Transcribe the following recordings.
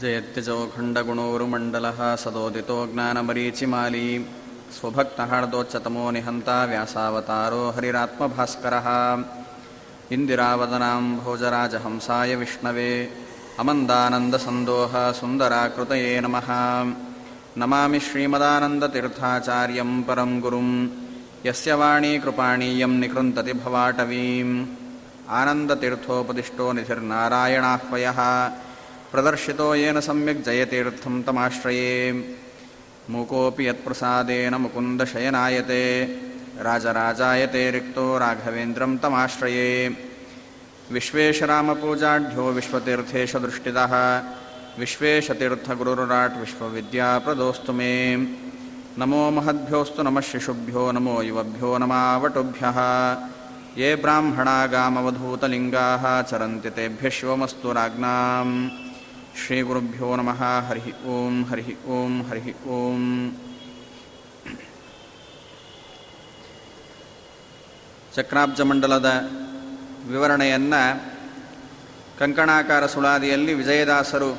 जयत्यजोखण्डगुणोरुमण्डलः सदोदितो ज्ञानमरीचिमाली। स्वभक्तहार्दोच्चतमो निहन्ता व्यासावतारो हरिरात्मभास्करः। इन्दिरावदनां भोजराजहंसाय विष्णवे। अमन्दानन्दसन्दोह सुन्दराकृतये नमः। नमामि श्रीमदानन्दतीर्थाचार्यं परं गुरुं यस्य वाणी कृपाणीयं निकृन्तति भवाटवीम्। आनन्दतीर्थोपदिष्टो निधिर्नारायणाह्वयः प्रदर्शितो येन सम्यक् जयतीर्थं तमाश्रये। मूकोऽपि यत्प्रसादेन मुकुन्दशयनायते। राजराजायते रिक्तो राघवेन्द्रं तमाश्रये। विश्वेशरामपूजाढ्यो विश्वतीर्थेशदृष्टितः विश्वेशतीर्थगुरुराट् विश्वविद्याप्रदोस्तु मे। नमो महद्भ्योऽस्तु नमः शिशुभ्यो नमो युवभ्यो नमावटुभ्यः। ये ब्राह्मणा गामवधूतलिङ्गाः चरन्ति तेभ्यः शिवमस्तु राज्ञाम् ಶ್ರೀ ಗುರುಭ್ಯೋ ನಮಃ ಹರಿ ಓಂ ಹರಿ ಓಂ ಹರಿ ಓಂ ಚಕ್ರಾಬ್ಜ ಮಂಡಲದ ವಿವರಣೆಯನ್ನು ಕಂಕಣಾಕಾರ ಸುಳಾದಿಯಲ್ಲಿ ವಿಜಯದಾಸರು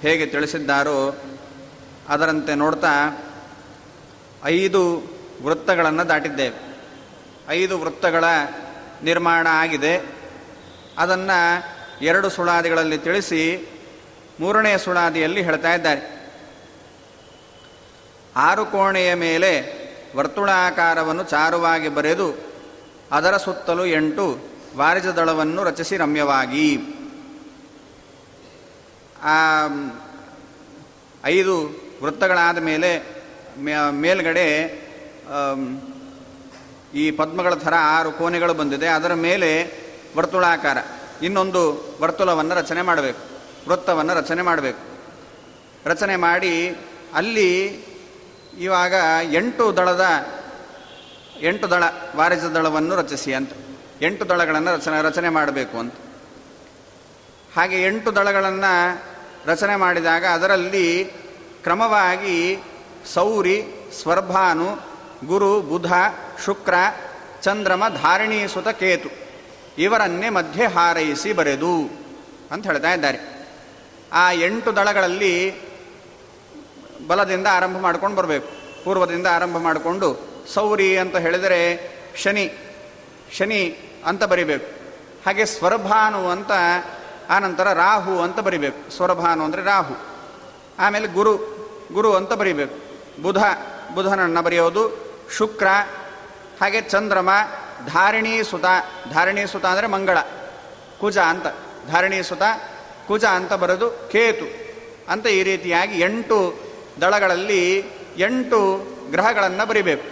ಹೇಗೆ ತಿಳಿಸಿದ್ದಾರೋ ಅದರಂತೆ ನೋಡ್ತಾ ಐದು ವೃತ್ತಗಳನ್ನು ದಾಟಿದ್ದೇವೆ. ಐದು ವೃತ್ತಗಳ ನಿರ್ಮಾಣ ಆಗಿದೆ. ಅದನ್ನು ಎರಡು ಸುಳಾದಿಗಳಲ್ಲಿ ತಿಳಿಸಿ ಮೂರನೆಯ ಸುಣಾದಿಯಲ್ಲಿ ಹೇಳ್ತಾ ಇದ್ದಾರೆ. ಆರು ಕೋಣೆಯ ಮೇಲೆ ವರ್ತುಳಾಕಾರವನ್ನು ಚಾರುವಾಗಿ ಬರೆದು ಅದರ ಸುತ್ತಲೂ ಎಂಟು ವಾರಿಜದಳವನ್ನು ರಚಿಸಿ ರಮ್ಯವಾಗಿ. ಆ, ಐದು ವೃತ್ತಗಳಾದ ಮೇಲೆ ಮೇಲ್ಗಡೆ ಈ ಪದ್ಮಗಳ ಥರ ಆರು ಕೋಣೆಗಳು ಬಂದಿದೆ. ಅದರ ಮೇಲೆ ವರ್ತುಳಾಕಾರ. ಇನ್ನೊಂದು ವರ್ತುಲವನ್ನು ರಚನೆ ಮಾಡಬೇಕು. ವೃತ್ತವನ್ನು ರಚನೆ ಮಾಡಬೇಕು. ರಚನೆ ಮಾಡಿ ಅಲ್ಲಿ ಇವಾಗ ಎಂಟು ದಳದ, ಎಂಟು ದಳ, ವಾರಿಸ ದಳವನ್ನು ರಚಿಸಿ ಅಂತ. ಎಂಟು ದಳಗಳನ್ನು ರಚನೆ ರಚನೆ ಮಾಡಬೇಕು ಅಂತ. ಹಾಗೆ ಎಂಟು ದಳಗಳನ್ನು ರಚನೆ ಮಾಡಿದಾಗ ಅದರಲ್ಲಿ ಕ್ರಮವಾಗಿ ಸೌರಿ, ಸ್ವರ್ಭಾನು, ಗುರು, ಬುಧ, ಶುಕ್ರ, ಚಂದ್ರಮ, ಧಾರಣೀಸುತ, ಕೇತು ಇವರನ್ನೇ ಮಧ್ಯೆ ಹಾರೈಸಿ ಬರೆದು ಅಂತ ಹೇಳ್ತಾ ಇದ್ದಾರೆ. ಆ ಎಂಟು ದಳಗಳಲ್ಲಿ ಬಲದಿಂದ ಆರಂಭ ಮಾಡ್ಕೊಂಡು ಬರಬೇಕು. ಪೂರ್ವದಿಂದ ಆರಂಭ ಮಾಡಿಕೊಂಡು ಸೌರಿ ಅಂತ ಹೇಳಿದರೆ ಶನಿ ಶನಿ ಅಂತ ಬರಿಬೇಕು. ಹಾಗೆ ಸ್ವರಭಾನು ಅಂತ ಆನಂತರ ರಾಹು ಅಂತ ಬರಿಬೇಕು. ಸ್ವರಭಾನು ಅಂದರೆ ರಾಹು. ಆಮೇಲೆ ಗುರು ಗುರು ಅಂತ ಬರಿಬೇಕು. ಬುಧ, ಬುಧನನ್ನು ಬರೆಯೋದು ಶುಕ್ರ, ಹಾಗೆ ಚಂದ್ರಮ ಧಾರಿಣೀ ಸುತ ಧಾರಿಣೀ ಸುತ ಅಂದರೆ ಮಂಗಳ, ಕುಜ ಅಂತ. ಧಾರಿಣೀ ಸುತ ಕುಜ ಅಂತ ಬರೆದು ಕೇತು ಅಂತ ಈ ರೀತಿಯಾಗಿ ಎಂಟು ದಳಗಳಲ್ಲಿ ಎಂಟು ಗ್ರಹಗಳನ್ನು ಬರಿಬೇಕು.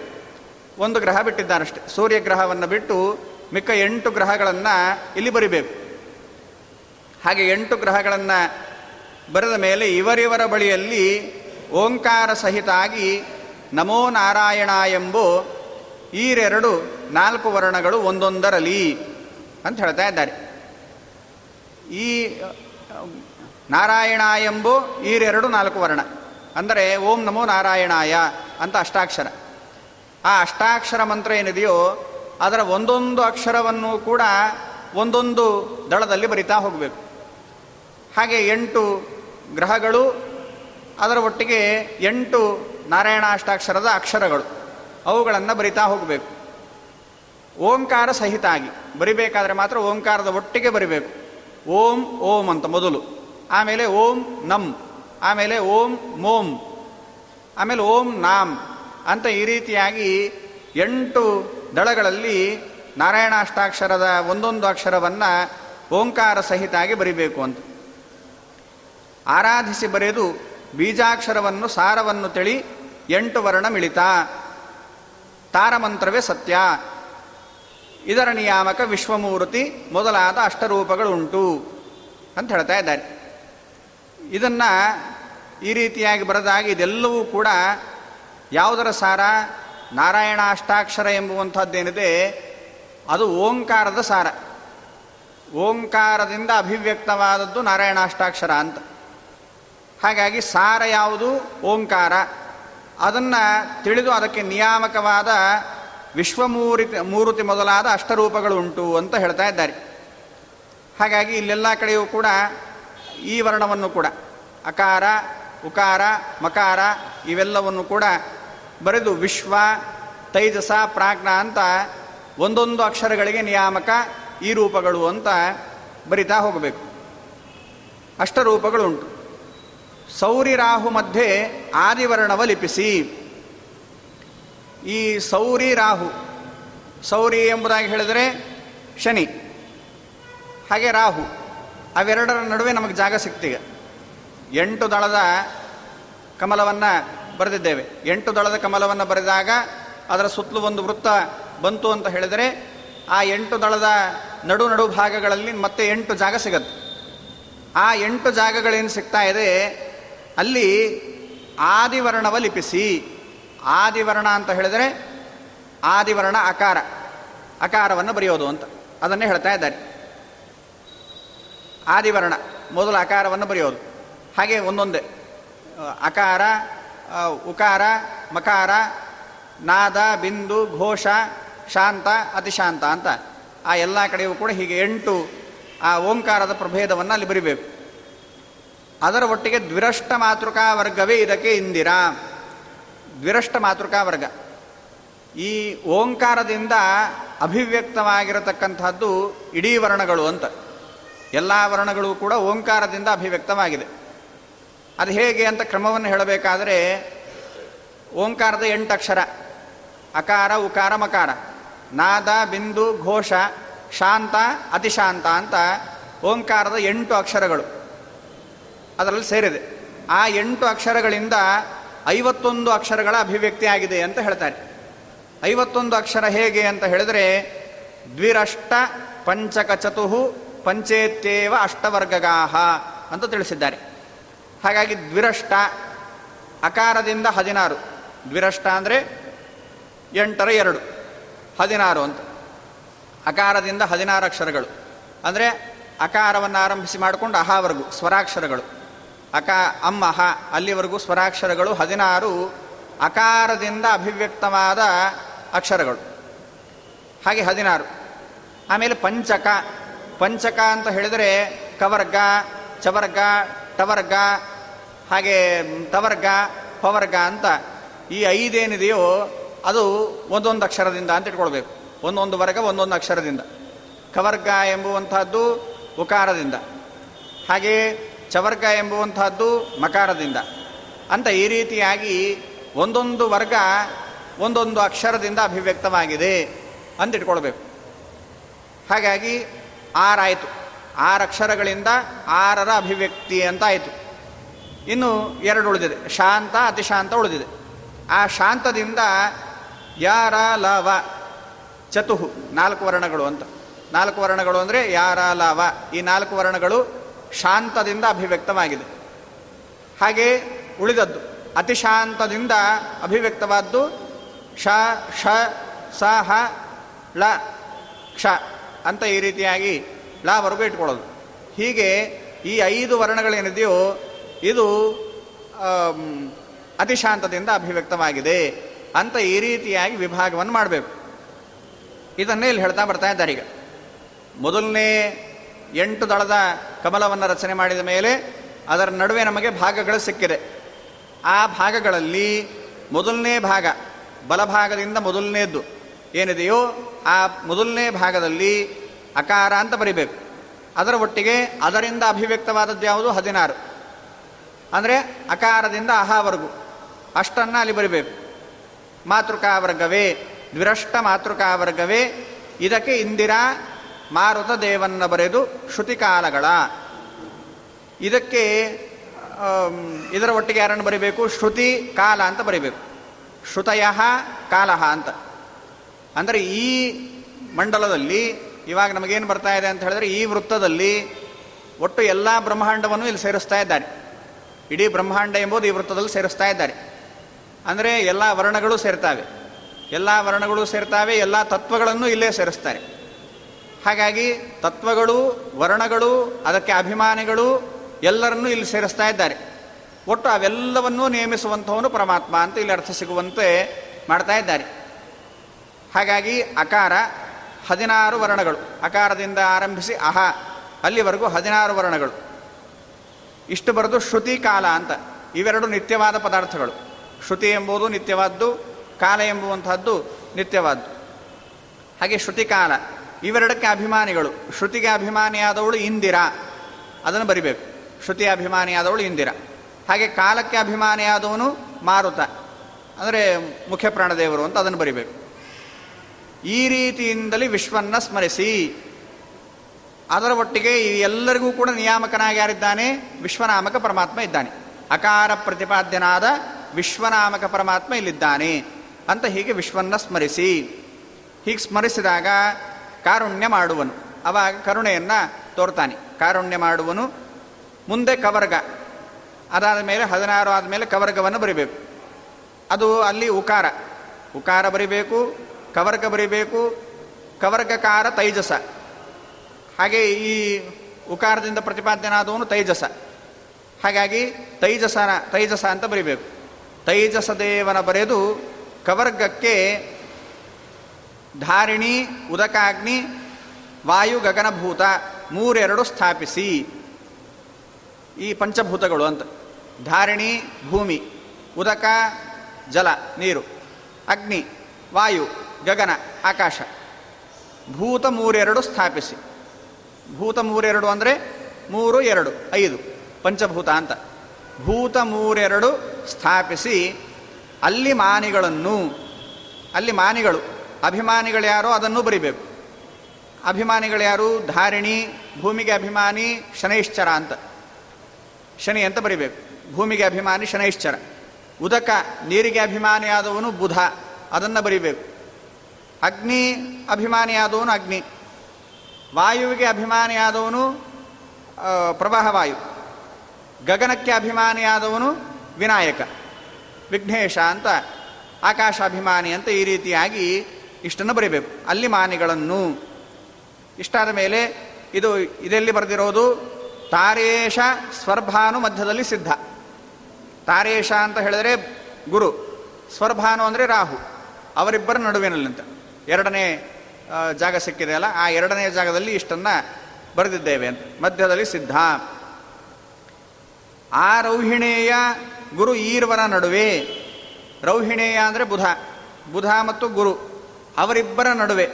ಒಂದು ಗ್ರಹ ಬಿಟ್ಟಿದ್ದಾರಷ್ಟೆ ಸೂರ್ಯಗ್ರಹವನ್ನು ಬಿಟ್ಟು ಮಿಕ್ಕ ಎಂಟು ಗ್ರಹಗಳನ್ನು ಇಲ್ಲಿ ಬರಿಬೇಕು. ಹಾಗೆ ಎಂಟು ಗ್ರಹಗಳನ್ನು ಬರೆದ ಮೇಲೆ ಇವರಿವರ ಬಳಿಯಲ್ಲಿ ಓಂಕಾರ ಸಹಿತಾಗಿ ನಮೋ ನಾರಾಯಣ ಎಂಬೋ ಈರೆರಡು ನಾಲ್ಕು ವರ್ಣಗಳು ಒಂದೊಂದರಲಿ ಅಂತ ಹೇಳ್ತಾ ಇದ್ದಾರೆ. ಈ ನಾರಾಯಣ ಎಂಬು ಈರೆರಡು ನಾಲ್ಕು ವರ್ಣ. ಅಂದರೆ ಓಂ ನಮೋ ನಾರಾಯಣಾಯ ಅಂತ ಅಷ್ಟಾಕ್ಷರ. ಆ ಅಷ್ಟಾಕ್ಷರ ಮಂತ್ರ ಏನಿದೆಯೋ ಅದರ ಒಂದೊಂದು ಅಕ್ಷರವನ್ನು ಕೂಡ ಒಂದೊಂದು ದಳದಲ್ಲಿ ಬರಿತಾ ಹೋಗಬೇಕು. ಹಾಗೆ ಎಂಟು ಗ್ರಹಗಳು, ಅದರ ಒಟ್ಟಿಗೆ ಎಂಟು ನಾರಾಯಣ ಅಷ್ಟಾಕ್ಷರದ ಅಕ್ಷರಗಳು, ಅವುಗಳನ್ನು ಬರಿತಾ ಹೋಗಬೇಕು. ಓಂಕಾರ ಸಹಿತ ಆಗಿ, ಬರಿಬೇಕಾದ್ರೆ ಮಾತ್ರ ಓಂಕಾರದ ಒಟ್ಟಿಗೆ ಬರಿಬೇಕು. ಓಂ ಓಂ ಅಂತ ಮೊದಲು. ಆಮೇಲೆ ಓಂ ನಮ್ ಆಮೇಲೆ ಓಂ, ಮೋಂ. ಆಮೇಲೆ ಓಂ ನಾಮ್ ಅಂತ ಈ ರೀತಿಯಾಗಿ ಎಂಟು ದಳಗಳಲ್ಲಿ ನಾರಾಯಣಾಷ್ಟಾಕ್ಷರದ ಒಂದೊಂದು ಅಕ್ಷರವನ್ನು ಓಂಕಾರ ಸಹಿತಾಗಿ ಬರಿಬೇಕು ಅಂತ. ಆರಾಧಿಸಿ ಬರೆದು ಬೀಜಾಕ್ಷರವನ್ನು, ಸಾರವನ್ನು ತಿಳಿ ಎಂಟು ವರ್ಣ ಮಿಳಿತ. ತಾರಮಂತ್ರವೇ ಸತ್ಯ. ಇದರ ನಿಯಾಮಕ ವಿಶ್ವಮೂರ್ತಿ ಮೊದಲಾದ ಅಷ್ಟರೂಪಗಳುಂಟು ಅಂತ ಹೇಳ್ತಾ ಇದ್ದಾರೆ. ಇದನ್ನು ಈ ರೀತಿಯಾಗಿ ಬರೆದಾಗ ಇದೆಲ್ಲವೂ ಕೂಡ ಯಾವುದರ ಸಾರ? ನಾರಾಯಣ ಅಷ್ಟಾಕ್ಷರ ಎಂಬುವಂಥದ್ದೇನಿದೆ? ಅದು ಓಂಕಾರದ ಸಾರ. ಓಂಕಾರದಿಂದ ಅಭಿವ್ಯಕ್ತವಾದದ್ದು ನಾರಾಯಣ ಅಷ್ಟಾಕ್ಷರ ಅಂತ. ಹಾಗಾಗಿ ಸಾರ ಯಾವುದು? ಓಂಕಾರ. ಅದನ್ನು ತಿಳಿದು ಅದಕ್ಕೆ ನಿಯಾಮಕವಾದ ವಿಶ್ವಮೂರಿತಿ ಮೂರುತಿ ಮೊದಲಾದ ಅಷ್ಟರೂಪಗಳು ಉಂಟು ಅಂತ ಹೇಳ್ತಾ ಇದ್ದಾರೆ. ಹಾಗಾಗಿ ಇಲ್ಲೆಲ್ಲ ಕಡೆಯೂ ಕೂಡ ಈ ವರ್ಣವನ್ನು ಕೂಡ ಅಕಾರ, ಉಕಾರ, ಮಕಾರ ಇವೆಲ್ಲವನ್ನು ಕೂಡ ಬರೆದು ವಿಶ್ವ, ತೈಜಸ, ಪ್ರಾಜ್ಞ ಅಂತ ಒಂದೊಂದು ಅಕ್ಷರಗಳಿಗೆ ನಿಯಾಮಕ ಈ ರೂಪಗಳು ಅಂತ ಬರಿತಾ ಹೋಗಬೇಕು. ಅಷ್ಟರೂಪಗಳುಂಟು. ಸೌರಿರಾಹು ಮಧ್ಯೆ ಆದಿವರ್ಣವ ಲಿಪಿಸಿ. ಈ ಸೌರಿ ರಾಹು, ಸೌರಿ ಎಂಬುದಾಗಿ ಹೇಳಿದರೆ ಶನಿ, ಹಾಗೆ ರಾಹು, ಅವೆರಡರ ನಡುವೆ ನಮಗೆ ಜಾಗ ಸಿಕ್ತೀಗ ಎಂಟು ದಳದ ಕಮಲವನ್ನು ಬರೆದಿದ್ದೇವೆ. ಎಂಟು ದಳದ ಕಮಲವನ್ನು ಬರೆದಾಗ ಅದರ ಸುತ್ತಲೂ ಒಂದು ವೃತ್ತ ಬಂತು ಅಂತ ಹೇಳಿದರೆ ಆ ಎಂಟು ದಳದ ನಡು ನಡು ಭಾಗಗಳಲ್ಲಿ ಮತ್ತೆ ಎಂಟು ಜಾಗ ಸಿಗತ್ತೆ. ಆ ಎಂಟು ಜಾಗಗಳೇನು ಸಿಗ್ತಾ ಇದೆ? ಅಲ್ಲಿ ಆದಿವರ್ಣವ ಲಿಪಿಸಿ. ಆದಿವರ್ಣ ಅಂತ ಹೇಳಿದರೆ ಆದಿವರ್ಣ ಅಕಾರ. ಅಕಾರವನ್ನು ಬರೆಯೋದು ಅಂತ. ಅದನ್ನೇ ಹೇಳ್ತಾ ಇದ್ದಾರೆ. ಆದಿವರ್ಣ, ಮೊದಲ ಅಕಾರವನ್ನು ಬರೆಯೋದು. ಹಾಗೆ ಒಂದೊಂದೇ. ಅಕಾರ ಉಕಾರ, ಮಕಾರ, ನಾದ, ಬಿಂದು, ಘೋಷ, ಶಾಂತ, ಅತಿಶಾಂತ ಅಂತ. ಆ ಎಲ್ಲ ಕಡೆಯೂ ಕೂಡ ಹೀಗೆ ಎಂಟು ಆ ಓಂಕಾರದ ಪ್ರಭೇದವನ್ನು ಅಲ್ಲಿ ಬರಿಬೇಕು. ಅದರ ಒಟ್ಟಿಗೆ ದ್ವಿರಷ್ಟ ಮಾತೃಕಾ ವರ್ಗವೇ ಇದಕ್ಕೆ ಇಂದಿರಾ. ದ್ವಿರಷ್ಟ ಮಾತೃಕಾ ವರ್ಗ. ಈ ಓಂಕಾರದಿಂದ ಅಭಿವ್ಯಕ್ತವಾಗಿರತಕ್ಕಂಥದ್ದು ಇಡೀ ವರ್ಣಗಳು ಅಂತ. ಎಲ್ಲ ವರ್ಣಗಳು ಕೂಡ ಓಂಕಾರದಿಂದ ಅಭಿವ್ಯಕ್ತವಾಗಿದೆ. ಅದು ಹೇಗೆ ಅಂತ ಕ್ರಮವನ್ನು ಹೇಳಬೇಕಾದರೆ, ಓಂಕಾರದ ಎಂಟು ಅಕ್ಷರ ಅಕಾರ, ಉಕಾರ, ಮಕಾರ, ನಾದ, ಬಿಂದು, ಘೋಷ, ಶಾಂತ, ಅತಿಶಾಂತ ಅಂತ ಓಂಕಾರದ ಎಂಟು ಅಕ್ಷರಗಳು ಅದರಲ್ಲಿ ಸೇರಿದೆ. ಆ ಎಂಟು ಅಕ್ಷರಗಳಿಂದ ಐವತ್ತೊಂದು ಅಕ್ಷರಗಳ ಅಭಿವ್ಯಕ್ತಿ ಆಗಿದೆ ಅಂತ ಹೇಳ್ತಾರೆ. ಐವತ್ತೊಂದು ಅಕ್ಷರ ಹೇಗೆ ಅಂತ ಹೇಳಿದರೆ, ದ್ವಿರಷ್ಟ ಪಂಚಕ ಚತುಹು ಪಂಚೇತ್ಯೇವ ಅಷ್ಟವರ್ಗಗಾಹ ಅಂತ ತಿಳಿಸಿದ್ದಾರೆ. ಹಾಗಾಗಿ ದ್ವಿರಷ್ಟ ಅಕಾರದಿಂದ ಹದಿನಾರು. ದ್ವಿರಷ್ಟ ಅಂದರೆ ಎಂಟರ ಎರಡು, ಹದಿನಾರು ಅಂತ. ಅಕಾರದಿಂದ ಹದಿನಾರು ಅಕ್ಷರಗಳು. ಅಂದರೆ ಅಕಾರವನ್ನು ಆರಂಭಿಸಿ ಮಾಡಿಕೊಂಡು ಅಹಾವರೆಗೂ, ಸ್ವರಾಕ್ಷರಗಳು. ಅಕ ಅಮ್ಮ ಅಲ್ಲಿವರೆಗೂ ಸ್ವರಾಕ್ಷರಗಳು ಹದಿನಾರು ಅಕಾರದಿಂದ ಅಭಿವ್ಯಕ್ತವಾದ ಅಕ್ಷರಗಳು. ಹಾಗೆ ಹದಿನಾರು. ಆಮೇಲೆ ಪಂಚಕ ಪಂಚಕ ಅಂತ ಹೇಳಿದರೆ ಕವರ್ಗ, ಚವರ್ಗ, ಟವರ್ಗ, ಹಾಗೆ ತವರ್ಗ ಪವರ್ಗ ಅಂತ ಈ ಐದೇನಿದೆಯೋ ಅದು ಒಂದೊಂದು ಅಕ್ಷರದಿಂದ ಅಂತ ಇಟ್ಕೊಳ್ಬೇಕು. ಒಂದೊಂದು ವರ್ಗ, ಒಂದೊಂದು ಅಕ್ಷರದಿಂದ. ಕವರ್ಗ ಎಂಬುವಂತಹದ್ದು ಉಕಾರದಿಂದ. ಹಾಗೆ ಚವರ್ಗ ಎಂಬುವಂತಹದ್ದು ಮಕಾರದಿಂದ. ಅಂತ ಈ ರೀತಿಯಾಗಿ ಒಂದೊಂದು ವರ್ಗ ಒಂದೊಂದು ಅಕ್ಷರದಿಂದ ಅಭಿವ್ಯಕ್ತವಾಗಿದೆ ಅಂತ ಇಟ್ಕೊಳ್ಬೇಕು ಹಾಗಾಗಿ ಆರಾಯಿತು. ಆರು ಅಕ್ಷರಗಳಿಂದ ಆರರ ಅಭಿವ್ಯಕ್ತಿ ಅಂತ ಆಯಿತು. ಇನ್ನು ಎರಡು ಉಳಿದಿದೆ. ಶಾಂತ, ಅತಿಶಾಂತ ಉಳಿದಿದೆ. ಆ ಶಾಂತದಿಂದ ಯಾರ ಲವ ಚತುಹು, ನಾಲ್ಕು ವರ್ಣಗಳು ಅಂತ. ನಾಲ್ಕು ವರ್ಣಗಳು ಅಂದರೆ ಯಾರ ಲವ ಈ ನಾಲ್ಕು ವರ್ಣಗಳು ಶಾಂತದಿಂದ ಅಭಿವ್ಯಕ್ತವಾಗಿದೆ. ಹಾಗೆ ಉಳಿದದ್ದು, ಅತಿಶಾಂತದಿಂದ ಅಭಿವ್ಯಕ್ತವಾದ್ದು ಶ, ಷ, ಸ, ಹ ಲ ಕ್ಷ ಅಂತ ಈ ರೀತಿಯಾಗಿ ಲವರೆಗೂ ಇಟ್ಕೊಳ್ಳೋದು. ಹೀಗೆ ಈ ಐದು ವರ್ಣಗಳೇನಿದೆಯೋ ಇದು ಅತಿಶಾಂತದಿಂದ ಅಭಿವ್ಯಕ್ತವಾಗಿದೆ ಅಂತ ಈ ರೀತಿಯಾಗಿ ವಿಭಾಗವನ್ನು ಮಾಡಬೇಕು. ಇದನ್ನೇ ಇಲ್ಲಿ ಹೇಳ್ತಾ ಬರ್ತಾ ಇದ್ದಾರೆ ಈಗ. ಮೊದಲನೇ ಎಂಟು ದಳದ ಕಮಲವನ್ನು ರಚನೆ ಮಾಡಿದ ಮೇಲೆ ಅದರ ನಡುವೆ ನಮಗೆ ಭಾಗಗಳು ಸಿಕ್ಕಿದೆ. ಆ ಭಾಗಗಳಲ್ಲಿ ಮೊದಲನೇ ಭಾಗ, ಬಲಭಾಗದಿಂದ ಮೊದಲನೇದ್ದು ಏನಿದೆಯೋ ಆ ಮೊದಲನೇ ಭಾಗದಲ್ಲಿ ಅಕಾರ ಅಂತ ಬರಿಬೇಕು. ಅದರ ಒಟ್ಟಿಗೆ ಅದರಿಂದ ಅಭಿವ್ಯಕ್ತವಾದದ್ದು ಯಾವುದು? ಹದಿನಾರು. ಅಂದರೆ ಅಕಾರದಿಂದ ಅಹಾವರ್ಗು ಅಷ್ಟನ್ನು ಅಲ್ಲಿ ಬರಿಬೇಕು. ಮಾತೃಕಾವರ್ಗವೇ, ದ್ವಿರಷ್ಟ ಮಾತೃಕಾವರ್ಗವೇ, ಇದಕ್ಕೆ ಇಂದಿರಾ ಮಾರುತ ದೇವನ್ನ ಬರೆದು ಶ್ರುತಿಕಾಲಗಳ. ಇದಕ್ಕೆ ಇದರ ಒಟ್ಟಿಗೆ ಯಾರನ್ನು ಬರಿಬೇಕು? ಶ್ರುತಿ, ಕಾಲ ಅಂತ ಬರಿಬೇಕು. ಶ್ರುತಯ ಕಾಲಹ ಅಂತ. ಅಂದರೆ ಈ ಮಂಡಲದಲ್ಲಿ, ಇವಾಗ ನಮಗೇನು ಬರ್ತಾ ಇದೆ ಅಂತ ಹೇಳಿದ್ರೆ, ಈ ವೃತ್ತದಲ್ಲಿ ಒಟ್ಟು ಎಲ್ಲ ಬ್ರಹ್ಮಾಂಡವನ್ನು ಇಲ್ಲಿ ಸೇರಿಸ್ತಾ ಇದ್ದಾರೆ. ಇಡೀ ಬ್ರಹ್ಮಾಂಡ ಎಂಬುದು ಈ ವೃತ್ತದಲ್ಲಿ ಸೇರಿಸ್ತಾ ಇದ್ದಾರೆ. ಅಂದರೆ ಎಲ್ಲ ವರ್ಣಗಳು ಸೇರ್ತಾವೆ. ಎಲ್ಲ ವರ್ಣಗಳು ಸೇರ್ತಾವೆ, ಎಲ್ಲ ತತ್ವಗಳನ್ನು ಇಲ್ಲೇ ಸೇರಿಸ್ತಾರೆ. ಹಾಗಾಗಿ ತತ್ವಗಳು, ವರ್ಣಗಳು, ಅದಕ್ಕೆ ಅಭಿಮಾನಿಗಳು ಎಲ್ಲರನ್ನೂ ಇಲ್ಲಿ ಸೇರಿಸ್ತಾ ಇದ್ದಾರೆ. ಒಟ್ಟು ಅವೆಲ್ಲವನ್ನೂ ನೇಮಿಸುವಂಥವನು ಪರಮಾತ್ಮ ಅಂತ ಇಲ್ಲಿ ಅರ್ಥ ಸಿಗುವಂತೆ ಮಾಡ್ತಾ ಇದ್ದಾರೆ. ಹಾಗಾಗಿ ಅಕಾರ ಹದಿನಾರು ವರ್ಣಗಳು. ಅಕಾರದಿಂದ ಆರಂಭಿಸಿ ಅಹ, ಅಲ್ಲಿವರೆಗೂ ಹದಿನಾರು ವರ್ಣಗಳು. ಇಷ್ಟು ಬರೆದು ಶ್ರುತಿ ಕಾಲ ಅಂತ. ಇವೆರಡು ನಿತ್ಯವಾದ ಪದಾರ್ಥಗಳು. ಶ್ರುತಿ ಎಂಬುದು ನಿತ್ಯವಾದ್ದು, ಕಾಲ ಎಂಬುವಂತಹದ್ದು ನಿತ್ಯವಾದ್ದು. ಹಾಗೆ ಶ್ರುತಿ ಕಾಲ. ಇವೆರಡಕ್ಕೆ ಅಭಿಮಾನಿಗಳು. ಶ್ರುತಿಗೆ ಅಭಿಮಾನಿಯಾದವಳು ಇಂದಿರಾ. ಅದನ್ನು ಬರಿಬೇಕು. ಶ್ರುತಿ ಅಭಿಮಾನಿಯಾದವಳು ಇಂದಿರಾ. ಹಾಗೆ ಕಾಲಕ್ಕೆ ಅಭಿಮಾನಿಯಾದವನು ಮಾರುತ. ಅಂದರೆ ಮುಖ್ಯ ಪ್ರಾಣದೇವರು ಅಂತ ಅದನ್ನು ಬರಿಬೇಕು. ಈ ರೀತಿಯಿಂದಲೇ ವಿಶ್ವನ್ನ ಸ್ಮರಿಸಿ. ಅದರ ಒಟ್ಟಿಗೆ ಎಲ್ಲರಿಗೂ ಕೂಡ ನಿಯಾಮಕನಾಗಿ ಯಾರಿದ್ದಾನೆ? ವಿಶ್ವನಾಮಕ ಪರಮಾತ್ಮ ಇದ್ದಾನೆ. ಅಕಾರ ಪ್ರತಿಪಾದ್ಯನಾದ ವಿಶ್ವನಾಮಕ ಪರಮಾತ್ಮ ಇಲ್ಲಿದ್ದಾನೆ ಅಂತ ಹೀಗೆ ವಿಶ್ವನ್ನ ಸ್ಮರಿಸಿ. ಹೀಗೆ ಸ್ಮರಿಸಿದಾಗ ಕಾರುಣ್ಯ ಮಾಡುವನು. ಅವಾಗ ಕರುಣೆಯನ್ನು ತೋರ್ತಾನೆ. ಕಾರುಣ್ಯ ಮಾಡುವನು ಮುಂದೆ ಕವರ್ಗ. ಅದಾದ ಮೇಲೆ ಹದಿನಾರು ಆದಮೇಲೆ ಕವರ್ಗವನ್ನು ಬರಿಬೇಕು. ಅದು ಅಲ್ಲಿ ಉಕಾರ. ಉಕಾರ ಬರಿಬೇಕು, ಕವರ್ಗ ಬರಿಬೇಕು, ಕವರ್ಗಕಾರ ತೈಜಸ. ಹಾಗೆ ಈ ಉಕಾರದಿಂದ ಪ್ರತಿಪಾದ್ಯನಾದವನು ತೈಜಸ. ಹಾಗಾಗಿ ತೈಜಸನ, ತೈಜಸ ಅಂತ ಬರಿಬೇಕು. ತೈಜಸ ದೇವನ ಬರೆದು ಕವರ್ಗಕ್ಕೆ ಧಾರಿಣಿ, ಉದಕಾಗ್ನಿ, ವಾಯು ಗಗನಭೂತ ಮೂರೆರಡು ಸ್ಥಾಪಿಸಿ. ಈ ಪಂಚಭೂತಗಳು ಅಂತ. ಧಾರಿಣಿ, ಭೂಮಿ, ಉದಕ, ಜಲ, ನೀರು. ಅಗ್ನಿ, ವಾಯು, ಗಗನ, ಆಕಾಶ. ಭೂತ ಮೂರೆರಡು ಸ್ಥಾಪಿಸಿ. ಭೂತ ಮೂರೆರಡು ಅಂದರೆ ಮೂರು, ಎರಡು, ಐದು. ಪಂಚಭೂತ ಅಂತ. ಭೂತ ಮೂರೆರಡು ಸ್ಥಾಪಿಸಿ ಅಲ್ಲಿ ಮಾನಿಗಳನ್ನು, ಅಲ್ಲಿ ಮಾನಿಗಳು ಅಭಿಮಾನಿಗಳು ಯಾರೋ ಅದನ್ನು ಬರಿಬೇಕು. ಅಭಿಮಾನಿಗಳು ಯಾರು? ಧಾರಿಣಿ, ಭೂಮಿಗೆ ಅಭಿಮಾನಿ, ಶನೈಶ್ಚರ ಅಂತ. ಶನಿ ಅಂತ ಬರಿಬೇಕು. ಭೂಮಿಗೆ ಅಭಿಮಾನಿ, ಶನೈಶ್ಚರ. ಉದಕ, ನೀರಿಗೆ ಅಭಿಮಾನಿಯಾದವನು ಬುಧ. ಅದನ್ನು ಬರಿಬೇಕು. ಅಗ್ನಿ ಅಭಿಮಾನಿಯಾದವನು ಅಗ್ನಿ. ವಾಯುವಿಗೆ ಅಭಿಮಾನಿಯಾದವನು ಪ್ರವಾಹ ವಾಯು. ಗಗನಕ್ಕೆ ಅಭಿಮಾನಿಯಾದವನು ವಿನಾಯಕ. ವಿಘ್ನೇಶ ಅಂತ ಆಕಾಶಾಭಿಮಾನಿ ಅಂತ ಈ ರೀತಿಯಾಗಿ ಇಷ್ಟನ್ನು ಬರೀಬೇಕು. ಅಲ್ಲಿ ಮಾನಿಗಳನ್ನು ಇಷ್ಟಾದ ಮೇಲೆ ಇದು ಇದೆಲ್ಲಿ ಬರೆದಿರೋದು? ತಾರೇಶ ಸ್ವರ್ಭಾನು ಮಧ್ಯದಲ್ಲಿ ಸಿದ್ಧ. ತಾರೇಶ ಅಂತ ಹೇಳಿದರೆ ಗುರು. ಸ್ವರ್ಭಾನು ಅಂದರೆ ರಾಹು. ಅವರಿಬ್ಬರ ನಡುವಿನಲ್ಲಿಂತ ಎರಡನೇ ಜಾಗ ಸಿಕ್ಕಿದೆ ಅಲ್ಲ? ಆ ಎರಡನೇ ಜಾಗದಲ್ಲಿ ಇಷ್ಟನ್ನು ಬರೆದಿದ್ದೇವೆ ಅಂತ. ಮಧ್ಯದಲ್ಲಿ ಸಿದ್ಧ. ಆ ರೌಹಿಣೇಯ ಗುರು ಈರ್ವರ ನಡುವೆ, ರೌಹಿಣೇಯ ಅಂದರೆ ಬುಧ. ಬುಧ ಮತ್ತು ಗುರು. ಅವರಿಬ್ಬರ ನಡುವೆ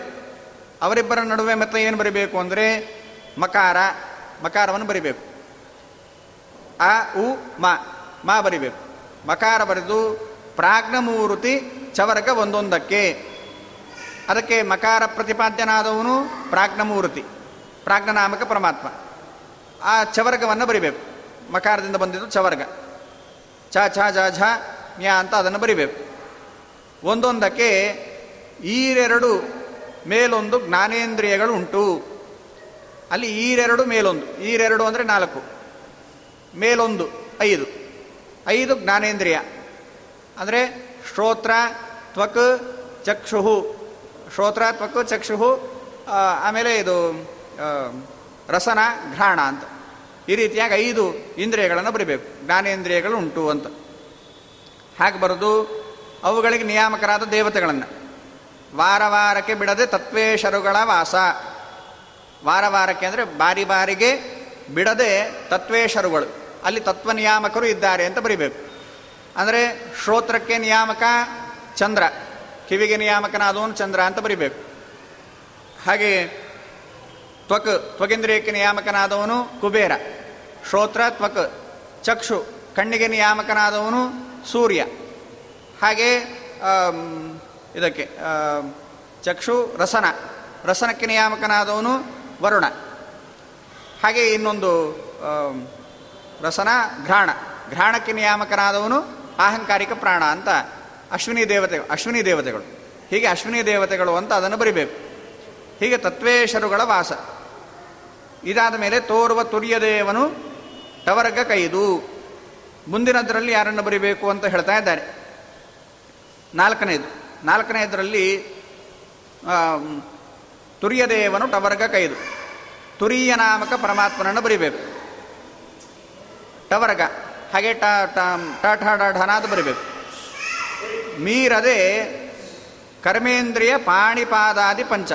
ಅವರಿಬ್ಬರ ನಡುವೆ ಮತ್ತೆ ಏನು ಬರಿಬೇಕು ಅಂದರೆ ಮಕಾರ, ಮಕಾರವನ್ನು ಬರಿಬೇಕು. ಆ ಉ, ಮಾ ಮಾ ಬರಿಬೇಕು. ಮಕಾರ ಬರೆದು ಪ್ರಾಜ್ಞಮೂರ್ತಿ ಚವರ್ಗ ಒಂದೊಂದಕ್ಕೆ. ಅದಕ್ಕೆ ಮಕಾರ ಪ್ರತಿಪಾದ್ಯನಾದವನು ಪ್ರಾಜ್ಞಮೂರ್ತಿ, ಪ್ರಾಜ್ಞನಾಮಕ ಪರಮಾತ್ಮ. ಆ ಚವರ್ಗವನ್ನು ಬರಿಬೇಕು. ಮಕಾರದಿಂದ ಬಂದಿದ್ದು ಚವರ್ಗ ಛ ಛ ಝ ಝ ನ್ಯಾ ಅಂತ ಅದನ್ನು ಬರಿಬೇಕು. ಒಂದೊಂದಕ್ಕೆ ಈರೆರಡು ಮೇಲೊಂದು ಜ್ಞಾನೇಂದ್ರಿಯಗಳು ಉಂಟು. ಅಲ್ಲಿ ಈರೆರಡು ಮೇಲೊಂದು. ಈರೆರಡು ಅಂದರೆ ನಾಲ್ಕು. ಮೇಲೊಂದು, ಐದು. ಐದು ಜ್ಞಾನೇಂದ್ರಿಯ. ಅಂದರೆ ಶ್ರೋತ್ರ, ತ್ವಕ್ ಚಕ್ಷು ಶ್ರೋತ್ರ, ತ್ವಕ್ ಚಕ್ಷು ಆಮೇಲೆ ಇದು ರಸನ, ಘ್ರಾಣ ಅಂತ. ಈ ರೀತಿಯಾಗಿ ಐದು ಇಂದ್ರಿಯಗಳನ್ನು ಬರಿಬೇಕು. ಜ್ಞಾನೇಂದ್ರಿಯಗಳು ಉಂಟು ಅಂತ. ಹಾಗೆ ಬರೆದು ಅವುಗಳಿಗೆ ನಿಯಾಮಕರಾದ ದೇವತೆಗಳನ್ನು. ವಾರ ವಾರಕ್ಕೆ ಬಿಡದೆ ತತ್ವೇಶರುಗಳ ವಾಸ. ವಾರ ವಾರಕ್ಕೆ ಅಂದರೆ ಬಾರಿ ಬಾರಿಗೆ ಬಿಡದೆ ತತ್ವೇಶರುಗಳು ಅಲ್ಲಿ ತತ್ವ ನಿಯಾಮಕರು ಇದ್ದಾರೆ ಅಂತ ಬರಿಬೇಕು. ಅಂದರೆ ಶ್ರೋತ್ರಕ್ಕೆ ನಿಯಾಮಕ ಚಂದ್ರ, ಕಿವಿಗೆ ನಿಯಾಮಕನಾದವನು ಚಂದ್ರ ಅಂತ ಬರಿಬೇಕು. ಹಾಗೆ ತ್ವಕ್, ತ್ವಗೇಂದ್ರಿಯಕ್ಕೆ ನಿಯಾಮಕನಾದವನು ಕುಬೇರ, ಶ್ರೋತ್ರ, ತ್ವಕ್, ಚಕ್ಷು, ಕಣ್ಣಿಗೆ ನಿಯಾಮಕನಾದವನು ಸೂರ್ಯ. ಹಾಗೆ ಇದಕ್ಕೆ ಚಕ್ಷು ರಸನ, ರಸನಕ್ಕೆ ನಿಯಾಮಕನಾದವನು ವರುಣ. ಹಾಗೆ ಇನ್ನೊಂದು ರಸನ ಘ್ರಾಣ, ಘ್ರಾಣಕ್ಕೆ ನಿಯಾಮಕನಾದವನು ಅಹಂಕಾರಿಕ ಪ್ರಾಣ ಅಂತ ಅಶ್ವಿನಿ ದೇವತೆ, ಅಶ್ವಿನಿ ದೇವತೆಗಳು. ಹೀಗೆ ಅಶ್ವಿನಿ ದೇವತೆಗಳು ಅಂತ ಅದನ್ನು ಬರಿಬೇಕು. ಹೀಗೆ ತತ್ವೇಶರುಗಳ ವಾಸ. ಇದಾದ ಮೇಲೆ ತೋರುವ ತುರ್ಯದೇವನು ಟವರ್ಗ ಕೈದು. ಮುಂದಿನದರಲ್ಲಿ ಯಾರನ್ನು ಬರಿಬೇಕು ಅಂತ ಹೇಳ್ತಾ ಇದ್ದಾರೆ. ನಾಲ್ಕನೇದು. ನಾಲ್ಕನೇದರಲ್ಲಿ ತುರ್ಯದೇವನು ಟವರ್ಗ ಕೈದು. ತುರಿಯ ನಾಮಕ ಪರಮಾತ್ಮನನ್ನು ಬರಿಬೇಕು. ಟವರ್ಗ, ಹಾಗೆ ಟ ಟ ಢನಾದ ಬರಿಬೇಕು. ಮೀರದೆ ಕರ್ಮೇಂದ್ರಿಯ ಪಾಣಿಪಾದಾದಿ ಪಂಚ.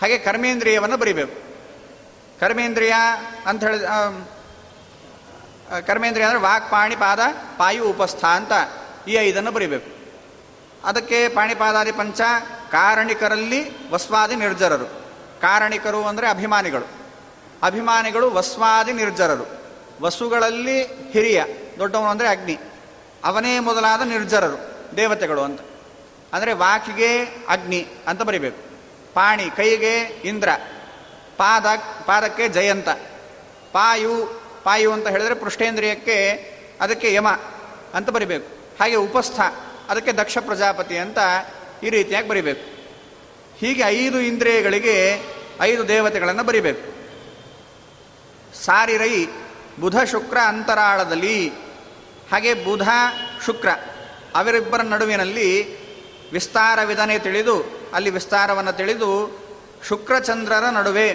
ಹಾಗೆ ಕರ್ಮೇಂದ್ರಿಯವನ್ನು ಬರಿಬೇಕು. ಕರ್ಮೇಂದ್ರಿಯ ಅಂತ ಹೇಳಿ ಕರ್ಮೇಂದ್ರಿಯ ಅಂದರೆ ವಾಕ್, ಪಾಣಿ, ಪಾದ, ಪಾಯು ಉಪಸ್ಥ ಅಂತ ಈ ಐದನ್ನು ಬರಿಬೇಕು. ಅದಕ್ಕೆ ಪಾಣಿಪಾದಾದಿ ಪಂಚ ಕಾರಣಿಕರಲ್ಲಿ ವಸ್ವಾದಿ ನಿರ್ಜರರು. ಕಾರಣಿಕರು ಅಂದರೆ ಅಭಿಮಾನಿಗಳು. ಅಭಿಮಾನಿಗಳು ವಸ್ವಾದಿ ನಿರ್ಜರರು. ವಸುಗಳಲ್ಲಿ ಹಿರಿಯ, ದೊಡ್ಡವನು ಅಂದರೆ ಅಗ್ನಿ. ಅವನೇ ಮೊದಲಾದ ನಿರ್ಜರರು, ದೇವತೆಗಳು ಅಂತ. ಅಂದರೆ ವಾಕಿಗೆ ಅಗ್ನಿ ಅಂತ ಬರಿಬೇಕು. ಪಾಣಿ, ಕೈಗೆ ಇಂದ್ರ. ಪಾದ, ಪಾದಕ್ಕೆ ಜಯಂತ. ಪಾಯು ಪಾಯು ಅಂತ ಹೇಳಿದರೆ ಪೃಷ್ಠೇಂದ್ರಿಯಕ್ಕೆ ಅದಕ್ಕೆ ಯಮ ಅಂತ ಬರಿಬೇಕು. ಹಾಗೆ ಉಪಸ್ಥ. ಅದಕ್ಕೆ ದಕ್ಷ ಪ್ರಜಾಪತಿ ಅಂತ ಈ ರೀತಿಯಾಗಿ ಬರಿಬೇಕು. ಹೀಗೆ ಐದು ಇಂದ್ರಿಯಗಳಿಗೆ ಐದು ದೇವತೆಗಳನ್ನು ಬರಿಬೇಕು. ಸಾರಿರೈ ಬುಧ, ಶುಕ್ರ ಅಂತರಾಳದಲ್ಲಿ, ಹಾಗೆ ಬುಧ, ಶುಕ್ರ ಅವರಿಬ್ಬರ ನಡುವಿನಲ್ಲಿ ವಿಸ್ತಾರವಿದನೆ ತಿಳಿದು, ಅಲ್ಲಿ ವಿಸ್ತಾರವನ್ನು ತಿಳಿದು ಶುಕ್ರಚಂದ್ರರ ನಡುವೆ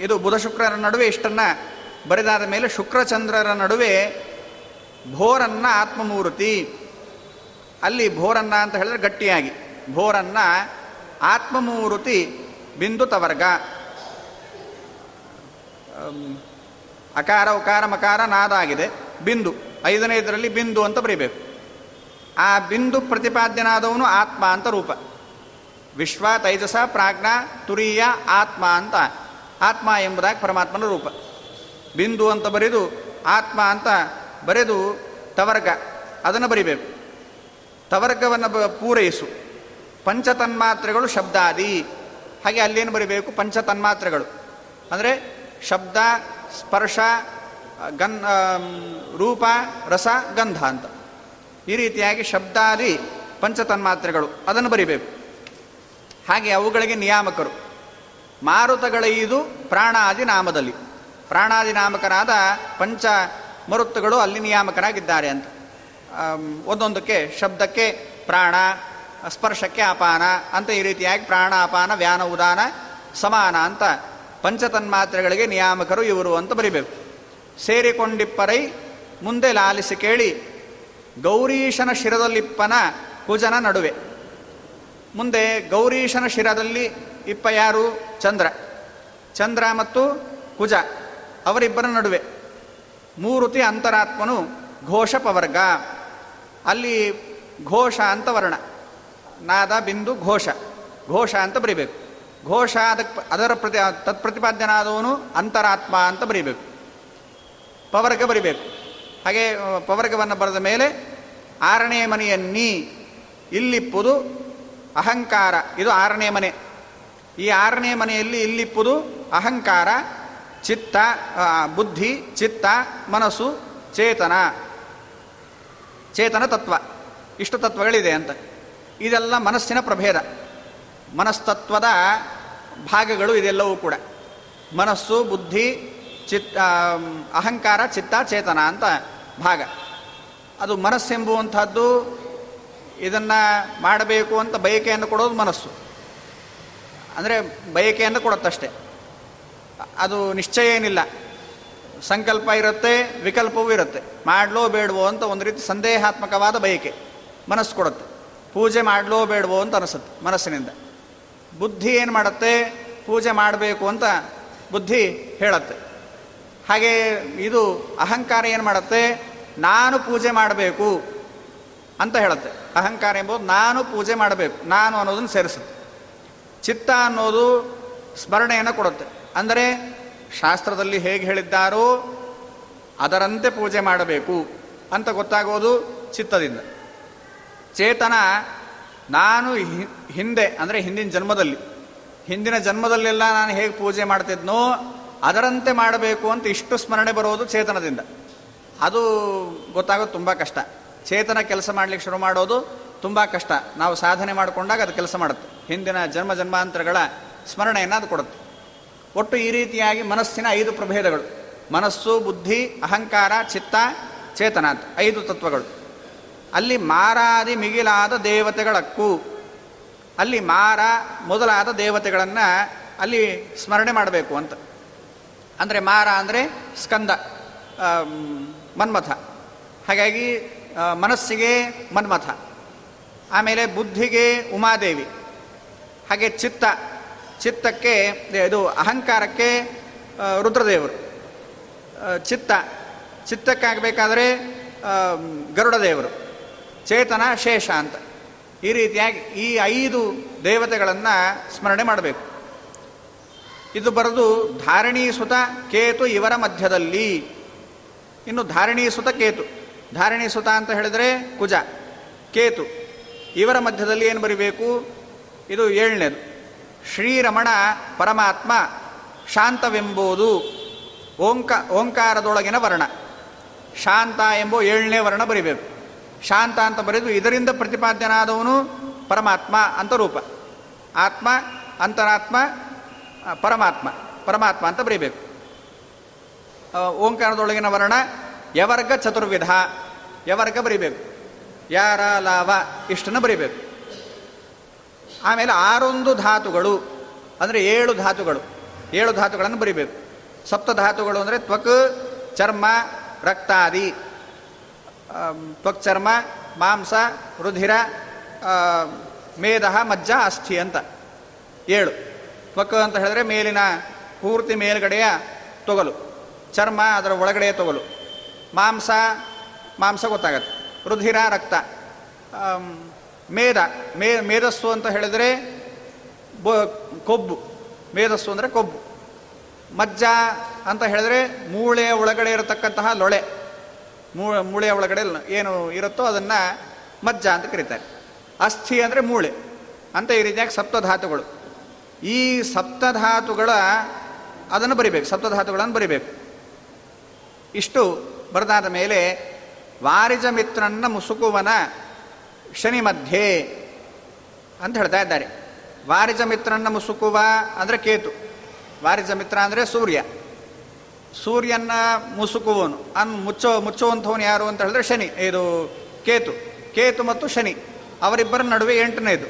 ಇದು ಬುಧ ಶುಕ್ರರ ನಡುವೆ ಇಷ್ಟನ್ನು ಬರೆದಾದ ಮೇಲೆ ಶುಕ್ರಚಂದ್ರರ ನಡುವೆ ಭೋರನ್ನ ಆತ್ಮಮೂರ್ತಿ. ಅಲ್ಲಿ ಭೋರನ್ನ ಅಂತ ಹೇಳಿದ್ರೆ ಗಟ್ಟಿಯಾಗಿ. ಭೋರನ್ನ ಆತ್ಮಮೂರುತಿ ಬಿಂದು ತವರ್ಗ. ಅಕಾರ, ಉಕಾರ, ಮಕಾರ, ನಾದ ಆಗಿದೆ. ಬಿಂದು. ಐದನೇ ಇದರಲ್ಲಿ ಬಿಂದು ಅಂತ ಬರೀಬೇಕು. ಆ ಬಿಂದು ಪ್ರತಿಪಾದ್ಯನಾದವನು ಆತ್ಮ ಅಂತ ರೂಪ. ವಿಶ್ವ, ತೈಜಸ, ಪ್ರಾಜ್ಞ, ತುರಿಯ, ಆತ್ಮ ಅಂತ. ಆತ್ಮ ಎಂಬುದಾಗಿ ಪರಮಾತ್ಮನ ರೂಪ. ಬಿಂದು ಅಂತ ಬರೆದು ಆತ್ಮ ಅಂತ ಬರೆದು ತವರ್ಗ. ಅದನ್ನು ಬರಿಬೇಕು. ತವರ್ಗವನ್ನು ಪೂರೈಸು. ಪಂಚತನ್ಮಾತ್ರೆಗಳು ಶಬ್ದಾದಿ. ಹಾಗೆ ಅಲ್ಲೇನು ಬರೀಬೇಕು? ಪಂಚತನ್ಮಾತ್ರೆಗಳು. ಅಂದರೆ ಶಬ್ದ, ಸ್ಪರ್ಶ, ಗನ್ ರೂಪ, ರಸ, ಗಂಧ ಅಂತ. ಈ ರೀತಿಯಾಗಿ ಶಬ್ದಾದಿ, ಪಂಚತನ್ಮಾತ್ರೆಗಳು ಅದನ್ನು ಬರಿಬೇಕು. ಹಾಗೆ ಅವುಗಳಿಗೆ ನಿಯಾಮಕರು. ಮಾರುತಗಳೈದು ಪ್ರಾಣಾದಿ ನಾಮದಲ್ಲಿ. ಪ್ರಾಣಾದಿ ನಾಮಕರಾದ ಪಂಚ ಮರುತ್ತುಗಳು ಅಲ್ಲಿ ನಿಯಾಮಕರಾಗಿದ್ದಾರೆ ಅಂತ. ಒಂದೊಂದಕ್ಕೆ ಶಬ್ದಕ್ಕೆ ಪ್ರಾಣ, ಸ್ಪರ್ಶಕ್ಕೆ ಅಪಾನ ಅಂತ ಈ ರೀತಿಯಾಗಿ ಪ್ರಾಣ, ಅಪಾನ, ವ್ಯಾನ, ಉದಾನ, ಸಮಾನ ಅಂತ ಪಂಚತನ್ಮಾತ್ರೆಗಳಿಗೆ ನಿಯಾಮಕರು ಇವರು ಅಂತ ಬರಿಬೇಕು. ಸೇರಿಕೊಂಡಿಪ್ಪರೈ ಮುಂದೆ ಲಾಲಿಸಿ ಕೇಳಿ ಗೌರೀಶನ ಶಿರದಲ್ಲಿಪ್ಪನ ಕುಜನ ನಡುವೆ. ಮುಂದೆ ಗೌರೀಶನ ಶಿರದಲ್ಲಿ ಇಪ್ಪ ಯಾರು? ಚಂದ್ರ. ಚಂದ್ರ ಮತ್ತು ಕುಜ ಅವರಿಬ್ಬರ ನಡುವೆ. ಮೂರುತಿ ಅಂತರಾತ್ಮನು ಘೋಷ ಪವರ್ಗ ಅಲ್ಲಿ ಘೋಷ ಅಂತ ವರ್ಣ. ನಾದ, ಬಿಂದು, ಘೋಷ. ಘೋಷ ಅಂತ ಬರಿಬೇಕು. ಘೋಷ ಅದಕ್ಕೆ ಅದರ ಪ್ರತಿ, ತತ್ಪ್ರತಿಪಾದ್ಯನಾದವನು ಅಂತರಾತ್ಮ ಅಂತ ಬರಿಬೇಕು. ಪವರ್ಗ ಬರಿಬೇಕು. ಹಾಗೆ ಪವರ್ಗವನ್ನು ಬರೆದ ಮೇಲೆ, ಆರನೇ ಮನೆಯನ್ನಿ ಇಲ್ಲಿಪ್ಪುದು ಅಹಂಕಾರ. ಇದು ಆರನೇ ಮನೆ. ಈ ಆರನೇ ಮನೆಯಲ್ಲಿ ಇಲ್ಲಿಪ್ಪುದು ಅಹಂಕಾರ, ಚಿತ್ತ ಬುದ್ಧಿ, ಚಿತ್ತ, ಮನಸ್ಸು, ಚೇತನ. ಚೇತನ ತತ್ವ. ಇಷ್ಟು ತತ್ವಗಳಿದೆ ಅಂತ. ಇದೆಲ್ಲ ಮನಸ್ಸಿನ ಪ್ರಭೇದ. ಮನಸ್ತತ್ವದ ಭಾಗಗಳು ಇದೆಲ್ಲವೂ ಕೂಡ. ಮನಸ್ಸು, ಬುದ್ಧಿ, ಚಿತ್ ಅಹಂಕಾರ, ಚಿತ್ತ, ಚೇತನ ಅಂತ ಭಾಗ. ಅದು ಮನಸ್ಸೆಂಬುವಂಥದ್ದು ಇದನ್ನು ಮಾಡಬೇಕು ಅಂತ ಬಯಕೆಯನ್ನು ಕೊಡೋದು ಮನಸ್ಸು. ಅಂದರೆ ಬಯಕೆಯನ್ನು ಕೊಡುತ್ತಷ್ಟೆ. ಅದು ನಿಶ್ಚಯ ಏನಿಲ್ಲ. ಸಂಕಲ್ಪ ಇರುತ್ತೆ, ವಿಕಲ್ಪವೂ ಇರುತ್ತೆ. ಮಾಡಲೋ ಬೇಡವೋ ಅಂತ ಒಂದು ರೀತಿ ಸಂದೇಹಾತ್ಮಕವಾದ ಬಯಕೆ ಮನಸ್ಸು ಕೊಡುತ್ತೆ. ಪೂಜೆ ಮಾಡಲೋ ಬೇಡವೋ ಅಂತ ಅನಿಸುತ್ತೆ ಮನಸ್ಸಿನಿಂದ. ಬುದ್ಧಿ ಏನು ಮಾಡುತ್ತೆ? ಪೂಜೆ ಮಾಡಬೇಕು ಅಂತ ಬುದ್ಧಿ ಹೇಳುತ್ತೆ. ಹಾಗೆ ಇದು ಅಹಂಕಾರ ಏನು ಮಾಡುತ್ತೆ? ನಾನು ಪೂಜೆ ಮಾಡಬೇಕು ಅಂತ ಹೇಳುತ್ತೆ. ಅಹಂಕಾರ ಎಂಬುದು ನಾನು ಪೂಜೆ ಮಾಡಬೇಕು, ನಾನು ಅನ್ನೋದನ್ನು ಸೇರಿಸುತ್ತೆ. ಚಿತ್ತ ಅನ್ನೋದು ಸ್ಮರಣೆಯನ್ನು ಕೊಡುತ್ತೆ. ಅಂದರೆ ಶಾಸ್ತ್ರದಲ್ಲಿ ಹೇಗೆ ಹೇಳಿದ್ದಾರೋ ಅದರಂತೆ ಪೂಜೆ ಮಾಡಬೇಕು ಅಂತ ಗೊತ್ತಾಗೋದು ಚಿತ್ತದಿಂದ. ಚೇತನ ನಾನು ಹಿಂದೆ, ಅಂದರೆ ಹಿಂದಿನ ಜನ್ಮದಲ್ಲಿ, ಹಿಂದಿನ ಜನ್ಮದಲ್ಲೆಲ್ಲ ನಾನು ಹೇಗೆ ಪೂಜೆ ಮಾಡ್ತಿದ್ನೋ ಅದರಂತೆ ಮಾಡಬೇಕು ಅಂತ ಇಷ್ಟು ಸ್ಮರಣೆ ಬರೋದು ಚೇತನದಿಂದ. ಅದು ಗೊತ್ತಾಗೋದು ತುಂಬ ಕಷ್ಟ. ಚೇತನ ಕೆಲಸ ಮಾಡಲಿಕ್ಕೆ ಶುರು ಮಾಡೋದು ತುಂಬ ಕಷ್ಟ. ನಾವು ಸಾಧನೆ ಮಾಡಿಕೊಂಡಾಗ ಅದು ಕೆಲಸ ಮಾಡುತ್ತೆ. ಹಿಂದಿನ ಜನ್ಮ ಜನ್ಮಾಂತರಗಳ ಸ್ಮರಣೆಯನ್ನು ಅದು ಕೊಡುತ್ತೆ. ಒಟ್ಟು ಈ ರೀತಿಯಾಗಿ ಮನಸ್ಸಿನ ಐದು ಪ್ರಭೇದಗಳು. ಮನಸ್ಸು, ಬುದ್ಧಿ, ಅಹಂಕಾರ, ಚಿತ್ತ, ಚೇತನ ಅಂತ ಐದು ತತ್ವಗಳು. ಅಲ್ಲಿ ಮಾರಾದಿ ಮಿಗಿಲಾದ ದೇವತೆಗಳಕ್ಕೂ, ಅಲ್ಲಿ ಮಾರ ಮೊದಲಾದ ದೇವತೆಗಳನ್ನು ಅಲ್ಲಿ ಸ್ಮರಣೆ ಮಾಡಬೇಕು ಅಂತ. ಅಂದರೆ ಮಾರ ಅಂದರೆ ಸ್ಕಂದ ಮನ್ಮಥ. ಹಾಗಾಗಿ ಮನಸ್ಸಿಗೆ ಮನ್ಮಥ. ಆಮೇಲೆ ಬುದ್ಧಿಗೆ ಉಮಾದೇವಿ. ಹಾಗೆ ಚಿತ್ತ ಚಿತ್ತಕ್ಕೆ ಇದು ಅಹಂಕಾರಕ್ಕೆ ರುದ್ರದೇವರು. ಚಿತ್ತ. ಚಿತ್ತಕ್ಕಾಗಬೇಕಾದ್ರೆ ಗರುಡ ದೇವರು ಚೇತನ ಶೇಷ ಅಂತ. ಈ ರೀತಿಯಾಗಿ ಈ ಐದು ದೇವತೆಗಳನ್ನು ಸ್ಮರಣೆ ಮಾಡಬೇಕು. ಇದು ಬರೆದು, ಧಾರಣೀಸುತ ಕೇತು ಇವರ ಮಧ್ಯದಲ್ಲಿ. ಇನ್ನು ಧಾರಣೀಸುತ ಕೇತು. ಧಾರಣೀಸುತ ಅಂತ ಹೇಳಿದರೆ ಕುಜ, ಕೇತು. ಇವರ ಮಧ್ಯದಲ್ಲಿ ಏನು ಬರಿಬೇಕು? ಇದು ಏಳನೇದು. ಶ್ರೀರಮಣ ಪರಮಾತ್ಮ ಶಾಂತವೆಂಬುದು ಓಂಕ ಓಂಕಾರದೊಳಗಿನ ವರ್ಣ. ಶಾಂತ ಎಂಬೋ ಏಳನೇ ವರ್ಣ ಬರಿಬೇಕು. ಶಾಂತ ಅಂತ ಬರೆದು ಇದರಿಂದ ಪ್ರತಿಪಾದ್ಯನಾದವನು ಪರಮಾತ್ಮ ಅಂತ ರೂಪ. ಆತ್ಮ, ಅಂತರಾತ್ಮ ಪರಮಾತ್ಮ ಪರಮಾತ್ಮ ಅಂತ ಬರೀಬೇಕು. ಓಂಕಾರದೊಳಗಿನ ವರ್ಣ ಯವರ್ಗ ಚತುರ್ವಿಧ, ಯವರ್ಗ ಬರಿಬೇಕು. ಯಾರ ಲಾವ ಇಷ್ಟನ್ನು ಬರಿಬೇಕು. ಆಮೇಲೆ ಆರೊಂದು ಧಾತುಗಳು, ಅಂದರೆ ಏಳು ಧಾತುಗಳು. ಏಳು ಧಾತುಗಳನ್ನು ಬರಿಬೇಕು. ಸಪ್ತ ಧಾತುಗಳು ಅಂದರೆ ತ್ವಕ್, ಚರ್ಮ, ರಕ್ತಾದಿ. ತ್ವಕ್, ಚರ್ಮ, ಮಾಂಸ, ರುಧಿರ ಮೇಧ ಮಜ್ಜ, ಅಸ್ಥಿ ಅಂತ. ಏಳು. ತ್ವಕ್ ಅಂತ ಹೇಳಿದ್ರೆ ಮೇಲಿನ ಪೂರ್ತಿ ಮೇಲ್ಗಡೆಯ ತೊಗಲು. ಚರ್ಮ ಅದರ ಒಳಗಡೆಯ ತೊಗಲು. ಮಾಂಸ ಮಾಂಸ ಗೊತ್ತಾಗತ್ತೆ. ರುಧಿರ, ರಕ್ತ. ಮೇಧ ಮೇ, ಮೇಧಸ್ಸು ಅಂತ ಹೇಳಿದರೆ ಬ, ಕೊಬ್ಬು. ಮೇಧಸ್ಸು ಅಂದರೆ ಕೊಬ್ಬು. ಮಜ್ಜ ಅಂತ ಹೇಳಿದ್ರೆ ಮೂಳೆಯ ಒಳಗಡೆ ಇರತಕ್ಕಂತಹ ಲೊಳೆ. ಮೂಳೆಯ ಒಳಗಡೆ ಏನು ಇರುತ್ತೋ ಅದನ್ನು ಮಜ್ಜ ಅಂತ ಕರೀತಾರೆ. ಅಸ್ಥಿ ಅಂದರೆ ಮೂಳೆ. ಅಂತ ಈ ರೀತಿಯಾಗಿ ಸಪ್ತಧಾತುಗಳು. ಈ ಸಪ್ತಧಾತುಗಳ ಅದನ್ನು ಬರಿಬೇಕು, ಸಪ್ತಧಾತುಗಳನ್ನು ಬರಿಬೇಕು. ಇಷ್ಟು ಬರೆದಾದ ಮೇಲೆ ವಾರಿಜ ಮಿತ್ರನ ಮುಸುಕುವನ ಶನಿ ಮಧ್ಯೆ ಅಂತ ಹೇಳ್ತಾ ಇದ್ದಾರೆ. ವಾರಿಜ ಮಿತ್ರನ ಮುಸುಕುವ ಅಂದರೆ ಕೇತು. ವಾರಿಜ ಮಿತ್ರ ಅಂದರೆ ಸೂರ್ಯ. ಸೂರ್ಯನ ಮುಸುಕುವನು ಅನ್ ಮುಚ್ಚೋ, ಮುಚ್ಚುವಂಥವನು ಯಾರು ಅಂತ ಹೇಳಿದ್ರೆ ಶನಿ, ಇದು ಕೇತು. ಕೇತು ಮತ್ತು ಶನಿ. ಅವರಿಬ್ಬರ ನಡುವೆ ಎಂಟನೇದು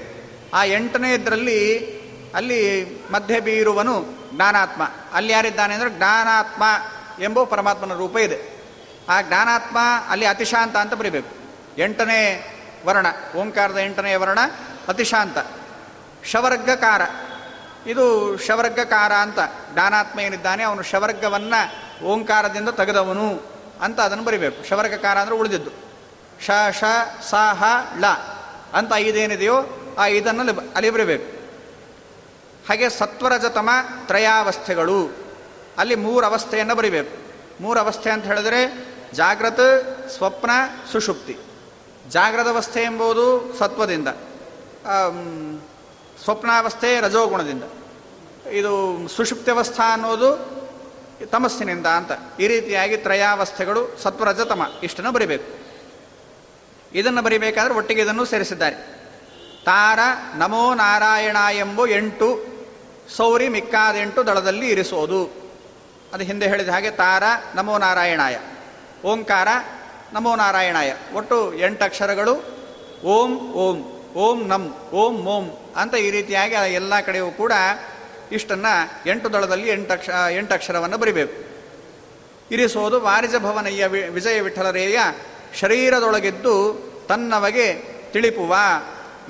ಆ ಎಂಟನೇದರಲ್ಲಿ ಅಲ್ಲಿ ಮಧ್ಯೆ ಬೀರುವನು ಜ್ಞಾನಾತ್ಮ. ಅಲ್ಲಿ ಯಾರಿದ್ದಾನೆ ಅಂದರೆ ಜ್ಞಾನಾತ್ಮ ಎಂಬ ಪರಮಾತ್ಮನ ರೂಪ ಇದೆ. ಆ ಜ್ಞಾನಾತ್ಮ ಅಲ್ಲಿ ಅತಿಶಾಂತ ಅಂತ ಬರೀಬೇಕು. ಎಂಟನೇ ವರ್ಣ, ಓಂಕಾರದ ಎಂಟನೇ ವರ್ಣ, ಅತಿಶಾಂತ. ಶವರ್ಗಕಾರ. ಇದು ಶವರ್ಗಕಾರ ಅಂತ ದಾನಾತ್ಮ ಏನಿದ್ದಾನೆ ಅವನು ಶವರ್ಗವನ್ನು ಓಂಕಾರದಿಂದ ತೆಗೆದವನು ಅಂತ ಅದನ್ನು ಬರಿಬೇಕು. ಶವರ್ಗಕಾರ ಅಂದರೆ ಉಳಿದಿದ್ದು. ಶ ಶ ಸ, ಹ, ಳ ಅಂತ ಐದೇನಿದೆಯೋ ಆ ಇದನ್ನು ಅಲ್ಲಿ ಬರಿಬೇಕು. ಹಾಗೆ ಸತ್ವರಜತಮ ತ್ರಯಾವಸ್ಥೆಗಳು. ಅಲ್ಲಿ ಮೂರು ಅವಸ್ಥೆಯನ್ನು ಬರಿಬೇಕು. ಮೂರು ಅವಸ್ಥೆ ಅಂತ ಹೇಳಿದ್ರೆ ಜಾಗ್ರತ, ಸ್ವಪ್ನ, ಸುಷುಪ್ತಿ. ಜಾಗ್ರದ ಅವಸ್ಥೆ ಎಂಬುದು ಸತ್ವದಿಂದ ಸ್ವಪ್ನಾವಸ್ಥೆ ರಜೋಗುಣದಿಂದ. ಇದು ಸುಷುಪ್ತ್ಯವಸ್ಥಾ ಅನ್ನೋದು ತಮಸ್ಸಿನಿಂದ ಅಂತ. ಈ ರೀತಿಯಾಗಿ ತ್ರಯಾವಸ್ಥೆಗಳು ಸತ್ವರಜತಮ ಇಷ್ಟನ್ನು ಬರಿಬೇಕು. ಇದನ್ನು ಬರಿಬೇಕಾದ್ರೆ ಒಟ್ಟಿಗೆ ಇದನ್ನು ಸೇರಿಸಿದ್ದಾರೆ. ತಾರ ನಮೋ ನಾರಾಯಣ ಎಂಬ ಎಂಟು ಸೌರಿ ಮಿಕ್ಕಾದೆಂಟು ದಳದಲ್ಲಿ ಇರಿಸೋದು. ಅದು ಹಿಂದೆ ಹೇಳಿದ ಹಾಗೆ ತಾರ ನಮೋ ನಾರಾಯಣಾಯ. ಓಂಕಾರ ನಮೋ ನಾರಾಯಣಾಯ. ಒಟ್ಟು ಎಂಟು ಅಕ್ಷರಗಳು. ಓಂ ಓಂ ಓಂ ನಮ್ ಓಂ ಓಂ ಅಂತ ಈ ರೀತಿಯಾಗಿ ಎಲ್ಲ ಕಡೆಯೂ ಕೂಡ ಇಷ್ಟನ್ನು ಎಂಟು ದಳದಲ್ಲಿ ಎಂಟು ಅಕ್ಷ, ಎಂಟು ಅಕ್ಷರವನ್ನು ಬರಿಬೇಕು. ಇರಿಸೋದು ವಾರಿಜ ಭವನಯ್ಯ ವಿಜಯ ವಿಠಲರೇಯ ಶರೀರದೊಳಗಿದ್ದು ತನ್ನವಗೆ ತಿಳಿಪುವ.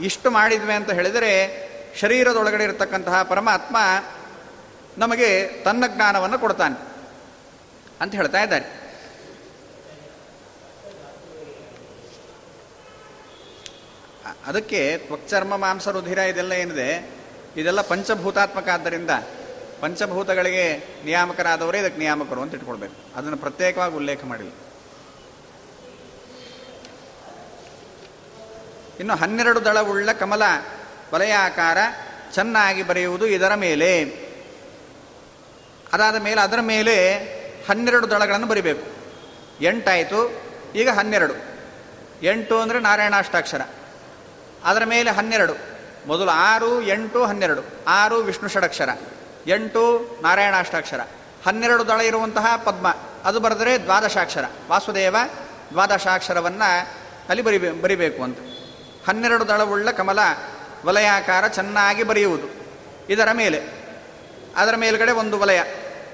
ಇಷ್ಟು ಮಾಡಿದ್ವಿ ಅಂತ ಹೇಳಿದರೆ ಶರೀರದೊಳಗಡೆ ಇರತಕ್ಕಂತಹ ಪರಮಾತ್ಮ ನಮಗೆ ತನ್ನ ಜ್ಞಾನವನ್ನು ಕೊಡ್ತಾನೆ ಅಂತ ಹೇಳ್ತಾ ಇದ್ದಾರೆ. ಅದಕ್ಕೆ ತ್ವಕ್ಚರ್ಮ ಮಾಂಸ ರುಧಿರ ಇದೆಲ್ಲ ಏನಿದೆ? ಇದೆಲ್ಲ ಪಂಚಭೂತಾತ್ಮಕ ಆದ್ದರಿಂದ ಪಂಚಭೂತಗಳಿಗೆ ನಿಯಾಮಕರಾದವರೇ ಇದಕ್ಕೆ ನಿಯಾಮಕರು ಅಂತ ಇಟ್ಕೊಳ್ಬೇಕು. ಅದನ್ನು ಪ್ರತ್ಯೇಕವಾಗಿ ಉಲ್ಲೇಖ ಮಾಡಿಲ್ಲ. ಇನ್ನು ಹನ್ನೆರಡು ದಳವುಳ್ಳ ಕಮಲ ವಲಯಾಕಾರ ಚೆನ್ನಾಗಿ ಬರೆಯುವುದು ಇದರ ಮೇಲೆ. ಅದಾದ ಮೇಲೆ ಅದರ ಮೇಲೆ ಹನ್ನೆರಡು ದಳಗಳನ್ನು ಬರಿಬೇಕು. ಎಂಟಾಯಿತು, ಈಗ ಹನ್ನೆರಡು. ಎಂಟು ಅಂದರೆ ನಾರಾಯಣಾಷ್ಟಾಕ್ಷರ. ಅದರ ಮೇಲೆ ಹನ್ನೆರಡು. ಮೊದಲು ಆರು, ಎಂಟು, ಹನ್ನೆರಡು. ಆರು ವಿಷ್ಣು ಷಡಕ್ಷರ, ಎಂಟು ನಾರಾಯಣಾಷ್ಟಾಕ್ಷರ. ಹನ್ನೆರಡು ದಳ ಇರುವಂತಹ ಪದ್ಮ. ಅದು ಬರೆದರೆ ದ್ವಾದಶಾಕ್ಷರ. ವಾಸುದೇವ ದ್ವಾದಶಾಕ್ಷರವನ್ನು ಅಲ್ಲಿ ಬರಿಬೇ ಬರಿಬೇಕು ಅಂತ. ಹನ್ನೆರಡು ದಳವುಳ್ಳ ಕಮಲ ವಲಯಾಕಾರ ಚೆನ್ನಾಗಿ ಬರೆಯುವುದು. ಇದರ ಮೇಲೆ. ಅದರ ಮೇಲ್ಗಡೆ ಒಂದು ವಲಯ,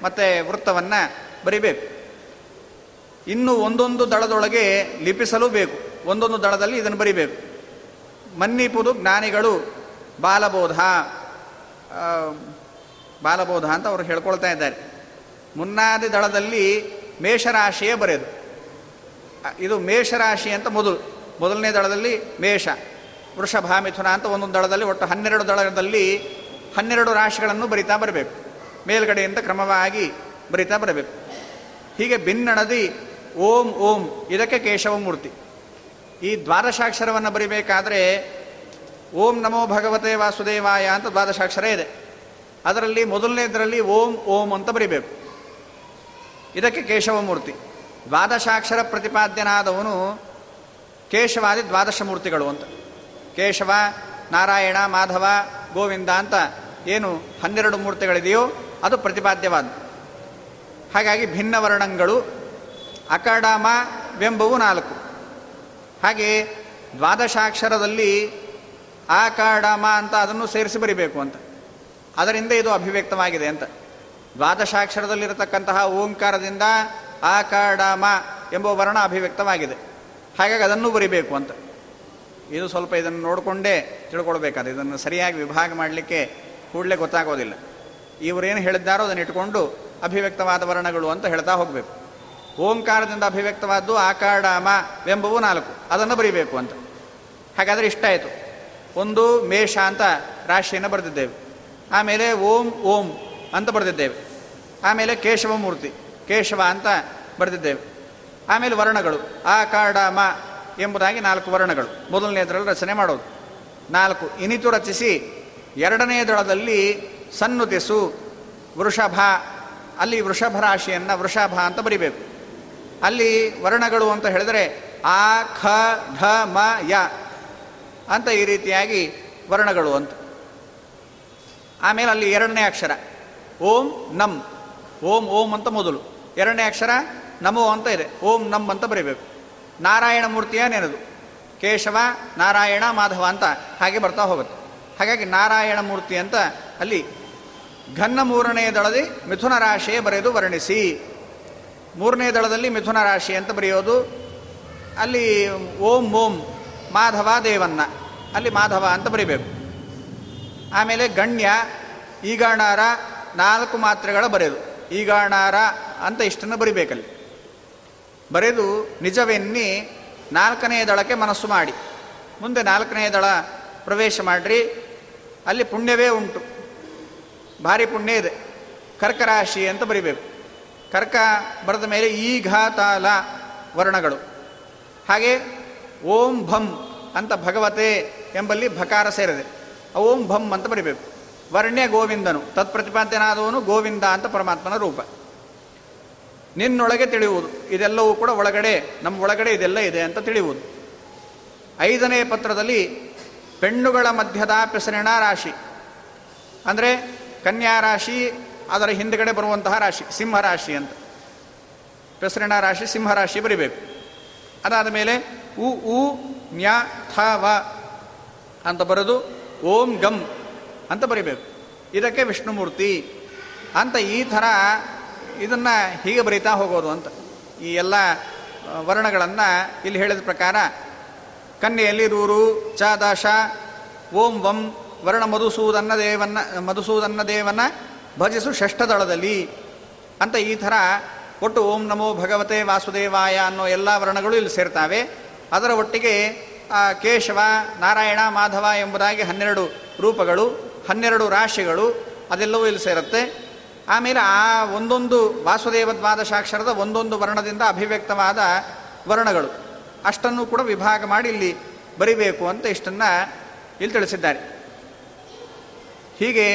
ಮತ್ತು ವೃತ್ತವನ್ನು ಬರಿಬೇಕು. ಇನ್ನು ಒಂದೊಂದು ದಳದೊಳಗೆ ಲಿಪಿಸಲು ಬೇಕು. ಒಂದೊಂದು ದಳದಲ್ಲಿ ಇದನ್ನು ಬರಿಬೇಕು. ಮನ್ನಿಪುದು ಜ್ಞಾನಿಗಳು ಬಾಲಬೋಧ. ಬಾಲಬೋಧ ಅಂತ ಅವರು ಹೇಳ್ಕೊಳ್ತಾ ಇದ್ದಾರೆ. ಮುನ್ನಾದಿ ದಳದಲ್ಲಿ ಮೇಷರಾಶಿಯೇ ಬರೆಯೋದು ಇದು ಮೇಷರಾಶಿ ಅಂತ ಮೊದಲು, ಮೊದಲನೇ ದಳದಲ್ಲಿ ಮೇಷ, ವೃಷಭ, ಮಿಥುನ ಅಂತ ಒಂದೊಂದು ದಳದಲ್ಲಿ ಒಟ್ಟು ಹನ್ನೆರಡು ದಳದಲ್ಲಿ ಹನ್ನೆರಡು ರಾಶಿಗಳನ್ನು ಬರಿತಾ ಬರಬೇಕು. ಮೇಲ್ಗಡೆಯಿಂದ ಕ್ರಮವಾಗಿ ಬರಿತಾ ಬರಬೇಕು. ಹೀಗೆ ಭಿನ್ನಣದಿ ಓಂ ಓಂ ಇದಕ್ಕೆ ಕೇಶವ ಮೂರ್ತಿ ಈ ದ್ವಾದಶಾಕ್ಷರವನ್ನು ಬರಿಬೇಕಾದ್ರೆ ಓಂ ನಮೋ ಭಗವತೆ ವಾಸುದೇವಾಯ ಅಂತ ದ್ವಾದಶಾಕ್ಷರ ಇದೆ. ಅದರಲ್ಲಿ ಮೊದಲನೇದರಲ್ಲಿ ಓಂ ಓಂ ಅಂತ ಬರಿಬೇಕು. ಇದಕ್ಕೆ ಕೇಶವ ಮೂರ್ತಿ ದ್ವಾದಶಾಕ್ಷರ ಪ್ರತಿಪಾದ್ಯನಾದವನು ಕೇಶವಾದಿ ದ್ವಾದಶ ಮೂರ್ತಿಗಳು ಅಂತ. ಕೇಶವ, ನಾರಾಯಣ, ಮಾಧವ, ಗೋವಿಂದ ಅಂತ ಏನು ಹನ್ನೆರಡು ಮೂರ್ತಿಗಳಿದೆಯೋ ಅದು ಪ್ರತಿಪಾದ್ಯವಾದ ಹಾಗಾಗಿ ಭಿನ್ನ ವರ್ಣಗಳು ಅಕಡಮ ಬೆಂಬವು ನಾಲ್ಕು. ಹಾಗೆ ದ್ವಾದಶಾಕ್ಷರದಲ್ಲಿ ಆ ಕಾಡಮ ಅಂತ ಅದನ್ನು ಸೇರಿಸಿ ಬರಿಬೇಕು ಅಂತ. ಅದರಿಂದ ಇದು ಅಭಿವ್ಯಕ್ತವಾಗಿದೆ ಅಂತ. ದ್ವಾದಶಾಕ್ಷರದಲ್ಲಿರತಕ್ಕಂತಹ ಓಂಕಾರದಿಂದ ಆ ಕಾಡಮ ಎಂಬ ವರ್ಣ ಅಭಿವ್ಯಕ್ತವಾಗಿದೆ. ಹಾಗಾಗಿ ಅದನ್ನು ಬರಿಬೇಕು ಅಂತ. ಇದು ಸ್ವಲ್ಪ ಇದನ್ನು ನೋಡಿಕೊಂಡೇ ತಿಳ್ಕೊಳ್ಬೇಕಾದ್ರೆ, ಇದನ್ನು ಸರಿಯಾಗಿ ವಿಭಾಗ ಮಾಡಲಿಕ್ಕೆ ಕೂಡಲೇ ಗೊತ್ತಾಗೋದಿಲ್ಲ. ಇವರೇನು ಹೇಳಿದ್ದಾರೋ ಅದನ್ನು ಇಟ್ಕೊಂಡು ಅಭಿವ್ಯಕ್ತವಾದ ವರ್ಣಗಳು ಅಂತ ಹೇಳ್ತಾ ಹೋಗಬೇಕು. ಓಂಕಾರದಿಂದ ಅಭಿವ್ಯಕ್ತವಾದ್ದು ಆಕಾಡಾಮ ವೆಂಬವು ನಾಲ್ಕು. ಅದನ್ನು ಬರೀಬೇಕು ಅಂತ. ಹಾಗಾದರೆ ಇಷ್ಟ ಆಯಿತು. ಒಂದು ಮೇಷ ಅಂತ ರಾಶಿಯನ್ನು ಬರೆದಿದ್ದೇವೆ. ಆಮೇಲೆ ಓಂ ಓಂ ಅಂತ ಬರೆದಿದ್ದೇವೆ. ಆಮೇಲೆ ಕೇಶವ ಮೂರ್ತಿ, ಕೇಶವ ಅಂತ ಬರೆದಿದ್ದೇವೆ. ಆಮೇಲೆ ವರ್ಣಗಳು ಆ ಎಂಬುದಾಗಿ ನಾಲ್ಕು ವರ್ಣಗಳು. ಮೊದಲನೇದರಲ್ಲಿ ರಚನೆ ಮಾಡೋದು. ನಾಲ್ಕು, ಇನಿತು ರಚಿಸಿ ಎರಡನೇ ದಳದಲ್ಲಿ ಸನ್ನುತಿಸು, ವೃಷಭ, ಅಲ್ಲಿ ವೃಷಭ ರಾಶಿಯನ್ನು ವೃಷಭ ಅಂತ ಬರಿಬೇಕು. ಅಲ್ಲಿ ವರ್ಣಗಳು ಅಂತ ಹೇಳಿದರೆ ಆ, ಖ, ಢ, ಮ, ಯ ಅಂತ ಈ ರೀತಿಯಾಗಿ ವರ್ಣಗಳು ಅಂತ. ಆಮೇಲೆ ಅಲ್ಲಿ ಎರಡನೇ ಅಕ್ಷರ. ಓಂ ನಮ್ ಓಂ ಓಂ ಅಂತ ಮೊದಲು. ಎರಡನೇ ಅಕ್ಷರ, ನಮೋ ಅಂತ ಇದೆ. ಓಂ ನಮ್ ಅಂತ ಬರೀಬೇಕು. ನಾರಾಯಣ ಮೂರ್ತಿಯ ನೆನೆದು ಕೇಶವ, ನಾರಾಯಣ, ಮಾಧವ ಅಂತ ಹಾಗೆ ಬರ್ತಾ ಹೋಗುತ್ತೆ. ಹಾಗಾಗಿ ನಾರಾಯಣ ಮೂರ್ತಿ ಅಂತ ಅಲ್ಲಿ ಘನ್ನ ಮೂರನೆಯ ದಳದಿ ಮಿಥುನ ರಾಶಿಯೇ ಬರೆದು ವರ್ಣಿಸಿ. ಮೂರನೇ ದಳದಲ್ಲಿ ಮಿಥುನ ರಾಶಿ ಅಂತ ಬರೆಯೋದು. ಅಲ್ಲಿ ಓಂ ಓಂ ಮಾಧವ ದೇವನ್ನ. ಅಲ್ಲಿ ಮಾಧವ ಅಂತ ಬರಿಬೇಕು. ಆಮೇಲೆ ಗಣ್ಯ, ಈಗಾಣಾರ ನಾಲ್ಕು ಮಾತ್ರೆಗಳ ಬರೆದು. ಈಗಾಣಾರ ಅಂತ ಇಷ್ಟನ್ನು ಬರಿಬೇಕಲ್ಲಿ. ಬರೆದು ನಿಜವೆನ್ನಿ ನಾಲ್ಕನೇ ದಳಕ್ಕೆ ಮನಸ್ಸು ಮಾಡಿ. ಮುಂದೆ ನಾಲ್ಕನೇ ದಳ ಪ್ರವೇಶ ಮಾಡಿರಿ. ಅಲ್ಲಿ ಪುಣ್ಯವೇ ಉಂಟು. ಭಾರಿ ಪುಣ್ಯ ಇದೆ. ಕರ್ಕರಾಶಿ ಅಂತ ಬರಿಬೇಕು. ಕರ್ಕ ಬರೆದ ಮೇಲೆ ಈ ಘಾತಾಲ ವರ್ಣಗಳು. ಹಾಗೆ ಓಂ ಭಂ ಅಂತ ಭಗವತೆ ಎಂಬಲ್ಲಿ ಭಕಾರ ಸೇರಿದೆ. ಓಂ ಭಂ ಅಂತ ಬರಿಬೇಕು. ವರ್ಣ್ಯ ಗೋವಿಂದನು, ತತ್ಪ್ರತಿಪಾದ್ಯನಾದವನು ಗೋವಿಂದ ಅಂತ ಪರಮಾತ್ಮನ ರೂಪ. ನಿನ್ನೊಳಗೆ ತಿಳಿಯುವುದು. ಇದೆಲ್ಲವೂ ಕೂಡ ಒಳಗಡೆ, ನಮ್ಮ ಒಳಗಡೆ ಇದೆಲ್ಲ ಇದೆ ಅಂತ ತಿಳಿಯುವುದು. ಐದನೇ ಪತ್ರದಲ್ಲಿ ಪೆಣ್ಣುಗಳ ಮಧ್ಯದ ಪೆಸರಿನ ರಾಶಿ. ಅಂದರೆ ಕನ್ಯಾ ರಾಶಿ ಅದರ ಹಿಂದುಗಡೆ ಬರುವಂತಹ ರಾಶಿ ಸಿಂಹರಾಶಿ ಅಂತ. ಪೆಸರಿನ ರಾಶಿ ಸಿಂಹರಾಶಿ ಬರಿಬೇಕು. ಅದಾದ ಮೇಲೆ ಉ ಉ, ನ್ಯ, ಥ, ವ ಅಂತ ಬರೆದು ಓಂ ಗಮ್ ಅಂತ ಬರಿಬೇಕು. ಇದಕ್ಕೆ ವಿಷ್ಣುಮೂರ್ತಿ ಅಂತ ಈ ಥರ ಇದನ್ನು ಹೀಗೆ ಬರಿತಾ ಹೋಗೋದು ಅಂತ. ಈ ಎಲ್ಲ ವರ್ಣಗಳನ್ನು ಇಲ್ಲಿ ಹೇಳಿದ ಪ್ರಕಾರ ಕನ್ಯೆಯಲ್ಲಿ ರೂರು ಚ ದಾಶ ಓಂ ವಂ, ವರ್ಣ ಮಧುಸೂದನ್ನ ದೇವನ್ನ, ಮಧುಸೂದನ್ನ ದೇವನ ಭಜಿಸು ಷಷ್ಠದಳದಲ್ಲಿ ಅಂತ ಈ ಥರ ಒಟ್ಟು ಓಂ ನಮೋ ಭಗವತೆ ವಾಸುದೇವಾಯ ಅನ್ನೋ ಎಲ್ಲ ವರ್ಣಗಳು ಇಲ್ಲಿ ಸೇರ್ತಾವೆ. ಅದರ ಒಟ್ಟಿಗೆ ಕೇಶವ, ನಾರಾಯಣ, ಮಾಧವ ಎಂಬುದಾಗಿ ಹನ್ನೆರಡು ರೂಪಗಳು, ಹನ್ನೆರಡು ರಾಶಿಗಳು ಅದೆಲ್ಲವೂ ಇಲ್ಲಿ ಸೇರುತ್ತೆ. ಆಮೇಲೆ ಆ ಒಂದೊಂದು ವಾಸುದೇವ ದ್ವಾದಶಾಕ್ಷರದ ಒಂದೊಂದು ವರ್ಣದಿಂದ ಅಭಿವ್ಯಕ್ತವಾದ ವರ್ಣಗಳು. ಅಷ್ಟನ್ನು ಕೂಡ ವಿಭಾಗ ಮಾಡಿ ಇಲ್ಲಿ ಬರಿಬೇಕು ಅಂತ ಇಷ್ಟನ್ನು ಇಲ್ಲಿ ತಿಳಿಸಿದ್ದಾರೆ. ಹೀಗೆ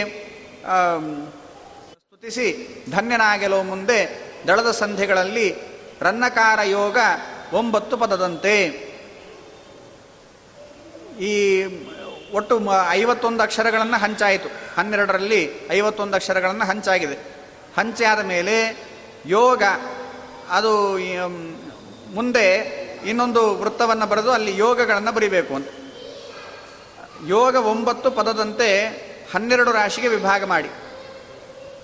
ಸ್ತುತಿಸಿ ಧನ್ಯನಾಗೆಲೋ ಮುಂದೆ ದಳದ ಸಂಧಿಗಳಲ್ಲಿ ರನ್ನಕಾರ ಯೋಗ ಒಂಬತ್ತು ಪದದಂತೆ. ಈ ಒಟ್ಟು ಐವತ್ತೊಂದು ಅಕ್ಷರಗಳನ್ನು ಹಂಚಾಯಿತು. ಹನ್ನೆರಡರಲ್ಲಿ ಐವತ್ತೊಂದು ಅಕ್ಷರಗಳನ್ನು ಹಂಚಾಗಿದೆ. ಹಂಚಾದ ಮೇಲೆ ಯೋಗ, ಅದು ಮುಂದೆ ಇನ್ನೊಂದು ವೃತ್ತವನ್ನು ಬರೆದು ಅಲ್ಲಿ ಯೋಗಗಳನ್ನು ಬರಿಬೇಕು ಅಂತ. ಯೋಗ ಒಂಬತ್ತು ಪದದಂತೆ ಹನ್ನೆರಡು ರಾಶಿಗೆ ವಿಭಾಗ ಮಾಡಿ.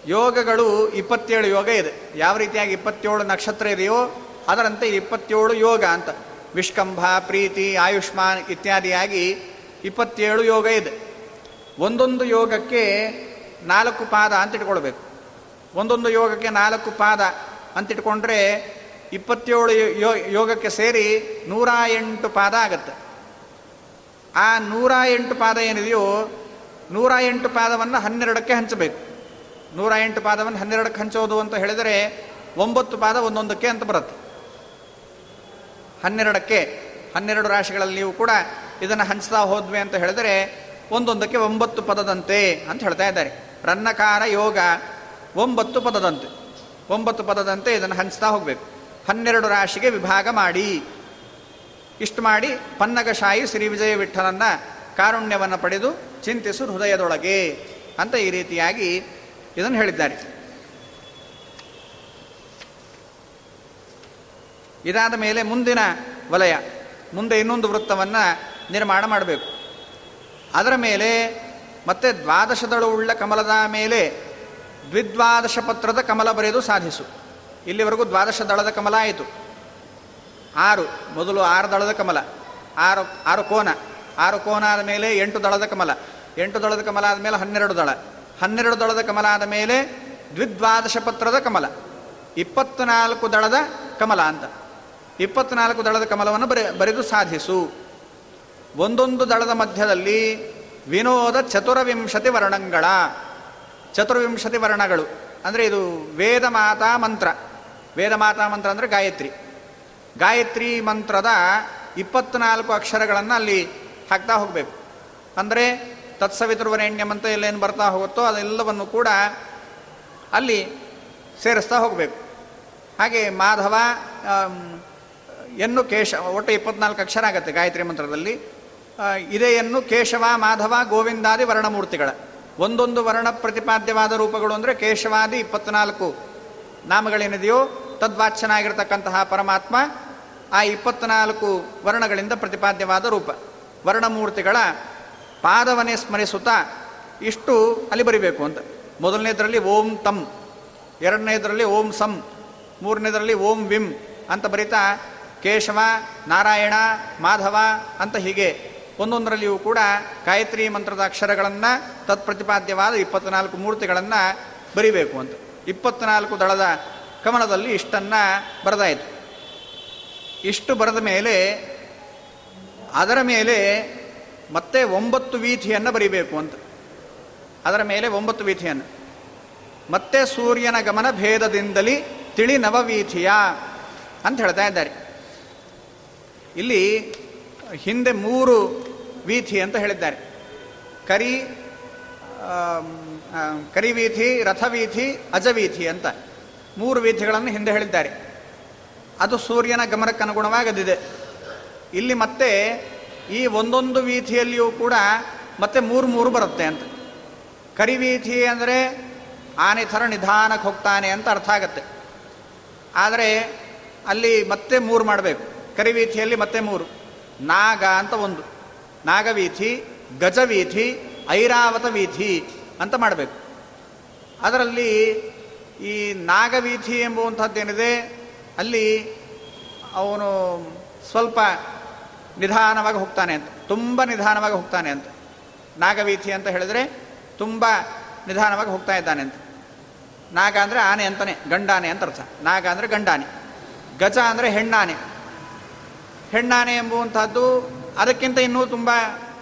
ಯೋಗಗಳು ಇಪ್ಪತ್ತೇಳು ಯೋಗ ಇದೆ. ಯಾವ ರೀತಿಯಾಗಿ ಇಪ್ಪತ್ತೇಳು ನಕ್ಷತ್ರ ಇದೆಯೋ ಅದರಂತೆ ಇಪ್ಪತ್ತೇಳು ಯೋಗ ಅಂತ. ವಿಷ್ಕಂಭ, ಪ್ರೀತಿ, ಆಯುಷ್ಮಾನ್ ಇತ್ಯಾದಿಯಾಗಿ ಇಪ್ಪತ್ತೇಳು ಯೋಗ ಇದೆ. ಒಂದೊಂದು ಯೋಗಕ್ಕೆ ನಾಲ್ಕು ಪಾದ ಅಂತ ಇಟ್ಕೊಳ್ಬೇಕು. ಒಂದೊಂದು ಯೋಗಕ್ಕೆ ನಾಲ್ಕು ಪಾದ ಅಂತ ಇಟ್ಕೊಂಡ್ರೆ ಇಪ್ಪತ್ತೇಳು ಯೋಗಕ್ಕೆ ಸೇರಿ ನೂರ ಎಂಟು ಪಾದ ಆಗುತ್ತೆ. ಆ ನೂರ ಎಂಟು ಪಾದ ಏನಿದೆಯೋ ನೂರ ಎಂಟು ಪಾದವನ್ನು ಹನ್ನೆರಡಕ್ಕೆ ಹಂಚಬೇಕು. ನೂರ ಎಂಟು ಪಾದವನ್ನು ಹನ್ನೆರಡಕ್ಕೆ ಹಂಚೋದು ಅಂತ ಹೇಳಿದರೆ ಒಂಬತ್ತು ಪಾದ ಒಂದೊಂದಕ್ಕೆ ಅಂತ ಬರುತ್ತೆ. ಹನ್ನೆರಡಕ್ಕೆ, ಹನ್ನೆರಡು ರಾಶಿಗಳಲ್ಲಿ ನೀವು ಕೂಡ ಇದನ್ನು ಹಂಚ್ತಾ ಹೋದ್ವಿ ಅಂತ ಹೇಳಿದರೆ ಒಂದೊಂದಕ್ಕೆ ಒಂಬತ್ತು ಪದದಂತೆ ಅಂತ ಹೇಳ್ತಾ ಇದ್ದಾರೆ. ರನ್ನಕಾರ ಯೋಗ ಒಂಬತ್ತು ಪದದಂತೆ. ಒಂಬತ್ತು ಪದದಂತೆ ಇದನ್ನು ಹಂಚ್ತಾ ಹೋಗಬೇಕು. ಹನ್ನೆರಡು ರಾಶಿಗೆ ವಿಭಾಗ ಮಾಡಿ. ಇಷ್ಟು ಮಾಡಿ ಪನ್ನಗಶಾಹಿ ಶ್ರೀ ವಿಜಯ ವಿಠಲನ್ನ ಕಾರುಣ್ಯವನ್ನು ಪಡೆದು ಚಿಂತಿಸು ಹೃದಯದೊಳಗೆ ಅಂತ ಈ ರೀತಿಯಾಗಿ ಇದನ್ನು ಹೇಳಿದ್ದಾರೆ. ಇದಾದ ಮೇಲೆ ಮುಂದಿನ ವಲಯ, ಮುಂದೆ ಇನ್ನೊಂದು ವೃತ್ತವನ್ನು ನಿರ್ಮಾಣ ಮಾಡಬೇಕು. ಅದರ ಮೇಲೆ ಮತ್ತೆ ದ್ವಾದಶದಳು ಉಳ್ಳ ಕಮಲದ ಮೇಲೆ ದ್ವಿದ್ವಾದಶ ಪತ್ರದ ಕಮಲ ಬರೆಯದು ಸಾಧಿಸು. ಇಲ್ಲಿವರೆಗೂ ದ್ವಾದಶ ದಳದ ಕಮಲ ಆಯಿತು. ಆರು, ಮೊದಲು ಆರು ದಳದ ಕಮಲ, ಆರು ಆರು ಕೋನ ಆರು ಕೋನ ಆದ ಮೇಲೆ ಎಂಟು ದಳದ ಕಮಲ, ಎಂಟು ದಳದ ಕಮಲ ಆದ ಮೇಲೆ ಹನ್ನೆರಡು ದಳ. ಹನ್ನೆರಡು ದಳದ ಕಮಲ ಆದ ಮೇಲೆ ದ್ವಿದ್ವಾದಶ ಪತ್ರದ ಕಮಲ ಇಪ್ಪತ್ನಾಲ್ಕು ದಳದ ಕಮಲ ಅಂತ. ಇಪ್ಪತ್ನಾಲ್ಕು ದಳದ ಕಮಲವನ್ನು ಬರೆ, ಬರೆದು ಸಾಧಿಸು. ಒಂದೊಂದು ದಳದ ಮಧ್ಯದಲ್ಲಿ ವಿನೋದ ಚತುರವಿಂಶತಿ ವರ್ಣಗಳ, ಚತುರ್ವಿಂಶತಿ ವರ್ಣಗಳು. ಅಂದರೆ ಇದು ವೇದ ಮಾತಾ ಮಂತ್ರ. ವೇದ ಮಾತಾ ಮಂತ್ರ ಅಂದರೆ ಗಾಯತ್ರಿ. ಗಾಯತ್ರಿ ಮಂತ್ರದ ಇಪ್ಪತ್ನಾಲ್ಕು ಅಕ್ಷರಗಳನ್ನು ಅಲ್ಲಿ ಹಾಕ್ತಾ ಹೋಗಬೇಕು. ಅಂದರೆ ತತ್ಸವಿತೃವರೆಣ್ಯಂ ಅಂತ ಎಲ್ಲೇನು ಬರ್ತಾ ಹೋಗುತ್ತೋ ಅದೆಲ್ಲವನ್ನು ಕೂಡ ಅಲ್ಲಿ ಸೇರಿಸ್ತಾ ಹೋಗಬೇಕು. ಹಾಗೆ ಮಾಧವ ಎನ್ನು ಕೇಶ, ಒಟ್ಟು ಇಪ್ಪತ್ನಾಲ್ಕು ಅಕ್ಷರ ಆಗುತ್ತೆ ಗಾಯತ್ರಿ ಮಂತ್ರದಲ್ಲಿ. ಇದೆಯನ್ನು ಕೇಶವ, ಮಾಧವ, ಗೋವಿಂದಾದಿ ವರ್ಣಮೂರ್ತಿಗಳ. ಒಂದೊಂದು ವರ್ಣ ಪ್ರತಿಪಾದ್ಯವಾದ ರೂಪಗಳು ಅಂದರೆ ಕೇಶವಾದಿ ಇಪ್ಪತ್ನಾಲ್ಕು ನಾಮಗಳೇನಿದೆಯೋ ತದ್ವಾಚ್ಯನಾಗಿರ್ತಕ್ಕಂತಹ ಪರಮಾತ್ಮ ಆ ಇಪ್ಪತ್ನಾಲ್ಕು ವರ್ಣಗಳಿಂದ ಪ್ರತಿಪಾದ್ಯವಾದ ರೂಪ. ವರ್ಣಮೂರ್ತಿಗಳ ಪಾದವನ್ನೇ ಸ್ಮರಿಸುತ್ತಾ ಇಷ್ಟು ಅಲ್ಲಿ ಬರಿಬೇಕು ಅಂತ. ಮೊದಲನೇದರಲ್ಲಿ ಓಂ ತಂ, ಎರಡನೇದರಲ್ಲಿ ಓಂ ಸಂ, ಮೂರನೇದರಲ್ಲಿ ಓಂ ವಿಂ ಅಂತ ಬರಿತಾ ಕೇಶವ, ನಾರಾಯಣ, ಮಾಧವ ಅಂತ ಹೀಗೆ ಒಂದೊಂದರಲ್ಲಿಯೂ ಕೂಡ ಗಾಯತ್ರಿ ಮಂತ್ರದ ಅಕ್ಷರಗಳನ್ನು, ತತ್ಪ್ರತಿಪಾದ್ಯವಾದ ಇಪ್ಪತ್ನಾಲ್ಕು ಮೂರ್ತಿಗಳನ್ನು ಬರಿಬೇಕು ಅಂತ. ಇಪ್ಪತ್ನಾಲ್ಕು ದಳದ ಕಮಲದಲ್ಲಿ ಇಷ್ಟನ್ನು ಬರೆದಾಯಿತು ಇಷ್ಟು ಬರೆದ ಮೇಲೆ ಅದರ ಮೇಲೆ ಮತ್ತೆ ಒಂಬತ್ತು ವೀಥಿಯನ್ನು ಬರಿಬೇಕು ಅಂತ. ಅದರ ಮೇಲೆ ಒಂಬತ್ತು ವೀಥಿಯನ್ನು. ಮತ್ತೆ ಸೂರ್ಯನ ಗಮನ ಭೇದದಿಂದಲೇ ತಿಳಿ ನವವೀಥಿಯ ಅಂತ ಹೇಳ್ತಾ ಇದ್ದಾರೆ. ಇಲ್ಲಿ ಹಿಂದೆ ಮೂರು ವೀಥಿ ಅಂತ ಹೇಳಿದ್ದಾರೆ. ಕರಿ ಕರಿವೀಥಿ, ರಥವೀಥಿ, ಅಜವೀಥಿ ಅಂತ. ಮೂರು ವೀಥಿಗಳನ್ನು ಹಿಂದೆ ಹೇಳಿದ್ದಾರೆ. ಅದು ಸೂರ್ಯನ ಗಮನಕ್ಕನುಗುಣವಾಗದಿದೆ. ಇಲ್ಲಿ ಮತ್ತೆ ಈ ಒಂದೊಂದು ವೀಥಿಯಲ್ಲಿಯೂ ಕೂಡ ಮತ್ತೆ ಮೂರು ಮೂರು ಬರುತ್ತೆ ಅಂತ. ಕರಿವೀಥಿ ಅಂದರೆ ಆನೆ ಥರ ನಿಧಾನಕ್ಕೆ ಹೋಗ್ತಾನೆ ಅಂತ ಅರ್ಥ ಆಗತ್ತೆ. ಆದರೆ ಅಲ್ಲಿ ಮತ್ತೆ ಮೂರು ಮಾಡಬೇಕು. ಕರಿವೀಥಿಯಲ್ಲಿ ಮತ್ತೆ ಮೂರು. ನಾಗ ಅಂತ ಒಂದು. ನಾಗವೀಥಿ ಗಜವೀಥಿ ಐರಾವತ ವೀಥಿ ಅಂತ ಮಾಡಬೇಕು. ಅದರಲ್ಲಿ ಈ ನಾಗವೀಥಿ ಎಂಬುವಂಥದ್ದೇನಿದೆ, ಅಲ್ಲಿ ಅವನು ಸ್ವಲ್ಪ ನಿಧಾನವಾಗಿ ಹೋಗ್ತಾನೆ ಅಂತ, ತುಂಬ ನಿಧಾನವಾಗಿ ಹೋಗ್ತಾನೆ ಅಂತ. ನಾಗವೀಥಿ ಅಂತ ಹೇಳಿದ್ರೆ ತುಂಬ ನಿಧಾನವಾಗಿ ಹೋಗ್ತಾ ಇದ್ದಾನೆ ಅಂತ. ನಾಗ ಅಂದರೆ ಆನೆ ಅಂತಾನೆ, ಗಂಡಾನೆ ಅಂತ ಅರ್ಥ. ನಾಗ ಅಂದರೆ ಗಂಡಾನೆ, ಗಜ ಅಂದರೆ ಹೆಣ್ಣಾನೆ. ಹೆಣ್ಣಾನೆ ಎಂಬುವಂಥದ್ದು ಅದಕ್ಕಿಂತ ಇನ್ನೂ ತುಂಬ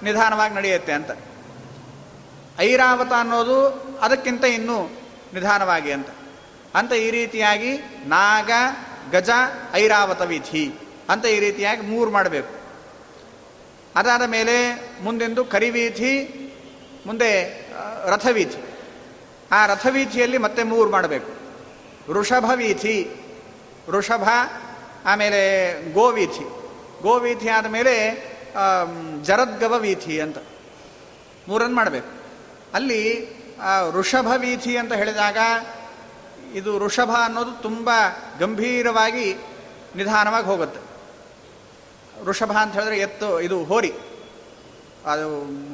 ನಿಧಾನವಾಗಿ ನಡೆಯುತ್ತೆ ಅಂತ. ಐರಾವತ ಅನ್ನೋದು ಅದಕ್ಕಿಂತ ಇನ್ನೂ ನಿಧಾನವಾಗಿ ಅಂತ. ಅಂತ ಈ ರೀತಿಯಾಗಿ ನಾಗ, ಗಜ, ಐರಾವತ ವಿಧಿ ಅಂತ ಈ ರೀತಿಯಾಗಿ ಮೂರು ಮಾಡಬೇಕು. ಅದಾದ ಮೇಲೆ ಮುಂದೆಂದು ಕರಿವೀಥಿ, ಮುಂದೆ ರಥವೀಥಿ. ಆ ರಥವೀಥಿಯಲ್ಲಿ ಮತ್ತೆ ಮೂರು ಮಾಡಬೇಕು. ವೃಷಭ ವೀಥಿ ವೃಷಭ, ಆಮೇಲೆ ಗೋವೀಥಿ. ಗೋವೀಥಿ ಆದ ಮೇಲೆ ಜರದ್ಗವ ವೀಥಿ ಅಂತ. ಮೂರನ್ನು ಮಾಡಬೇಕು. ಅಲ್ಲಿ ಋಷಭ ವೀಥಿ ಅಂತ ಹೇಳಿದಾಗ ಇದು ವೃಷಭ ಅನ್ನೋದು ತುಂಬ ಗಂಭೀರವಾಗಿ ನಿಧಾನವಾಗಿ ಹೋಗುತ್ತೆ. ಋಷಭ ಅಂತ ಹೇಳಿದ್ರೆ ಎತ್ತು, ಇದು ಹೋರಿ. ಅದು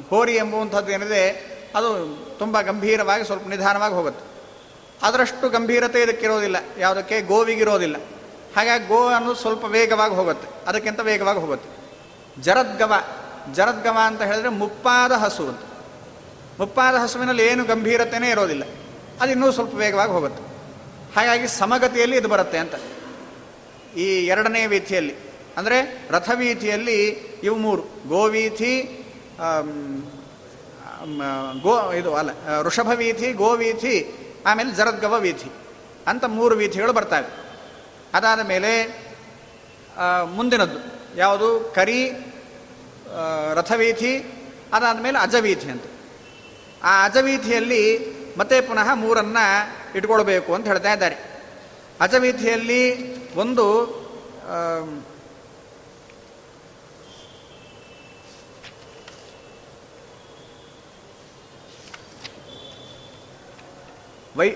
ಹೋರಿ ಎಂಬುವಂಥದ್ದು ಏನಿದೆ, ಅದು ತುಂಬ ಗಂಭೀರವಾಗಿ ಸ್ವಲ್ಪ ನಿಧಾನವಾಗಿ ಹೋಗುತ್ತೆ. ಅದರಷ್ಟು ಗಂಭೀರತೆ ಇದಕ್ಕಿರೋದಿಲ್ಲ ಯಾವುದಕ್ಕೆ? ಗೋವಿಗಿರೋದಿಲ್ಲ ಹಾಗಾಗಿ ಗೋ ಅನ್ನೋದು ಸ್ವಲ್ಪ ವೇಗವಾಗಿ ಹೋಗುತ್ತೆ, ಅದಕ್ಕಿಂತ ವೇಗವಾಗಿ ಹೋಗುತ್ತೆ. ಜರದ್ಗವ ಜರದ್ಗವ ಅಂತ ಹೇಳಿದ್ರೆ ಮುಪ್ಪಾದ ಹಸು ಅಂತ. ಮುಪ್ಪಾದ ಹಸುವಿನಲ್ಲಿ ಏನು ಗಂಭೀರತೆಯೇ ಇರೋದಿಲ್ಲ, ಅದು ಇನ್ನೂ ಸ್ವಲ್ಪ ವೇಗವಾಗಿ ಹೋಗುತ್ತೆ. ಹಾಗಾಗಿ ಸಮಗತಿಯಲ್ಲಿ ಇದು ಬರುತ್ತೆ ಅಂತ. ಈ ಎರಡನೇ ವೀಥಿಯಲ್ಲಿ ಅಂದರೆ ರಥವೀಥಿಯಲ್ಲಿ ಇವು ಮೂರು. ಗೋವೀಥಿ ಗೋ, ಇದು ಅಲ್ಲ ಋಷಭ ವೀಥಿ ಗೋವೀಥಿ, ಆಮೇಲೆ ಜರದ್ಗವ ವೀಥಿ ಅಂತ ಮೂರು ವೀಥಿಗಳು ಬರ್ತವೆ ಅದಾದ ಮೇಲೆ ಮುಂದಿನದ್ದು ಯಾವುದು? ಕರಿ ರಥವೀಥಿ, ಅದಾದ ಮೇಲೆ ಅಜವೀಥಿ ಅಂತ. ಆ ಅಜವೀಥಿಯಲ್ಲಿ ಮತ್ತೆ ಪುನಃ ಮೂರನ್ನು ಇಟ್ಕೊಳ್ಬೇಕು ಅಂತ ಹೇಳ್ತಾ ಇದ್ದಾರೆ. ಅಜವೀಥಿಯಲ್ಲಿ ಒಂದು ವೈ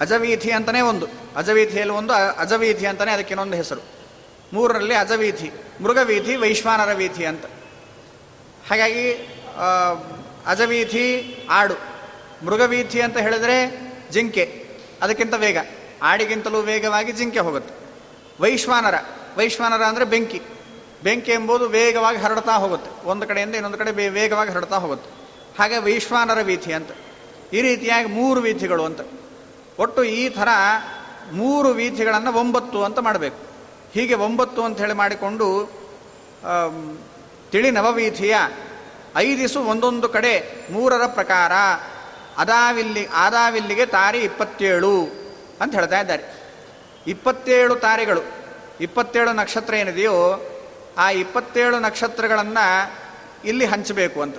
ಅಜವೀಥಿ ಅಂತಲೇ ಒಂದು. ಅಜವೀಥಿಯಲ್ಲಿ ಒಂದು? ಅಜವೀಥಿ ಅಂತಲೇ ಅದಕ್ಕೆ ಇನ್ನೊಂದು ಹೆಸರು. ಮೂರರಲ್ಲಿ ಅಜವೀಥಿ, ಮೃಗವೀಥಿ, ವೈಶ್ವಾನರ ವೀಥಿ ಅಂತ. ಹಾಗಾಗಿ ಅಜವೀಥಿ ಆಡು. ಮೃಗವೀಥಿ ಅಂತ ಹೇಳಿದರೆ ಜಿಂಕೆ. ಅದಕ್ಕಿಂತ ವೇಗ. ಆಡಿಗಿಂತಲೂ ವೇಗವಾಗಿ ಜಿಂಕೆ ಹೋಗುತ್ತೆ. ವೈಶ್ವಾನರ ವೈಶ್ವಾನರ ಅಂದರೆ ಬೆಂಕಿ. ಬೆಂಕಿ ಎಂಬುದು ವೇಗವಾಗಿ ಹರಡ್ತಾ ಹೋಗುತ್ತೆ. ಒಂದು ಕಡೆಯಿಂದ ಇನ್ನೊಂದು ಕಡೆ ವೇಗವಾಗಿ ಹರಡ್ತಾ ಹೋಗುತ್ತೆ. ಹಾಗೆ ವೈಶ್ವಾನರ ವೀಥಿ ಅಂತ. ಈ ರೀತಿಯಾಗಿ ಮೂರು ವೀಥಿಗಳು ಅಂತ. ಒಟ್ಟು ಈ ಥರ ಮೂರು ವೀಥಿಗಳನ್ನು ಒಂಬತ್ತು ಅಂತ ಮಾಡಬೇಕು. ಹೀಗೆ ಒಂಬತ್ತು ಅಂತ ಹೇಳಿ ಮಾಡಿಕೊಂಡು ತಿಳಿ ನವವೀಥಿಯ ಐದಿಸು ಒಂದೊಂದು ಕಡೆ ಮೂರರ ಪ್ರಕಾರ ಅದಾವಿಲ್ಲಿ, ಆದಾವಿಲ್ಲಿಗೆ ತಾರಿ ಇಪ್ಪತ್ತೇಳು ಅಂತ ಹೇಳ್ತಾ ಇದ್ದಾರೆ. ಇಪ್ಪತ್ತೇಳು ತಾರಿಗಳು, ಇಪ್ಪತ್ತೇಳು ನಕ್ಷತ್ರ ಏನಿದೆಯೋ ಆ ಇಪ್ಪತ್ತೇಳು ನಕ್ಷತ್ರಗಳನ್ನು ಇಲ್ಲಿ ಹಂಚಬೇಕು ಅಂತ.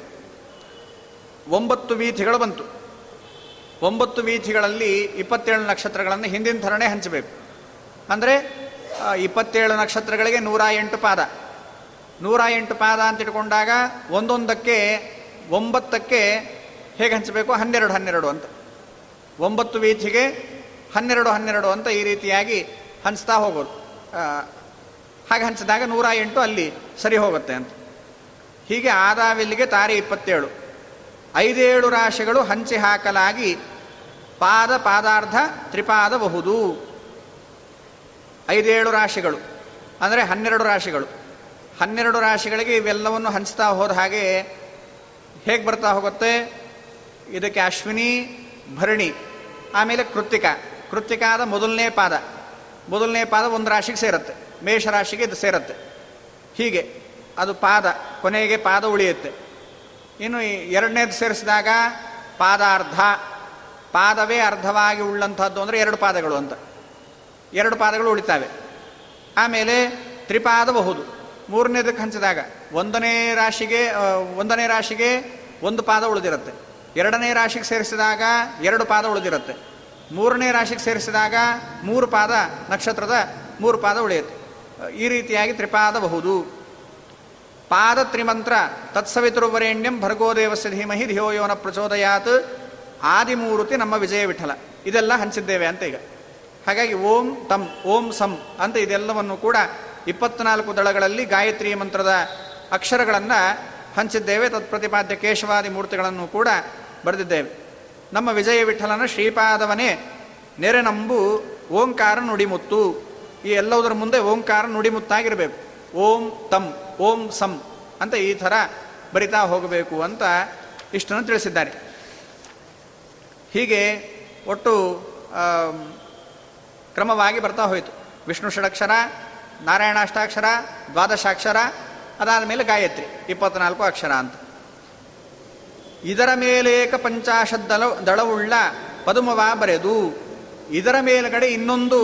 ಒಂಬತ್ತು ವೀಥಿಗಳು ಬಂತು. ಒಂಬತ್ತು ವೀಥಿಗಳಲ್ಲಿ ಇಪ್ಪತ್ತೇಳು ನಕ್ಷತ್ರಗಳನ್ನು ಹಿಂದಿನ ಥರನೇ ಹಂಚಬೇಕು. ಅಂದರೆ ಇಪ್ಪತ್ತೇಳು ನಕ್ಷತ್ರಗಳಿಗೆ ನೂರ ಎಂಟು ಪಾದ. ನೂರ ಎಂಟು ಪಾದ ಅಂತ ಇಟ್ಕೊಂಡಾಗ ಒಂದೊಂದಕ್ಕೆ ಒಂಬತ್ತಕ್ಕೆ ಹೇಗೆ ಹಂಚಬೇಕು? ಹನ್ನೆರಡು ಹನ್ನೆರಡು ಅಂತ. ಒಂಬತ್ತು ವೀಥಿಗೆ ಹನ್ನೆರಡು ಹನ್ನೆರಡು ಅಂತ ಈ ರೀತಿಯಾಗಿ ಹಂಚ್ತಾ ಹೋಗೋದು ಹಾಗೆ ಹಂಚಿದಾಗ ನೂರ ಎಂಟು ಅಲ್ಲಿ ಸರಿ ಹೋಗುತ್ತೆ ಅಂತ. ಹೀಗೆ ಆದಾವಿಲ್ಲಿಗೆ ತಾರೆ ಇಪ್ಪತ್ತೇಳು. ಐದೇಳು ರಾಶಿಗಳು ಹಂಚಿ ಹಾಕಲಾಗಿ ಪಾದ ಪಾದಾರ್ಧ ತ್ರಿಪಾದಬಹುದು. ಐದೇಳು ರಾಶಿಗಳು, ಅಂದರೆ ಹನ್ನೆರಡು ರಾಶಿಗಳು. ಹನ್ನೆರಡು ರಾಶಿಗಳಿಗೆ ಇವೆಲ್ಲವನ್ನು ಹಂಚ್ತಾ ಹೋದ ಹಾಗೆ ಹೇಗೆ ಬರ್ತಾ ಹೋಗುತ್ತೆ? ಇದಕ್ಕೆ ಅಶ್ವಿನಿ, ಭರಣಿ, ಆಮೇಲೆ ಕೃತ್ತಿಕ. ಕೃತ್ತಿಕಾದ ಮೊದಲನೇ ಪಾದ. ಮೊದಲನೇ ಪಾದ ಒಂದು ರಾಶಿಗೆ ಸೇರುತ್ತೆ. ಮೇಷರಾಶಿಗೆ ಇದು ಸೇರುತ್ತೆ. ಹೀಗೆ ಅದು ಪಾದ, ಕೊನೆಗೆ ಪಾದ ಉಳಿಯುತ್ತೆ. ಇನ್ನು ಎರಡನೇದು ಸೇರಿಸಿದಾಗ ಪಾದಾರ್ಧ. ಪಾದವೇ ಅರ್ಧವಾಗಿ ಉಳ್ಳಂಥದ್ದು ಅಂದರೆ ಎರಡು ಪಾದಗಳು ಅಂತ. ಎರಡು ಪಾದಗಳು ಉಳಿತಾವೆ. ಆಮೇಲೆ ತ್ರಿಪಾದಬಹುದು. ಮೂರನೇದಕ್ಕೆ ಹಂಚಿದಾಗ ಒಂದನೇ ರಾಶಿಗೆ ಒಂದನೇ ರಾಶಿಗೆ ಒಂದು ಪಾದ ಉಳಿದಿರುತ್ತೆ. ಎರಡನೇ ರಾಶಿಗೆ ಸೇರಿಸಿದಾಗ ಎರಡು ಪಾದ ಉಳಿದಿರುತ್ತೆ. ಮೂರನೇ ರಾಶಿಗೆ ಸೇರಿಸಿದಾಗ ಮೂರು ಪಾದ ನಕ್ಷತ್ರದ ಮೂರು ಪಾದ ಉಳಿಯುತ್ತೆ. ಈ ರೀತಿಯಾಗಿ ತ್ರಿಪಾದಬಹುದು. ಪಾದ ತ್ರಿಮಂತ್ರ ತತ್ಸವಿತೃವರೇಣ್ಯಂ ಭರ್ಗೋದೇವಸ್ಯ ಧೀಮಹಿ ಧಿಯೋ ಯೋನ ಪ್ರಚೋದಯಾತ್. ಆದಿಮೂರುತಿ ನಮ್ಮ ವಿಜಯ ವಿಠಲ. ಇದೆಲ್ಲ ಹಂಚಿದ್ದೇವೆ ಅಂತ ಈಗ. ಹಾಗಾಗಿ ಓಂ ತಂ, ಓಂ ಸಂ ಅಂತ ಇದೆಲ್ಲವನ್ನು ಕೂಡ ಇಪ್ಪತ್ನಾಲ್ಕು ದಳಗಳಲ್ಲಿ ಗಾಯತ್ರಿ ಮಂತ್ರದ ಅಕ್ಷರಗಳನ್ನು ಹಂಚಿದ್ದೇವೆ. ತತ್ಪ್ರತಿಪಾದ್ಯ ಕೇಶವಾದಿ ಮೂರ್ತಿಗಳನ್ನು ಕೂಡ ಬರೆದಿದ್ದೇವೆ. ನಮ್ಮ ವಿಜಯ ವಿಠಲನ ಶ್ರೀಪಾದವನೇ ನೆರೆನಂಬು ಓಂಕಾರ ನುಡಿಮುತ್ತು. ಈ ಎಲ್ಲವುದರ ಮುಂದೆ ಓಂಕಾರ ನುಡಿಮುತ್ತಾಗಿರಬೇಕು. ಓಂ ತಂ, ಓಂ ಸಂ ಅಂತ ಈ ಥರ ಬರಿತಾ ಹೋಗಬೇಕು ಅಂತ ಇಷ್ಟನ್ನು ತಿಳಿಸಿದ್ದಾರೆ. ಹೀಗೆ ಒಟ್ಟು ಕ್ರಮವಾಗಿ ಬರ್ತಾ ಹೋಯಿತು. ವಿಷ್ಣು ಷಡಕ್ಷರ, ನಾರಾಯಣಾಷ್ಟಾಕ್ಷರ, ದ್ವಾದಶಾಕ್ಷರ ಅದಾದ ಮೇಲೆ ಗಾಯತ್ರಿ, ಇಪ್ಪತ್ನಾಲ್ಕು ಅಕ್ಷರ ಅಂತ. ಇದರ ಮೇಲೇಕ ಪಂಚಾಶತ್ ದಳ, ದಳವುಳ್ಳ ಪದುಮವ ಬರೆದು, ಇದರ ಮೇಲುಗಡೆ ಇನ್ನೊಂದು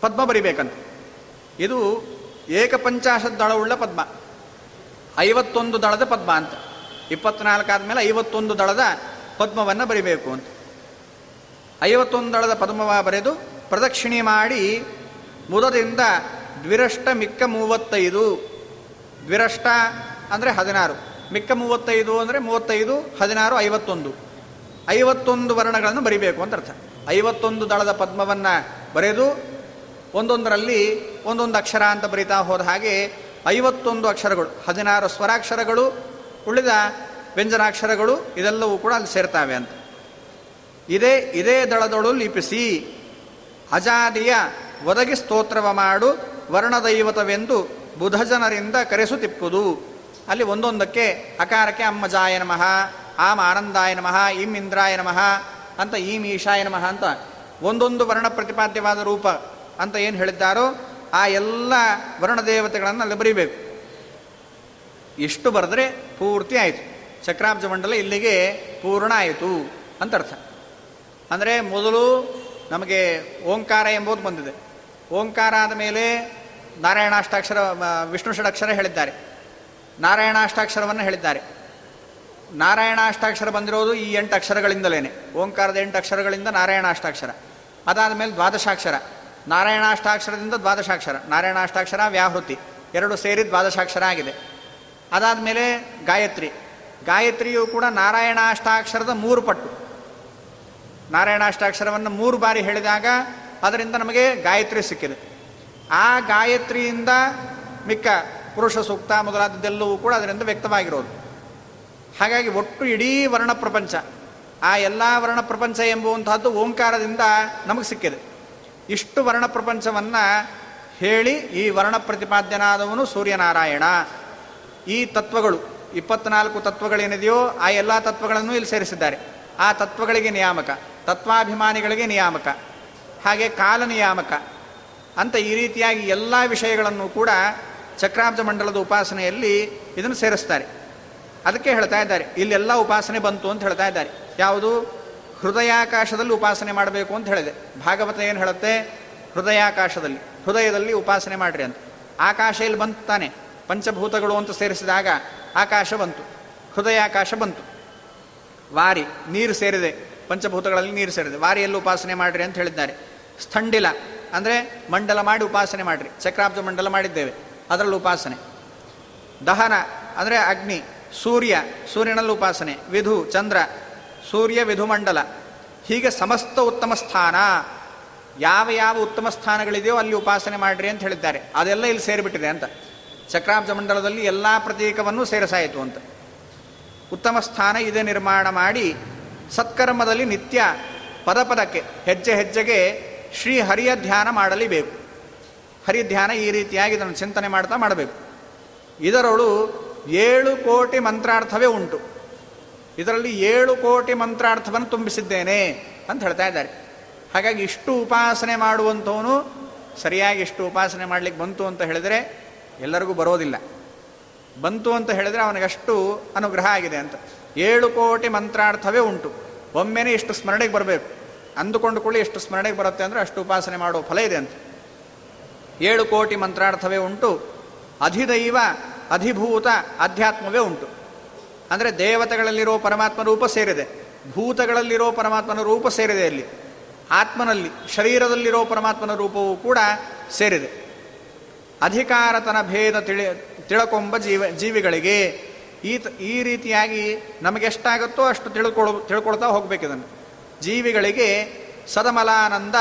ಪದ್ಮ ಬರಿಬೇಕಂತ. ಇದು ಏಕಪಂಚಾಶತ್ ದಳವುಳ್ಳ ಪದ್ಮ. ಐವತ್ತೊಂದು ದಳದ ಪದ್ಮ ಅಂತ. ಇಪ್ಪತ್ನಾಲ್ಕಾದ ಮೇಲೆ ಐವತ್ತೊಂದು ದಳದ ಪದ್ಮವನ್ನು ಬರಿಬೇಕು ಅಂತ. ಐವತ್ತೊಂದು ದಳದ ಪದ್ಮವ ಬರೆದು ಪ್ರದಕ್ಷಿಣೆ ಮಾಡಿ ಮುದದಿಂದ ದ್ವಿರಷ್ಟ ಮಿಕ್ಕ ಮೂವತ್ತೈದು. ದ್ವಿರಷ್ಟ ಅಂದರೆ ಹದಿನಾರು. ಮಿಕ್ಕ ಮೂವತ್ತೈದು ಅಂದರೆ ಮೂವತ್ತೈದು, ಹದಿನಾರು, ಐವತ್ತೊಂದು. ಐವತ್ತೊಂದು ವರ್ಣಗಳನ್ನು ಬರಿಬೇಕು ಅಂತ ಅರ್ಥ. ಐವತ್ತೊಂದು ದಳದ ಪದ್ಮವನ್ನು ಬರೆದು ಒಂದೊಂದರಲ್ಲಿ ಒಂದೊಂದು ಅಕ್ಷರ ಅಂತ ಬರಿತಾ ಹೋದ ಹಾಗೆ ಐವತ್ತೊಂದು ಅಕ್ಷರಗಳು, ಹದಿನಾರು ಸ್ವರಾಕ್ಷರಗಳು ಉಳಿದ ವ್ಯಂಜನಾಕ್ಷರಗಳು ಇದೆಲ್ಲವೂ ಕೂಡ ಅಲ್ಲಿ ಸೇರ್ತಾವೆ ಅಂತ. ಇದೇ ಇದೇ ದಳದೊಳು ಲಿಪಿಸಿ, ಅಜಾದಿಯ ಒದಗಿ ಸ್ತೋತ್ರವ ಮಾಡು, ವರ್ಣದೈವತವೆಂದು ಬುಧಜನರಿಂದ ಕರೆಸುತ್ತಿಪ್ಪುದು. ಅಲ್ಲಿ ಒಂದೊಂದಕ್ಕೆ ಅಕಾರಕ್ಕೆ ಅಮ್ಮ ಜಾಯ ನಮಃ, ಆಮ್ ಆನಂದಾಯ ನಮಃ, ಇಂ ಇಂದ್ರಾಯ ನಮಃ, ಅಂತ ಈಂ ಈಶಾಯ ನಮಃ ಅಂತ ಒಂದೊಂದು ವರ್ಣ ಪ್ರತಿಪಾದ್ಯವಾದ ರೂಪ ಅಂತ ಏನು ಹೇಳಿದ್ದಾರೋ ಆ ಎಲ್ಲ ವರ್ಣದೇವತೆಗಳನ್ನು ಅಲ್ಲಿ ಬರೀಬೇಕು. ಇಷ್ಟು ಬರೆದ್ರೆ ಪೂರ್ತಿ ಆಯಿತು. ಚಕ್ರಾಬ್ಜ ಮಂಡಲ ಇಲ್ಲಿಗೆ ಪೂರ್ಣ ಆಯಿತು ಅಂತ ಅರ್ಥ. ಅಂದರೆ ಮೊದಲು ನಮಗೆ ಓಂಕಾರ ಎಂಬುದು ಬಂದಿದೆ. ಓಂಕಾರ ಆದ ಮೇಲೆ ನಾರಾಯಣಾಷ್ಟಾಕ್ಷರ ವಿಷ್ಣು ಷಡಕ್ಷರ ಹೇಳಿದ್ದಾರೆ. ನಾರಾಯಣಾಷ್ಟಾಕ್ಷರವನ್ನು ಹೇಳಿದ್ದಾರೆ. ನಾರಾಯಣಾಷ್ಟಾಕ್ಷರ ಬಂದಿರೋದು ಈ ಎಂಟು ಅಕ್ಷರಗಳಿಂದಲೇ ಓಂಕಾರದ ಎಂಟು ಅಕ್ಷರಗಳಿಂದ ನಾರಾಯಣಾಷ್ಟಾಕ್ಷರ. ಅದಾದ ಮೇಲೆ ದ್ವಾದಶಾಕ್ಷರ. ನಾರಾಯಣಾಷ್ಟಾಕ್ಷರದಿಂದ ದ್ವಾದಶಾಕ್ಷರ. ನಾರಾಯಣಾಷ್ಟಾಕ್ಷರ ವ್ಯಾಹೃತಿ. ಎರಡು ಸೇರಿ ದ್ವಾದಶಾಕ್ಷರ ಆಗಿದೆ. ಅದಾದ ಮೇಲೆ ಗಾಯತ್ರಿ. ಗಾಯತ್ರಿಯು ಕೂಡ ನಾರಾಯಣಾಷ್ಟಾಕ್ಷರದ ಮೂರು ಪಟ್ಟು. ನಾರಾಯಣಾಷ್ಟಾಕ್ಷರವನ್ನು ಮೂರು ಬಾರಿ ಹೇಳಿದಾಗ ಅದರಿಂದ ನಮಗೆ ಗಾಯತ್ರಿ ಸಿಕ್ಕಿದೆ. ಆ ಗಾಯತ್ರಿಯಿಂದ ಮಿಕ್ಕ ಪುರುಷ ಸೂಕ್ತ ಮೊದಲಾದದ್ದೆಲ್ಲವೂ ಕೂಡ ಅದರಿಂದ ವ್ಯಕ್ತವಾಗಿರೋದು. ಹಾಗಾಗಿ ಒಟ್ಟು ಇಡೀ ವರ್ಣ ಪ್ರಪಂಚ ಆ ಎಲ್ಲ ವರ್ಣ ಪ್ರಪಂಚ ಎಂಬುವಂತಹದ್ದು ಓಂಕಾರದಿಂದ ನಮಗೆ ಸಿಕ್ಕಿದೆ. ಇಷ್ಟು ವರ್ಣ ಪ್ರಪಂಚವನ್ನು ಹೇಳಿ ಈ ವರ್ಣ ಪ್ರತಿಪಾದ್ಯನಾದವನು ಸೂರ್ಯನಾರಾಯಣ. ಈ ತತ್ವಗಳು ಇಪ್ಪತ್ನಾಲ್ಕು ತತ್ವಗಳೇನಿದೆಯೋ ಆ ಎಲ್ಲ ತತ್ವಗಳನ್ನು ಇಲ್ಲಿ ಸೇರಿಸಿದ್ದಾರೆ. ಆ ತತ್ವಗಳಿಗೆ ನಿಯಾಮಕ, ತತ್ವಾಭಿಮಾನಿಗಳಿಗೆ ನಿಯಾಮಕ, ಹಾಗೆ ಕಾಲ ನಿಯಾಮಕ ಅಂತ ಈ ರೀತಿಯಾಗಿ ಎಲ್ಲ ವಿಷಯಗಳನ್ನು ಕೂಡ ಚಕ್ರಾಬ್ಜ ಮಂಡಲದ ಉಪಾಸನೆಯಲ್ಲಿ ಇದನ್ನು ಸೇರಿಸ್ತಾರೆ. ಅದಕ್ಕೆ ಹೇಳ್ತಾ ಇದ್ದಾರೆ, ಇಲ್ಲೆಲ್ಲ ಉಪಾಸನೆ ಬಂತು ಅಂತ ಹೇಳ್ತಾ ಇದ್ದಾರೆ. ಯಾವುದು? ಹೃದಯಾಕಾಶದಲ್ಲಿ ಉಪಾಸನೆ ಮಾಡಬೇಕು ಅಂತ ಹೇಳಿದೆ. ಭಾಗವತ ಏನು ಹೇಳುತ್ತೆ? ಹೃದಯಾಕಾಶದಲ್ಲಿ, ಹೃದಯದಲ್ಲಿ ಉಪಾಸನೆ ಮಾಡ್ರಿ ಅಂತ. ಆಕಾಶ ಇಲ್ಲಿ ಬಂತು ತಾನೆ? ಪಂಚಭೂತಗಳು ಅಂತ ಸೇರಿಸಿದಾಗ ಆಕಾಶ ಬಂತು, ಹೃದಯಾಕಾಶ ಬಂತು. ವಾರಿ, ನೀರು ಸೇರಿದೆ, ಪಂಚಭೂತಗಳಲ್ಲಿ ನೀರು ಸೇರಿದೆ. ವಾರಿಯಲ್ಲಿ ಉಪಾಸನೆ ಮಾಡ್ರಿ ಅಂತ ಹೇಳಿದ್ದಾರೆ. ಸ್ಥಂಡಿಲ, ಅಂದರೆ ಮಂಡಲ ಮಾಡಿ ಉಪಾಸನೆ ಮಾಡ್ರಿ. ಚಕ್ರಾಬ್ಜ ಮಂಡಲ ಮಾಡಿದ್ದೇವೆ, ಅದರಲ್ಲಿ ಉಪಾಸನೆ. ದಹನ, ಅಂದರೆ ಅಗ್ನಿ, ಸೂರ್ಯ, ಸೂರ್ಯನಲ್ಲಿ ಉಪಾಸನೆ. ವಿಧು, ಚಂದ್ರ, ಸೂರ್ಯ ವಿಧುಮಂಡಲ ಹೀಗೆ ಸಮಸ್ತ ಉತ್ತಮ ಸ್ಥಾನ. ಯಾವ ಯಾವ ಉತ್ತಮ ಸ್ಥಾನಗಳಿದೆಯೋ ಅಲ್ಲಿ ಉಪಾಸನೆ ಮಾಡ್ರಿ ಅಂತ ಹೇಳಿದ್ದಾರೆ. ಅದೆಲ್ಲ ಇಲ್ಲಿ ಸೇರಿಬಿಟ್ಟಿದೆ ಅಂತ. ಚಕ್ರಾಬ್ಜ ಮಂಡಲದಲ್ಲಿ ಎಲ್ಲ ಪ್ರತೀಕವನ್ನು ಸೇರಿಸಾಯಿತು ಅಂತ. ಉತ್ತಮ ಸ್ಥಾನ ಇದೆ ನಿರ್ಮಾಣ ಮಾಡಿ ಸತ್ಕರ್ಮದಲ್ಲಿ ನಿತ್ಯ ಪದ ಪದಕ್ಕೆ ಹೆಜ್ಜೆ ಹೆಜ್ಜೆಗೆ ಶ್ರೀ ಹರಿಯ ಧ್ಯಾನ ಮಾಡಲೇಬೇಕು. ಹರಿ ಧ್ಯಾನ ಈ ರೀತಿಯಾಗಿ ಇದನ್ನು ಚಿಂತನೆ ಮಾಡ್ತಾ ಮಾಡಬೇಕು. ಇದರೊಳು ಏಳು ಕೋಟಿ ಮಂತ್ರಾರ್ಥವೇ ಉಂಟು. ಇದರಲ್ಲಿ ಏಳು ಕೋಟಿ ಮಂತ್ರಾರ್ಥವನ್ನು ತುಂಬಿಸಿದ್ದೇನೆ ಅಂತ ಹೇಳ್ತಾ ಇದ್ದಾರೆ. ಹಾಗಾಗಿ ಇಷ್ಟು ಉಪಾಸನೆ ಮಾಡುವಂಥವನು ಸರಿಯಾಗಿ ಇಷ್ಟು ಉಪಾಸನೆ ಮಾಡಲಿಕ್ಕೆ ಬಂತು ಅಂತ ಹೇಳಿದರೆ ಎಲ್ಲರಿಗೂ ಬರೋದಿಲ್ಲ. ಬಂತು ಅಂತ ಹೇಳಿದರೆ ಅವನಿಗಷ್ಟು ಅನುಗ್ರಹ ಆಗಿದೆ ಅಂತ. ಏಳು ಕೋಟಿ ಮಂತ್ರಾರ್ಥವೇ ಉಂಟು. ಒಮ್ಮೆನೇ ಇಷ್ಟು ಸ್ಮರಣೆಗೆ ಬರಬೇಕು. ಅಂದುಕೊಂಡು ಕೂಡ ಎಷ್ಟು ಸ್ಮರಣೆಗೆ ಬರುತ್ತೆ ಅಂದರೆ ಅಷ್ಟು ಉಪಾಸನೆ ಮಾಡುವ ಫಲ ಇದೆ ಅಂತ. ಏಳು ಕೋಟಿ ಮಂತ್ರಾರ್ಥವೇ ಉಂಟು. ಅಧಿದೈವ, ಅಧಿಭೂತ, ಅಧ್ಯಾತ್ಮವೇ ಉಂಟು. ಅಂದರೆ ದೇವತೆಗಳಲ್ಲಿರೋ ಪರಮಾತ್ಮ ರೂಪ ಸೇರಿದೆ. ಭೂತಗಳಲ್ಲಿರೋ ಪರಮಾತ್ಮನ ರೂಪ ಸೇರಿದೆ ಅಲ್ಲಿ. ಆತ್ಮನಲ್ಲಿ, ಶರೀರದಲ್ಲಿರೋ ಪರಮಾತ್ಮನ ರೂಪವೂ ಕೂಡ ಸೇರಿದೆ. ಅಧಿಕಾರತನ ಭೇದ ತಿಳಿ, ತಿಳ್ಕೊಂಬ ಜೀವ, ಜೀವಿಗಳಿಗೆ ಈ ಈ ರೀತಿಯಾಗಿ ನಮಗೆಷ್ಟಾಗುತ್ತೋ ಅಷ್ಟು ತಿಳ್ಕೊಳ್ ತಿಳ್ಕೊಳ್ತಾ ಹೋಗ್ಬೇಕಿದನ್ನು ಜೀವಿಗಳಿಗೆ ಸದಮಲಾನಂದ,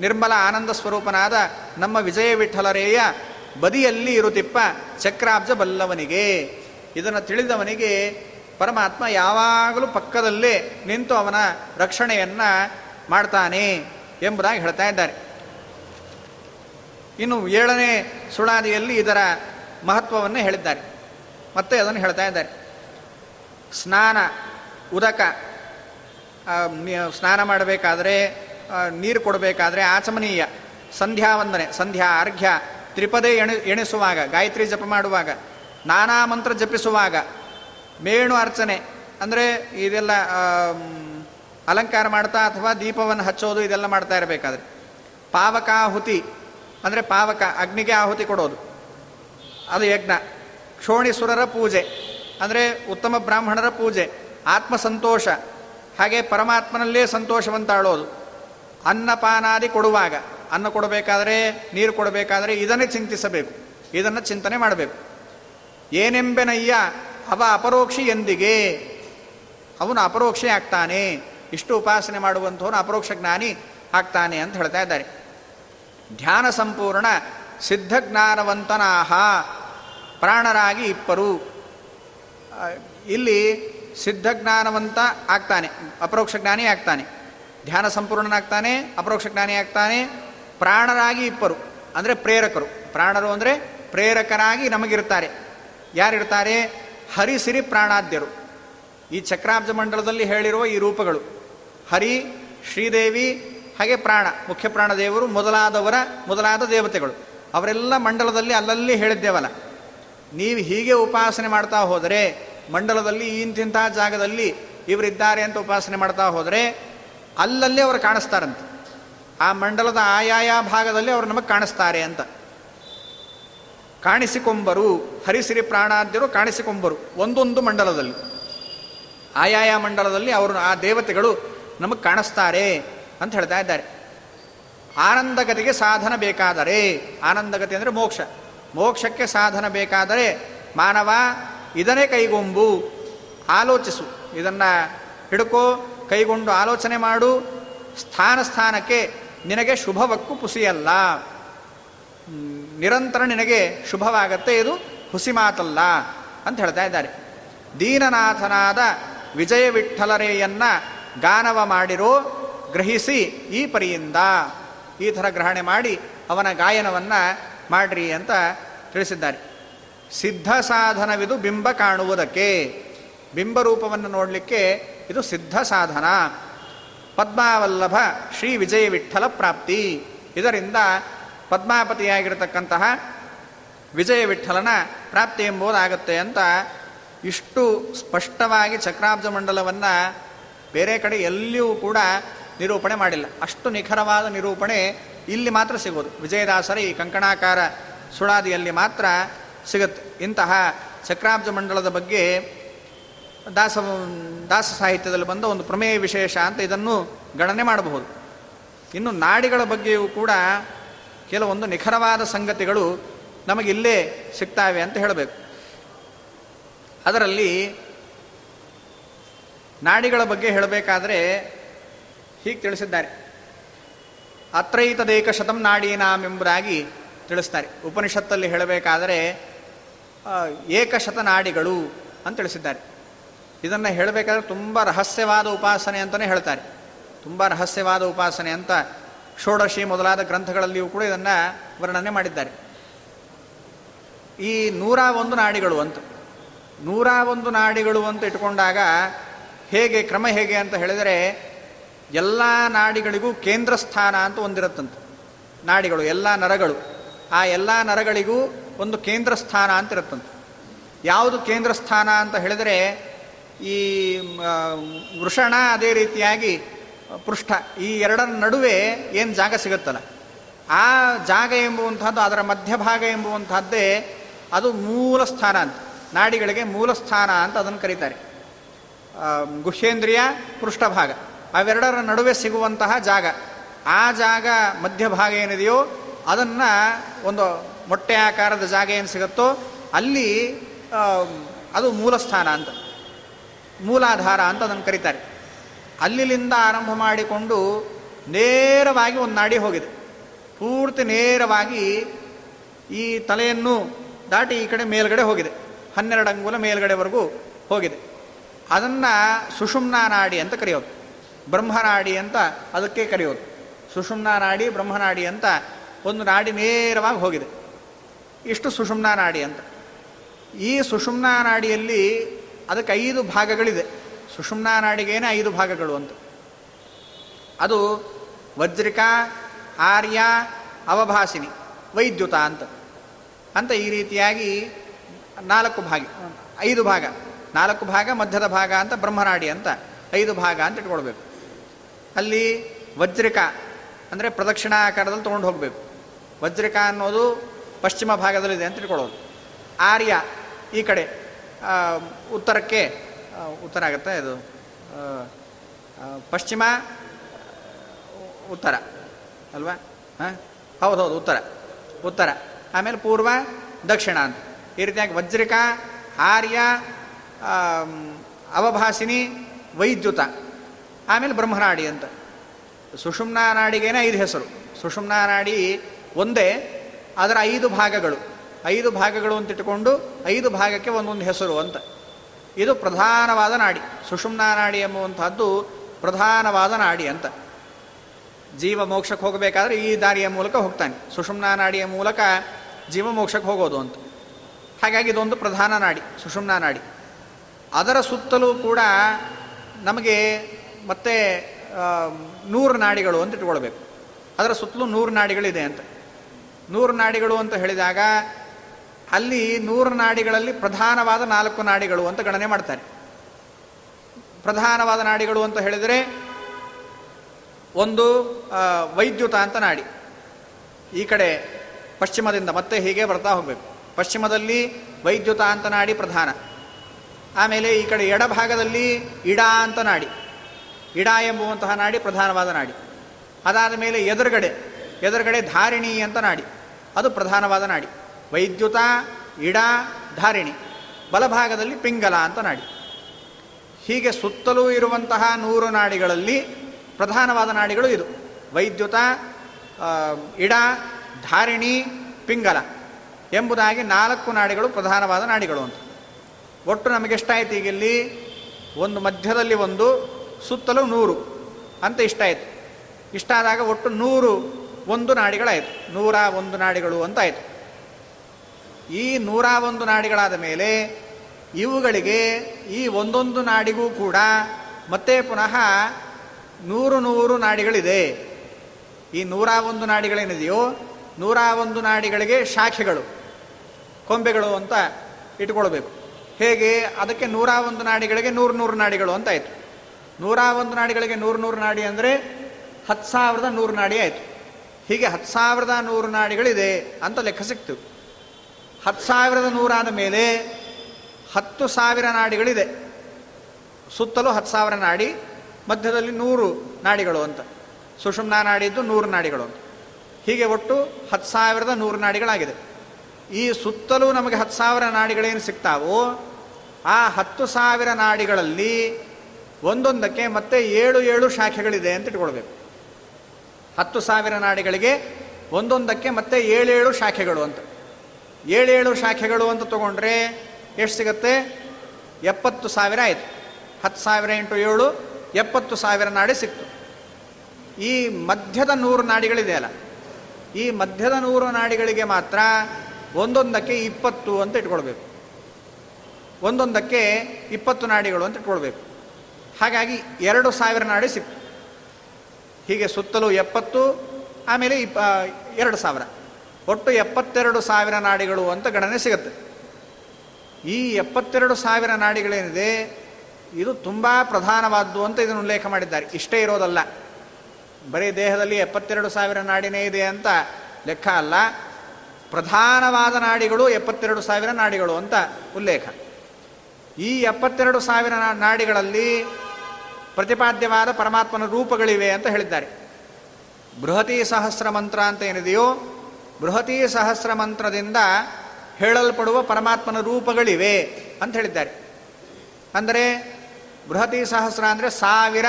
ನಿರ್ಮಲ ಆನಂದ ಸ್ವರೂಪನಾದ ನಮ್ಮ ವಿಜಯ ವಿಠಲರೇಯ ಬದಿಯಲ್ಲಿ ಇರುತ್ತಿಪ್ಪ ಚಕ್ರಾಬ್ಜ ಬಲ್ಲವನಿಗೆ. ಇದನ್ನು ತಿಳಿದವನಿಗೆ ಪರಮಾತ್ಮ ಯಾವಾಗಲೂ ಪಕ್ಕದಲ್ಲೇ ನಿಂತು ಅವನ ರಕ್ಷಣೆಯನ್ನು ಮಾಡ್ತಾನೆ ಎಂಬುದಾಗಿ ಹೇಳ್ತಾ ಇದ್ದಾರೆ. ಇನ್ನು ಏಳನೇ ಸುಳಾದಿಯಲ್ಲಿ ಇದರ ಮಹತ್ವವನ್ನು ಹೇಳಿದ್ದಾರೆ. ಮತ್ತೆ ಅದನ್ನು ಹೇಳ್ತಾ ಇದ್ದಾರೆ. ಸ್ನಾನ, ಉದಕ ಸ್ನಾನ ಮಾಡಬೇಕಾದ್ರೆ ನೀರು ಕೊಡಬೇಕಾದ್ರೆ ಆಚಮನೀಯ, ಸಂಧ್ಯಾ ವಂದನೆ, ಸಂಧ್ಯಾ ಅರ್ಘ್ಯ, ತ್ರಿಪದೇ ಎಣಿ, ಎಣಿಸುವಾಗ, ಗಾಯತ್ರಿ ಜಪ ಮಾಡುವಾಗ, ನಾನಾ ಮಂತ್ರ ಜಪಿಸುವಾಗ, ಮೇಣು ಅರ್ಚನೆ, ಅಂದರೆ ಇದೆಲ್ಲ ಅಲಂಕಾರ ಮಾಡ್ತಾ ಅಥವಾ ದೀಪವನ್ನು ಹಚ್ಚೋದು ಇದೆಲ್ಲ ಮಾಡ್ತಾ ಇರಬೇಕಾದ್ರೆ. ಪಾವಕಾಹುತಿ ಅಂದರೆ ಪಾವಕ, ಅಗ್ನಿಗೆ ಆಹುತಿ ಕೊಡೋದು. ಅದು ಯಜ್ಞ. ಕ್ಷೋಣಿಸುರರ ಪೂಜೆ. ಅಂದರೆ ಉತ್ತಮ ಬ್ರಾಹ್ಮಣರ ಪೂಜೆ. ಆತ್ಮ ಸಂತೋಷ ಹಾಗೆ ಪರಮಾತ್ಮನಲ್ಲೇ ಸಂತೋಷವಂತಾಳೋದು. ಅನ್ನಪಾನಾದಿ ಕೊಡುವಾಗ. ಅನ್ನ ಕೊಡಬೇಕಾದರೆ ನೀರು ಕೊಡಬೇಕಾದರೆ ಇದನ್ನೇ ಚಿಂತಿಸಬೇಕು. ಇದನ್ನು ಚಿಂತನೆ ಮಾಡಬೇಕು. ಏನೆಂಬೆನಯ್ಯ, ಅವ ಅಪರೋಕ್ಷಿ ಎಂದಿಗೆ? ಅವನು ಅಪರೋಕ್ಷಿ ಆಗ್ತಾನೆ. ಇಷ್ಟು ಉಪಾಸನೆ ಮಾಡುವಂಥವನು ಅಪರೋಕ್ಷ ಜ್ಞಾನಿ ಆಗ್ತಾನೆ ಅಂತ ಹೇಳ್ತಾ ಇದ್ದಾರೆ. ಧ್ಯಾನ ಸಂಪೂರ್ಣ ಸಿದ್ಧಜ್ಞಾನವಂತನಾಹ, ಪ್ರಾಣರಾಗಿ ಇಪ್ಪರು. ಇಲ್ಲಿ ಸಿದ್ಧಜ್ಞಾನವಂತ ಆಗ್ತಾನೆ, ಅಪರೋಕ್ಷ ಜ್ಞಾನಿ ಆಗ್ತಾನೆ. ಧ್ಯಾನ ಸಂಪೂರ್ಣನಾಗ್ತಾನೆ, ಅಪರೋಕ್ಷ ಜ್ಞಾನಿ ಆಗ್ತಾನೆ, ಪ್ರಾಣರಾಗಿ ಇಪ್ಪರು, ಅಂದರೆ ಪ್ರೇರಕರು. ಪ್ರಾಣರು ಅಂದರೆ ಪ್ರೇರಕರಾಗಿ ನಮಗಿರ್ತಾರೆ. ಯಾರಿರ್ತಾರೆ? ಹರಿಸಿರಿ ಪ್ರಾಣಾದ್ಯರು. ಈ ಚಕ್ರಾಬ್ಜ ಮಂಡಲದಲ್ಲಿ ಹೇಳಿರುವ ಈ ರೂಪಗಳು. ಹರಿ, ಶ್ರೀದೇವಿ ಹಾಗೆ ಪ್ರಾಣ, ಮುಖ್ಯ ಪ್ರಾಣ ದೇವರು, ಮೊದಲಾದವರ, ಮೊದಲಾದ ದೇವತೆಗಳು. ಅವರೆಲ್ಲ ಮಂಡಲದಲ್ಲಿ ಅಲ್ಲಲ್ಲಿ ಹೇಳಿದ್ದೇವಲ್ಲ. ನೀವು ಹೀಗೆ ಉಪಾಸನೆ ಮಾಡ್ತಾ ಹೋದರೆ, ಮಂಡಲದಲ್ಲಿ ಇಂತಿಂಥ ಜಾಗದಲ್ಲಿ ಇವರಿದ್ದಾರೆ ಅಂತ ಉಪಾಸನೆ ಮಾಡ್ತಾ ಹೋದರೆ, ಅಲ್ಲಲ್ಲಿ ಅವರು ಕಾಣಿಸ್ತಾರಂತೆ. ಆ ಮಂಡಲದ ಆಯಾಯ ಭಾಗದಲ್ಲಿ ಅವರು ನಮಗೆ ಕಾಣಿಸ್ತಾರೆ ಅಂತ. ಕಾಣಿಸಿಕೊಂಬರು, ಹರಿಸಿರಿ ಪ್ರಾಣಾದ್ಯರು ಕಾಣಿಸಿಕೊಂಬರು ಒಂದೊಂದು ಮಂಡಲದಲ್ಲಿ. ಆಯಾಯ ಮಂಡಲದಲ್ಲಿ ಅವರು, ಆ ದೇವತೆಗಳು ನಮಗೆ ಕಾಣಿಸ್ತಾರೆ. ಅಂತ ಹೇಳ್ತಾ ಇದ್ದಾರೆ. ಆನಂದಗತಿಗೆ ಸಾಧನ ಬೇಕಾದರೆ, ಆನಂದಗತಿ ಅಂದರೆ ಮೋಕ್ಷ. ಮೋಕ್ಷಕ್ಕೆ ಸಾಧನ ಬೇಕಾದರೆ ಮಾನವ ಇದನ್ನೇ ಕೈಗೊಂಬು ಆಲೋಚಿಸು. ಇದನ್ನು ಹಿಡ್ಕೋ, ಕೈಗೊಂಡು ಆಲೋಚನೆ ಮಾಡು. ಸ್ಥಾನ ಸ್ಥಾನಕ್ಕೆ ನಿನಗೆ ಶುಭವಕ್ಕು ಪುಸಿಯಲ್ಲ. ನಿರಂತರ ನಿನಗೆ ಶುಭವಾಗತ್ತೆ, ಇದು ಹುಸಿ ಮಾತಲ್ಲ ಅಂತ ಹೇಳ್ತಾ ಇದ್ದಾರೆ. ದೀನನಾಥನಾದ ವಿಜಯ ವಿಠಲರೆಯನ್ನು ಗಾನವ ಮಾಡಿರೋ ಗ್ರಹಿಸಿ ಈ ಪರಿಯಿಂದ ಈ ಥರ ಗ್ರಹಣೆ ಮಾಡಿ ಅವನ ಗಾಯನವನ್ನು ಮಾಡ್ರಿ ಅಂತ ತಿಳಿಸಿದ್ದಾರೆ. ಸಿದ್ಧ ಸಾಧನವಿದು ಬಿಂಬ ಕಾಣುವುದಕ್ಕೆ. ಬಿಂಬರೂಪವನ್ನು ನೋಡಲಿಕ್ಕೆ ಇದು ಸಿದ್ಧ ಸಾಧನ. ಪದ್ಮಾವಲ್ಲಭ ಶ್ರೀ ವಿಜಯ ವಿಠಲ ಪ್ರಾಪ್ತಿ. ಇದರಿಂದ ಪದ್ಮಾಪತಿಯಾಗಿರತಕ್ಕಂತಹ ವಿಜಯ ವಿಠಲನ ಪ್ರಾಪ್ತಿ ಎಂಬುದಾಗುತ್ತೆ ಅಂತ ಇಷ್ಟು ಸ್ಪಷ್ಟವಾಗಿ ಚಕ್ರಾಬ್ಜ ಮಂಡಲವನ್ನು ಬೇರೆ ಕಡೆ ಎಲ್ಲಿಯೂ ಕೂಡ ನಿರೂಪಣೆ ಮಾಡಿಲ್ಲ. ಅಷ್ಟು ನಿಖರವಾದ ನಿರೂಪಣೆ ಇಲ್ಲಿ ಮಾತ್ರ ಸಿಗೋದು. ವಿಜಯದಾಸರ ಈ ಕಂಕಣಾಕಾರ ಸುಳಾದಿಯಲ್ಲಿ ಮಾತ್ರ ಸಿಗುತ್ತೆ. ಇಂತಹ ಚಕ್ರಾಬ್ಜ ಮಂಡಲದ ಬಗ್ಗೆ ದಾಸ ದಾಸ ಸಾಹಿತ್ಯದಲ್ಲಿ ಬಂದ ಒಂದು ಪ್ರಮೇಯ ವಿಶೇಷ ಅಂತ ಇದನ್ನು ಗಣನೆ ಮಾಡಬಹುದು. ಇನ್ನು ನಾಡಿಗಳ ಬಗ್ಗೆಯೂ ಕೂಡ ಕೆಲವೊಂದು ನಿಖರವಾದ ಸಂಗತಿಗಳು ನಮಗಿಲ್ಲೇ ಸಿಗ್ತಾವೆ ಅಂತ ಹೇಳಬೇಕು. ಅದರಲ್ಲಿ ನಾಡಿಗಳ ಬಗ್ಗೆ ಹೇಳಬೇಕಾದ್ರೆ ಹೀಗೆ ತಿಳಿಸಿದ್ದಾರೆ. ಅತ್ರೈತದೇಕ ಶತಂ ನಾಡೀನಾಮ್ ಎಂಬುದಾಗಿ ತಿಳಿಸ್ತಾರೆ. ಉಪನಿಷತ್ತಲ್ಲಿ ಹೇಳಬೇಕಾದರೆ ಏಕಶತ ನಾಡಿಗಳು ಅಂತ ತಿಳಿಸಿದ್ದಾರೆ. ಇದನ್ನು ಹೇಳಬೇಕಾದ್ರೆ ತುಂಬ ರಹಸ್ಯವಾದ ಉಪಾಸನೆ ಅಂತಲೇ ಹೇಳ್ತಾರೆ. ತುಂಬ ರಹಸ್ಯವಾದ ಉಪಾಸನೆ ಅಂತ ಷೋಡಶಿ ಮೊದಲಾದ ಗ್ರಂಥಗಳಲ್ಲಿಯೂ ಕೂಡ ಇದನ್ನು ವರ್ಣನೆ ಮಾಡಿದ್ದಾರೆ. ಈ ನೂರ ಒಂದು ನಾಡಿಗಳು ಅಂತ, ನೂರ ಒಂದು ನಾಡಿಗಳು ಅಂತ ಇಟ್ಕೊಂಡಾಗ ಹೇಗೆ ಕ್ರಮ ಹೇಗೆ ಅಂತ ಹೇಳಿದರೆ ಎಲ್ಲ ನಾಡಿಗಳಿಗೂ ಕೇಂದ್ರ ಸ್ಥಾನ ಅಂತ ಒಂದಿರುತ್ತಂತೆ. ನಾಡಿಗಳು, ಎಲ್ಲ ನರಗಳು. ಆ ಎಲ್ಲ ನರಗಳಿಗೂ ಒಂದು ಕೇಂದ್ರ ಸ್ಥಾನ ಅಂತ ಇರುತ್ತಂತೆ. ಯಾವುದು ಕೇಂದ್ರ ಸ್ಥಾನ ಅಂತ ಹೇಳಿದರೆ, ಈ ವೃಷಣ ಅದೇ ರೀತಿಯಾಗಿ ಪೃಷ್ಠ, ಈ ಎರಡರ ನಡುವೆ ಏನು ಜಾಗ ಸಿಗುತ್ತಲ್ಲ. ಆ ಜಾಗ ಎಂಬುವಂಥದ್ದು ಅದರ ಮಧ್ಯಭಾಗ ಎಂಬುವಂಥದ್ದೇ ಅದು ಮೂಲ ಸ್ಥಾನ ಅಂತ. ನಾಡಿಗಳಿಗೆ ಮೂಲ ಸ್ಥಾನ ಅಂತ ಅದನ್ನು ಕರೀತಾರೆ. ಗುಹೇಂದ್ರಿಯ ಪೃಷ್ಠಭಾಗ. ಅವೆರಡರ ನಡುವೆ ಸಿಗುವಂತಹ ಜಾಗ. ಆ ಜಾಗ ಮಧ್ಯಭಾಗ ಏನಿದೆಯೋ ಅದನ್ನು ಒಂದು ಮೊಟ್ಟೆ ಆಕಾರದ ಜಾಗ ಏನು ಸಿಗುತ್ತೋ ಅಲ್ಲಿ ಅದು ಮೂಲಸ್ಥಾನ ಅಂತ. ಮೂಲಾಧಾರ ಅಂತ ಅದನ್ನು ಕರೀತಾರೆ. ಅಲ್ಲಿಂದ ಆರಂಭ ಮಾಡಿಕೊಂಡು ನೇರವಾಗಿ ಒಂದು ನಾಡಿ ಹೋಗಿದೆ. ಪೂರ್ತಿ ನೇರವಾಗಿ ಈ ತಲೆಯನ್ನು ದಾಟಿ ಈ ಕಡೆ ಮೇಲ್ಗಡೆ ಹೋಗಿದೆ. ಹನ್ನೆರಡು ಅಂಗುಲ ಮೇಲ್ಗಡೆವರೆಗೂ ಹೋಗಿದೆ. ಅದನ್ನು ಸುಷುಮ್ನಾ ನಾಡಿ ಅಂತ ಕರೆಯೋದು. ಬ್ರಹ್ಮನಾಡಿ ಅಂತ ಅದಕ್ಕೆ ಕರೆಯೋದು. ಸುಷುಮ್ನಾ ನಾಡಿ ಬ್ರಹ್ಮನಾಡಿ ಅಂತ ಒಂದು ನಾಡಿ ನೇರವಾಗಿ ಹೋಗಿದೆ. ಇಷ್ಟು ಸುಷುಮ್ನಾ ನಾಡಿ ಅಂತ. ಈ ಸುಷುಮ್ನಾ ನಾಡಿಯಲ್ಲಿ ಅದಕ್ಕೆ ಐದು ಭಾಗಗಳಿದೆ. ಸುಷುಮ್ನಾ ನಾಡಿಗೇನೆ ಐದು ಭಾಗಗಳು ಅಂತ. ಅದು ವಜ್ರಿಕಾ, ಆರ್ಯ, ಅವಭಾಸಿನಿ, ವೈದ್ಯುತ ಅಂತ. ಅಂತ ಈ ರೀತಿಯಾಗಿ ನಾಲ್ಕು ಭಾಗ. ಐದು ಭಾಗ. ನಾಲ್ಕು ಭಾಗ, ಮಧ್ಯದ ಭಾಗ ಅಂತ ಬ್ರಹ್ಮನಾಡಿ ಅಂತ ಐದು ಭಾಗ ಅಂತ ಇಟ್ಕೊಳ್ಬೇಕು. ಅಲ್ಲಿ ವಜ್ರಿಕ, ಅಂದರೆ ಪ್ರದಕ್ಷಿಣಾಕಾರದಲ್ಲಿ ತೊಗೊಂಡು ಹೋಗಬೇಕು. ವಜ್ರಿಕ ಅನ್ನೋದು ಪಶ್ಚಿಮ ಭಾಗದಲ್ಲಿದೆ ಅಂತ ತಿಳ್ಕೊಳ್ಳೋದು. ಆರ್ಯ ಈ ಕಡೆ ಉತ್ತರಕ್ಕೆ ಉತ್ತರ ಆಗುತ್ತೆ ಇದು. ಪಶ್ಚಿಮ, ಉತ್ತರ. ಅಲ್ವಾ? ಹಾಂ? ಹೌದು ಹೌದು, ಉತ್ತರ. ಉತ್ತರ. ಆಮೇಲೆ ಪೂರ್ವ, ದಕ್ಷಿಣ ಅಂತ. ಈ ರೀತಿಯಾಗಿ ವಜ್ರಿಕ, ಆರ್ಯ ಅವಭಾಸಿನಿ, ವೈದ್ಯುತ. ಆಮೇಲೆ ಬ್ರಹ್ಮನಾಡಿ ಅಂತ. ಸುಷುಮ್ನಾ ನಾಡಿಗೇನೆ ಐದು ಹೆಸರು. ಸುಷುಮ್ನಾ ನಾಡಿ ಒಂದೇ, ಅದರ ಐದು ಭಾಗಗಳು. ಐದು ಭಾಗಗಳು ಅಂತ ಇಟ್ಟುಕೊಂಡು ಐದು ಭಾಗಕ್ಕೆ ಒಂದೊಂದು ಹೆಸರು ಅಂತ. ಇದು ಪ್ರಧಾನವಾದ ನಾಡಿ. ಸುಷುಮ್ನಾ ನಾಡಿ ಎಂಬುವಂತಹದ್ದು ಪ್ರಧಾನವಾದ ನಾಡಿ ಅಂತ. ಜೀವ ಮೋಕ್ಷಕ್ಕೆ ಹೋಗಬೇಕಾದ್ರೆ ಈ ದಾರಿಯ ಮೂಲಕ ಹೋಗ್ತಾನೆ. ಸುಷುಮ್ನಾ ನಾಡಿಯ ಮೂಲಕ ಜೀವ ಮೋಕ್ಷಕ್ಕೆ ಹೋಗೋದು ಅಂತ. ಹಾಗಾಗಿ ಇದೊಂದು ಪ್ರಧಾನ ನಾಡಿ, ಸುಷುಮ್ನಾ ನಾಡಿ. ಅದರ ಸುತ್ತಲೂ ಕೂಡ ನಮಗೆ ಮತ್ತೆ ನೂರು ನಾಡಿಗಳು ಅಂತ ಇಟ್ಕೊಳ್ಬೇಕು. ಅದರ ಸುತ್ತಲೂ ನೂರು ನಾಡಿಗಳಿದೆ ಅಂತ. ನೂರು ನಾಡಿಗಳು ಅಂತ ಹೇಳಿದಾಗ ಅಲ್ಲಿ ನೂರು ನಾಡಿಗಳಲ್ಲಿ ಪ್ರಧಾನವಾದ ನಾಲ್ಕು ನಾಡಿಗಳು ಅಂತ ಗಣನೆ ಮಾಡ್ತಾರೆ. ಪ್ರಧಾನವಾದ ನಾಡಿಗಳು ಅಂತ ಹೇಳಿದರೆ ಒಂದು ವೈದ್ಯುತ ಅಂತ ನಾಡಿ. ಈ ಕಡೆ ಪಶ್ಚಿಮದಿಂದ ಮತ್ತೆ ಹೀಗೆ ಬರ್ತಾ ಹೋಗಬೇಕು. ಪಶ್ಚಿಮದಲ್ಲಿ ವೈದ್ಯುತ ಅಂತ ನಾಡಿ ಪ್ರಧಾನ. ಆಮೇಲೆ ಈ ಕಡೆ ಎಡಭಾಗದಲ್ಲಿ ಇಡಾ ಅಂತ ನಾಡಿ. ಇಡಾ ಎಂಬುವಂತಹ ನಾಡಿ ಪ್ರಧಾನವಾದ ನಾಡಿ. ಅದಾದ ಮೇಲೆ ಎದುರುಗಡೆ ಎದುರುಗಡೆ ಧಾರಿಣಿ ಅಂತ ನಾಡಿ. ಅದು ಪ್ರಧಾನವಾದ ನಾಡಿ. ವೈದ್ಯುತ, ಇಡ, ಧಾರಿಣಿ. ಬಲಭಾಗದಲ್ಲಿ ಪಿಂಗಲ ಅಂತ ನಾಡಿ. ಹೀಗೆ ಸುತ್ತಲೂ ಇರುವಂತಹ ನೂರು ನಾಡಿಗಳಲ್ಲಿ ಪ್ರಧಾನವಾದ ನಾಡಿಗಳು ಇದು. ವೈದ್ಯುತ ಇಡ, ಧಾರಿಣಿ, ಪಿಂಗಲ ಎಂಬುದಾಗಿ ನಾಲ್ಕು ನಾಡಿಗಳು ಪ್ರಧಾನವಾದ ನಾಡಿಗಳು ಅಂತ. ಒಟ್ಟು ನಮಗೆಷ್ಟಾಯಿತು ಈಗ ಇಲ್ಲಿ? ಒಂದು ಮಧ್ಯದಲ್ಲಿ ಒಂದು ಸುತ್ತಲೂ ನೂರು ಅಂತ ಇಷ್ಟ ಆಯಿತು. ಇಷ್ಟ ಆದಾಗ ಒಟ್ಟು ನೂರು ಒಂದು ನಾಡಿಗಳಾಯಿತು. ನೂರ ಒಂದು ನಾಡಿಗಳು ಅಂತ ಆಯಿತು. ಈ ನೂರ ಒಂದು ನಾಡಿಗಳಾದ ಮೇಲೆ ಇವುಗಳಿಗೆ ಈ ಒಂದೊಂದು ನಾಡಿಗೂ ಕೂಡ ಮತ್ತೆ ಪುನಃ ನೂರು ನೂರು ನಾಡಿಗಳಿದೆ. ಈ ನೂರ ಒಂದು ನಾಡಿಗಳೇನಿದೆಯೋ ನೂರ ಒಂದು ನಾಡಿಗಳಿಗೆ ಶಾಖೆಗಳು, ಕೊಂಬೆಗಳು ಅಂತ ಇಟ್ಕೊಳ್ಬೇಕು ಹೇಗೆ? ಅದಕ್ಕೆ ನೂರ ಒಂದು ನಾಡಿಗಳಿಗೆ ನೂರು ನೂರು ನಾಡಿಗಳು ಅಂತ ಆಯಿತು. ನೂರ ಒಂದು ನಾಡಿಗಳಿಗೆ ನೂರು ನೂರು ನಾಡಿ ಅಂದರೆ ಹತ್ತು ಸಾವಿರದ ನೂರು ನಾಡಿ ಆಯಿತು. ಹೀಗೆ ಹತ್ತು ಸಾವಿರದ ನೂರು ನಾಡಿಗಳಿದೆ ಅಂತ ಲೆಕ್ಕ ಸಿಕ್ತು. ಹತ್ತು ಸಾವಿರದ ನೂರಾದ ಮೇಲೆ ಹತ್ತು ಸಾವಿರ ನಾಡಿಗಳಿದೆ. ಸುತ್ತಲೂ ಹತ್ತು ಸಾವಿರ ನಾಡಿ, ಮಧ್ಯದಲ್ಲಿ ನೂರು ನಾಡಿಗಳು ಅಂತ. ಸುಷುಮ್ನಾ ನಾಡಿದ್ದು ನೂರು ನಾಡಿಗಳು ಅಂತ. ಹೀಗೆ ಒಟ್ಟು ಹತ್ತು ಸಾವಿರದ ನೂರು ನಾಡಿಗಳಾಗಿದೆ. ಈ ಸುತ್ತಲೂ ನಮಗೆ ಹತ್ತು ಸಾವಿರ ನಾಡಿಗಳೇನು ಸಿಗ್ತಾವೋ ಆ ಹತ್ತು ಸಾವಿರ ನಾಡಿಗಳಲ್ಲಿ ಒಂದೊಂದಕ್ಕೆ ಮತ್ತೆ ಏಳು ಏಳು ಶಾಖೆಗಳಿದೆ ಅಂತ ಇಟ್ಕೊಳ್ಬೇಕು. ಹತ್ತು ಸಾವಿರ ನಾಡಿಗಳಿಗೆ ಒಂದೊಂದಕ್ಕೆ ಮತ್ತೆ ಏಳೇಳು ಶಾಖೆಗಳು ಅಂತ. ಏಳೇಳು ಶಾಖೆಗಳು ಅಂತ ತಗೊಂಡ್ರೆ ಎಷ್ಟು ಸಿಗುತ್ತೆ? ಎಪ್ಪತ್ತು ಸಾವಿರ ಆಯಿತು. ಹತ್ತು ಸಾವಿರ ಇಂಟು ಏಳು, ಎಪ್ಪತ್ತು ಸಾವಿರ ನಾಡಿ ಸಿಕ್ತು. ಈ ಮಧ್ಯದ ನೂರು ನಾಡಿಗಳಿದೆಯಲ್ಲ ಈ ಮಧ್ಯದ ನೂರು ನಾಡಿಗಳಿಗೆ ಮಾತ್ರ ಒಂದೊಂದಕ್ಕೆ ಇಪ್ಪತ್ತು ಅಂತ ಇಟ್ಕೊಳ್ಬೇಕು. ಒಂದೊಂದಕ್ಕೆ ಇಪ್ಪತ್ತು ನಾಡಿಗಳು ಅಂತ ಇಟ್ಕೊಳ್ಬೇಕು. ಹಾಗಾಗಿ ಎರಡು ಸಾವಿರ ನಾಡಿ ಸಿಕ್ತು. ಹೀಗೆ ಸುತ್ತಲೂ ಎಪ್ಪತ್ತು, ಆಮೇಲೆ ಇಪ್ಪ ಎರಡು ಸಾವಿರ. ಒಟ್ಟು ಎಪ್ಪತ್ತೆರಡು ಸಾವಿರ ನಾಡಿಗಳು ಅಂತ ಗಣನೆ ಸಿಗುತ್ತೆ. ಈ ಎಪ್ಪತ್ತೆರಡು ಸಾವಿರ ನಾಡಿಗಳೇನಿದೆ, ಇದು ತುಂಬ ಪ್ರಧಾನವಾದ್ದು ಅಂತ ಇದನ್ನು ಉಲ್ಲೇಖ ಮಾಡಿದ್ದಾರೆ. ಇಷ್ಟೇ ಇರೋದಲ್ಲ. ಬರೀ ದೇಹದಲ್ಲಿ ಎಪ್ಪತ್ತೆರಡು ಸಾವಿರ ನಾಡಿನೇ ಇದೆ ಅಂತ ಲೆಕ್ಕ ಅಲ್ಲ. ಪ್ರಧಾನವಾದ ನಾಡಿಗಳು ಎಪ್ಪತ್ತೆರಡು ಸಾವಿರ ನಾಡಿಗಳು ಅಂತ ಉಲ್ಲೇಖ. ಈ ಎಪ್ಪತ್ತೆರಡು ಸಾವಿರ ನಾಡಿಗಳಲ್ಲಿ ಪ್ರತಿಪಾದ್ಯವಾದ ಪರಮಾತ್ಮನ ರೂಪಗಳಿವೆ ಅಂತ ಹೇಳಿದ್ದಾರೆ. ಬೃಹತಿ ಸಹಸ್ರ ಮಂತ್ರ ಅಂತ ಏನಿದೆಯೋ, ಬೃಹತಿ ಸಹಸ್ರ ಮಂತ್ರದಿಂದ ಹೇಳಲ್ಪಡುವ ಪರಮಾತ್ಮನ ರೂಪಗಳಿವೆ ಅಂತ ಹೇಳಿದ್ದಾರೆ. ಅಂದರೆ ಬೃಹತಿ ಸಹಸ್ರ ಅಂದರೆ ಸಾವಿರ